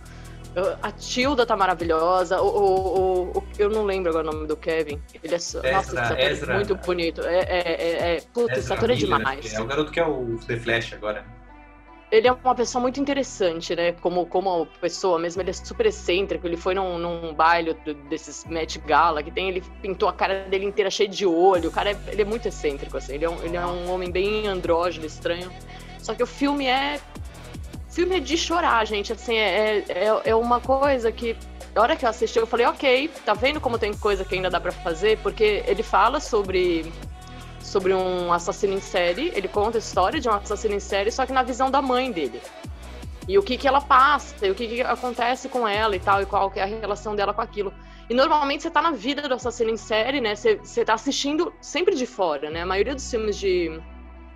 B: A Tilda tá maravilhosa. O, o- o- eu não lembro agora o nome do Kevin. Ele é,
C: Ezra-
B: nossa, esse ator é
C: Ezra-
B: muito bonito. É, é, é, é, putz, esse ator é demais.
C: É o garoto que é o The Flash agora.
B: Ele é uma pessoa muito interessante, né? Como, como pessoa mesmo, ele é super excêntrico. Ele foi num, num baile desses Met Gala que tem, ele pintou a cara dele inteira cheia de olho. O cara é, ele é muito excêntrico, assim. Ele é, um, ele é um homem bem andrógeno, estranho. Só que o filme é. Filme é de chorar, gente. Assim, é, é, é uma coisa que. Na hora que eu assisti, eu falei, ok, tá vendo como tem coisa que ainda dá pra fazer? Porque ele fala sobre sobre um assassino em série. Ele conta a história de um assassino em série, só que na visão da mãe dele. E o que que ela passa, e o que, que acontece com ela e tal, e qual que é a relação dela com aquilo. E normalmente você tá na vida do assassino em série, né? Você, você tá assistindo sempre de fora, né? A maioria dos filmes de,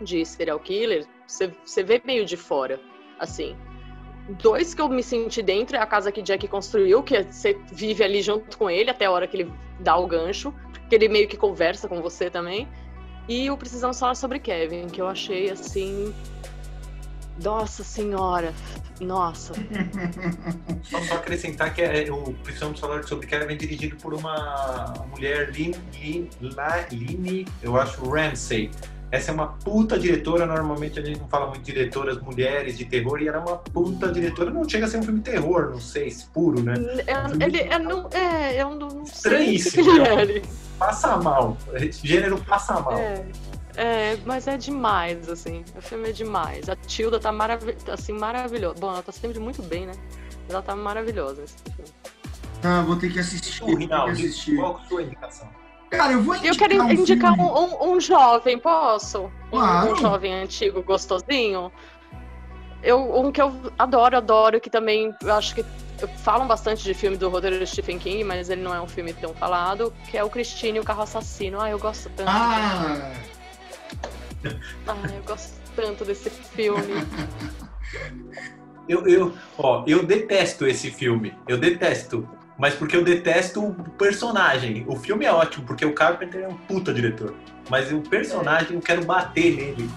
B: de serial killer, você, você vê meio de fora, assim. Dois que eu me senti dentro é a casa que Jack construiu, que é- você vive ali junto com ele até a hora que ele dá o gancho, que ele meio que conversa com você também. E o Precisamos Falar sobre Kevin, que eu achei assim. Nossa senhora! Nossa! *laughs*
C: Só, só acrescentar que é, o Precisamos Falar sobre Kevin dirigido por uma mulher, Lin, Lin, La- eu acho, Ramsey. Essa é uma puta diretora, normalmente a gente não fala muito de diretoras mulheres de terror, e ela é uma puta diretora, não chega a ser um filme de terror, não sei, se puro, né?
B: Eu, ele, eu não, é, eu não, não sei
C: Estranhíssimo,
B: ele *laughs* é. ele-
C: Passa mal, gênero passa mal.
B: É, é, mas é demais, assim. O filme é demais. A Tilda tá marav assim, maravilhosa. Bom, ela tá sempre muito bem, né? Ela tá maravilhosa nesse filme.
A: Tá, vou ter que assistir.
C: O
A: vou ter que
C: Rinaldi,
A: assistir.
C: qual a sua indicação?
A: Cara, eu vou indicar
B: Eu quero
A: um
B: indicar
A: filme.
B: um, um- um jovem, posso? Um,
A: Claro.
B: um jovem antigo, gostosinho. Eu, um que eu adoro, adoro, que também eu acho que falam bastante de filme do roteiro de Stephen King, mas ele não é um filme tão falado, que é o Christine e o Carro Assassino. Ah, eu gosto tanto.
A: Ah,
B: Ah, eu gosto tanto desse filme. *laughs*
C: Eu, eu, ó, eu detesto esse filme. Eu detesto. Mas porque eu detesto o personagem. O filme é ótimo, porque o Carpenter é um puta diretor. Mas o personagem eu quero bater nele.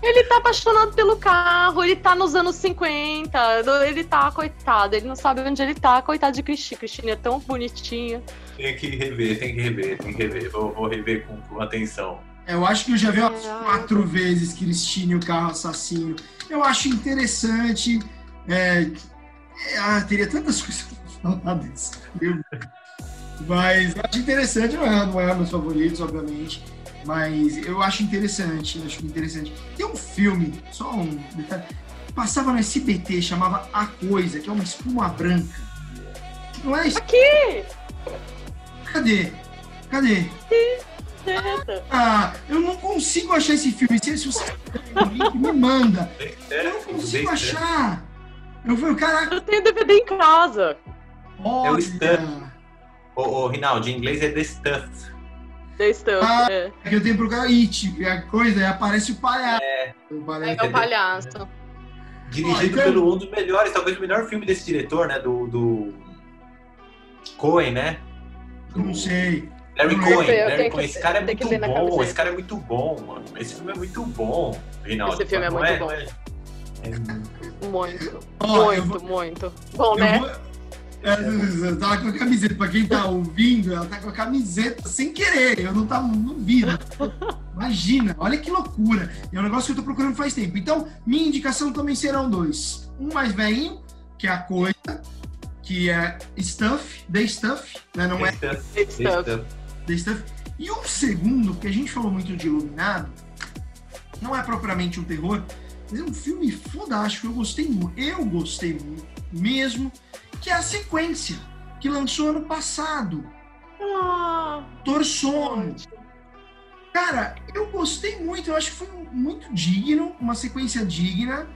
B: Ele tá apaixonado pelo carro, ele tá nos anos 50, ele tá, coitado, ele não sabe onde ele tá, coitado de Christine. Christine é tão bonitinha.
C: Tem que rever, tem que rever, tem que rever. Vou, vou rever com, com atenção.
A: eu acho que eu já vi umas
B: Ah,
A: quatro vezes Cristine e o carro assassino. Eu acho interessante. É... Ah, teria tantas coisas pra falar desse filme. Mas eu acho interessante, não é, não é meus favoritos, obviamente. Mas eu acho interessante, acho interessante. Tem um filme, só um detalhe, passava no SBT, chamava A Coisa, que é uma espuma branca. Não é isso?
B: Aqui!
A: Cadê? Cadê? Ah, eu não consigo achar esse filme. Se, você um me manda. Eu não consigo achar. Eu falei, caraca,
B: Eu tenho DVD em casa.
A: olha.
C: o Stan. Ô, ô, Rinaldo, em inglês é The Stuff.
B: The Stuff.
A: Ah,
B: é.
A: É que eu tenho que procurar It, é a coisa, aparece o palhaço. O palhaço.
B: É o palhaço.
C: Dirigido
A: então-
C: pelo um dos melhores, talvez o melhor filme desse diretor, né? Do. do... Cohen, né?
A: Não sei.
C: Larry
A: Eu
C: Cohen. Larry
B: que-
C: Cohen. Esse cara é muito bom. Esse cara é muito bom, mano. Esse filme é muito bom, Rinaldo.
B: Esse filme é muito bom.
C: É- é-
B: Muito.
A: Ó, eu
B: muito,
A: vou-
B: muito. Bom,
A: Eu
B: né?
A: vou- É, eu tava com a camiseta, pra quem tá ouvindo, ela tá com a camiseta sem querer, eu não tava vi. né? Imagina, olha que loucura. É um negócio que eu tô procurando faz tempo. Então, minha indicação também serão dois. Um mais velhinho, que é a coisa, que é Stuff, The Stuff, né? Não é
C: The Stuff,
B: The Stuff.
C: Stuff.
A: The Stuff. E um segundo, porque a gente falou muito de Iluminado, não é propriamente um terror, é um filme fodástico. Eu gostei muito, eu gostei muito mesmo, que é a sequência que lançou ano passado,
B: Ah,
A: Torsono. Cara, eu gostei muito, eu acho que foi muito digno, uma sequência digna.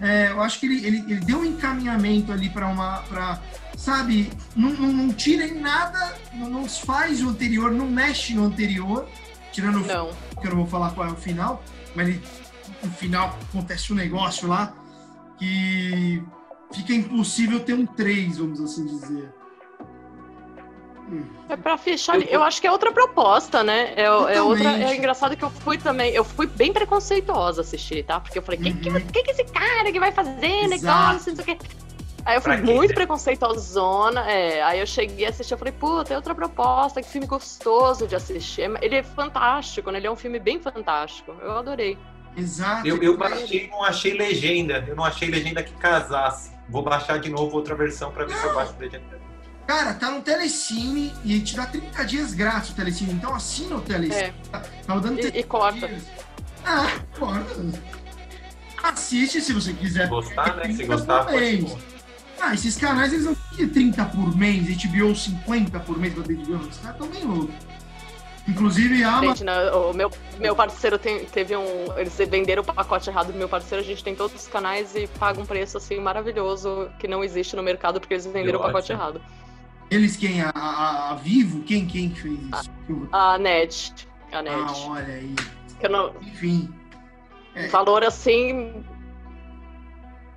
A: É, eu acho que ele, ele, ele deu um encaminhamento ali para uma. Pra, sabe, não, não, não tira em nada, não, não desfaz o anterior, não mexe no anterior, tirando o
B: não.
A: que eu não vou falar qual é o final, mas ele, no final acontece um negócio lá que fica impossível ter um 3, vamos assim dizer.
B: É pra fechar. Eu acho que é outra proposta, né? É, é outra. É engraçado que eu fui também. Eu fui bem preconceituosa assistir, tá? Porque eu falei, o que, que,
A: Uhum.
B: que, que esse cara que vai fazer?
A: Exato.
B: Negócio, não sei o quê. Aí eu fui
C: Pra
B: muito preconceituosona, é. Aí eu cheguei a assistir, eu falei, puta, é outra proposta, que filme gostoso de assistir. Ele é fantástico, né? Ele é um filme bem fantástico. Eu adorei.
A: Exato.
C: Eu, eu baixei e não achei legenda. Eu não achei legenda que casasse. Vou baixar de novo outra versão pra ver se eu baixo legenda.
A: Cara, tá no Telecine e te dá 30 dias grátis o Telecine, então assina o Telecine.
B: É.
A: Tava dando
B: E,
A: 30
B: e corta.
A: dias. Ah, corta. Assiste se você quiser.
C: Se gostar, né? Se
A: 30
C: gostar, pode.
A: Ah, esses canais eles não têm 30 por mês, HBO 50 por mês pra HBO. Os caras tão bem loucos. Inclusive, a Amazon.
B: Gente, né, o meu, meu parceiro tem- teve um. Eles venderam o pacote errado do meu parceiro. A gente tem todos os canais e paga um preço assim maravilhoso que não existe no mercado porque eles venderam o pacote
C: ótimo.
B: errado.
A: Eles quem? A, a, a Vivo? Quem, quem que fez isso? Eu-
B: A net. A
A: Ah,
B: net.
A: olha aí.
B: Que eu não-
A: Enfim. É.
B: valor assim.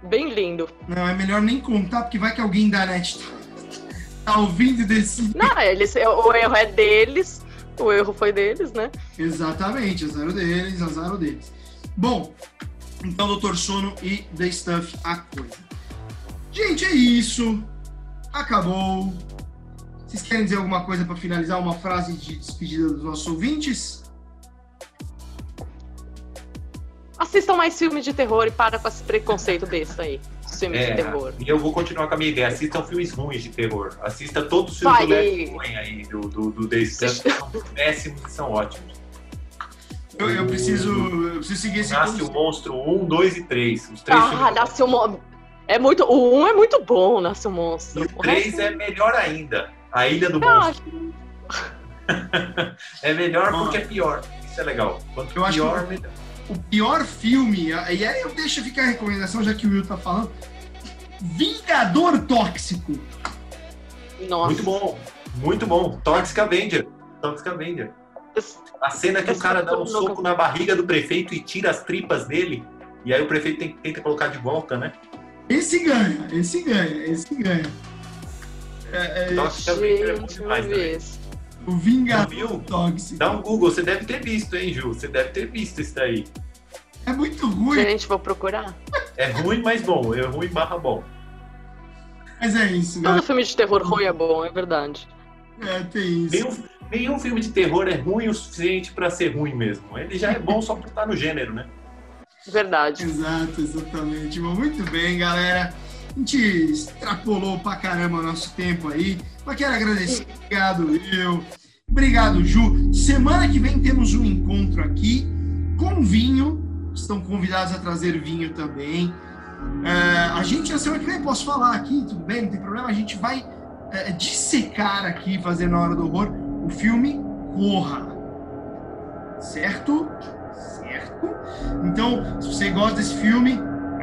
B: Bem lindo.
A: Não, é melhor nem contar, porque vai que alguém da net tá, tá ouvindo desse.
B: Não, eles, o erro é deles. O erro foi deles, né?
A: Exatamente, azar o deles, azar o deles. Bom, então Doutor Sono e The Stuff, a coisa. Gente, é isso. Acabou. Vocês querem dizer alguma coisa para finalizar? Uma frase de despedida dos nossos ouvintes?
B: Assistam mais filmes de terror e para com esse preconceito besta aí. Os filmes
C: É,
B: de terror.
C: e eu vou continuar com a minha ideia. Assistam filmes ruins de terror. Assista todos os filmes
B: Vai.
C: do Larry Cohen aí, do, do, do que são péssimos e são ótimos.
A: Eu, eu preciso, eu preciso seguir esse
C: Nasce o. Monstro 1, 2 e 3. Os três
B: Ah, nasce um Mon- É muito. O 1 é muito bom, Nasce
C: E
B: Monstro.
C: o 3 é melhor ainda. A Ilha do
B: Ah,
C: Monstro. *laughs* É melhor porque é pior. Isso é legal. Quanto
A: Eu acho
C: pior,
A: que-
C: melhor.
A: O pior filme, e aí eu deixo ficar a recomendação, já que o Will tá falando. Vingador Tóxico.
B: Nossa.
C: Muito bom. Muito bom. Toxic Avenger. Toxic Avenger. A cena que o cara dá um soco na barriga do prefeito e tira as tripas dele. E aí o prefeito tem- tenta colocar de volta, né?
A: Esse ganha, esse ganha, esse ganha. É, é,
C: Toxic Avenger é bom
B: Gente,
A: o Vingador? Tóxico.
C: Dá um Google, você deve ter visto, hein, Ju? Você deve ter visto isso daí.
A: É muito ruim,
B: Gente, vou procurar.
C: É ruim, mas bom. É ruim barra bom.
A: mas é isso, né?
B: Todo filme de terror ruim é bom, é verdade.
A: É, tem isso.
C: Nenhum, nenhum filme de terror é ruim o suficiente pra ser ruim mesmo. Ele já é bom só por estar no gênero, né?
B: Verdade.
A: Exato, exatamente. Bom, muito bem, galera. A gente extrapolou pra caramba o nosso tempo aí. Mas quero agradecer. Obrigado, eu. Obrigado, Ju. Semana que vem temos um encontro aqui com vinho. Estão convidados a trazer vinho também. É, a gente, na semana que vem, posso falar aqui, tudo bem, não tem problema. A gente vai é, dissecar aqui, fazer na hora do horror, o filme Corra. Certo? Certo? Então, se você gosta desse filme,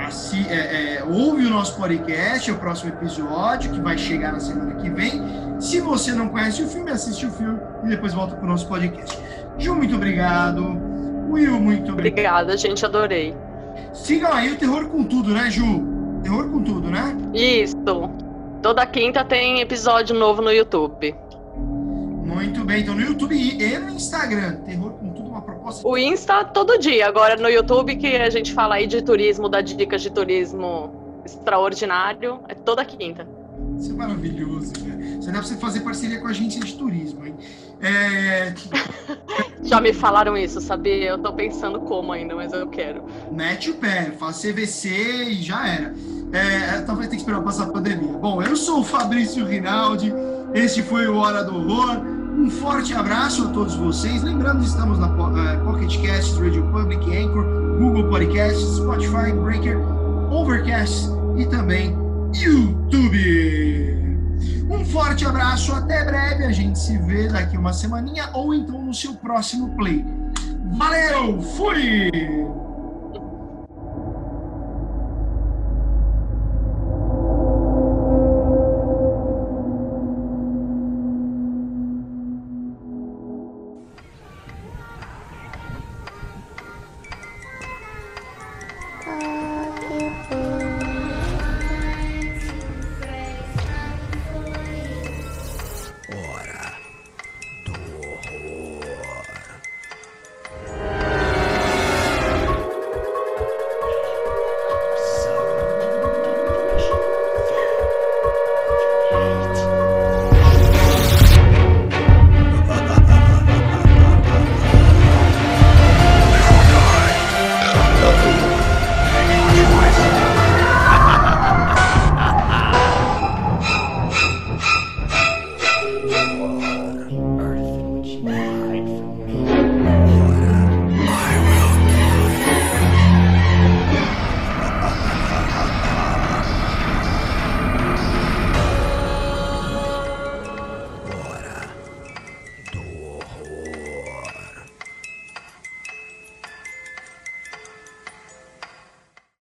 A: assi, é, é, ouve o nosso podcast, o próximo episódio, que vai chegar na semana que vem. Se você não conhece o filme, assiste o filme e depois volta para o nosso podcast. Ju, muito obrigado. Will, muito obrigado.
B: Obrigada, gente, adorei.
A: Sigam aí o Terror com Tudo, né, Ju? Terror com Tudo, né?
B: Isso. Toda quinta tem episódio novo no YouTube.
A: Muito bem, então no YouTube e no Instagram. Terror com Tudo, uma proposta.
B: O Insta todo dia, agora no YouTube que a gente fala aí de turismo, dá dicas de turismo extraordinário, é toda quinta.
A: Isso é maravilhoso, cara. Você você fazer parceria com a agência de turismo, hein? É... *laughs*
B: Já me falaram isso, sabia? Eu tô pensando como ainda, mas eu quero.
A: Mete o pé, faz CVC e já era. É, talvez tenha que esperar passar a pandemia. Bom, eu sou o Fabrício Rinaldi, este foi o Hora do Horror. Um forte abraço a todos vocês. Lembrando, estamos na uh, Pocket Cast, Radio Public, Anchor, Google Podcasts, Spotify, Breaker, Overcast e também YouTube. Um forte abraço, até breve. A gente se vê daqui uma semaninha ou então no seu próximo play. Valeu, fui!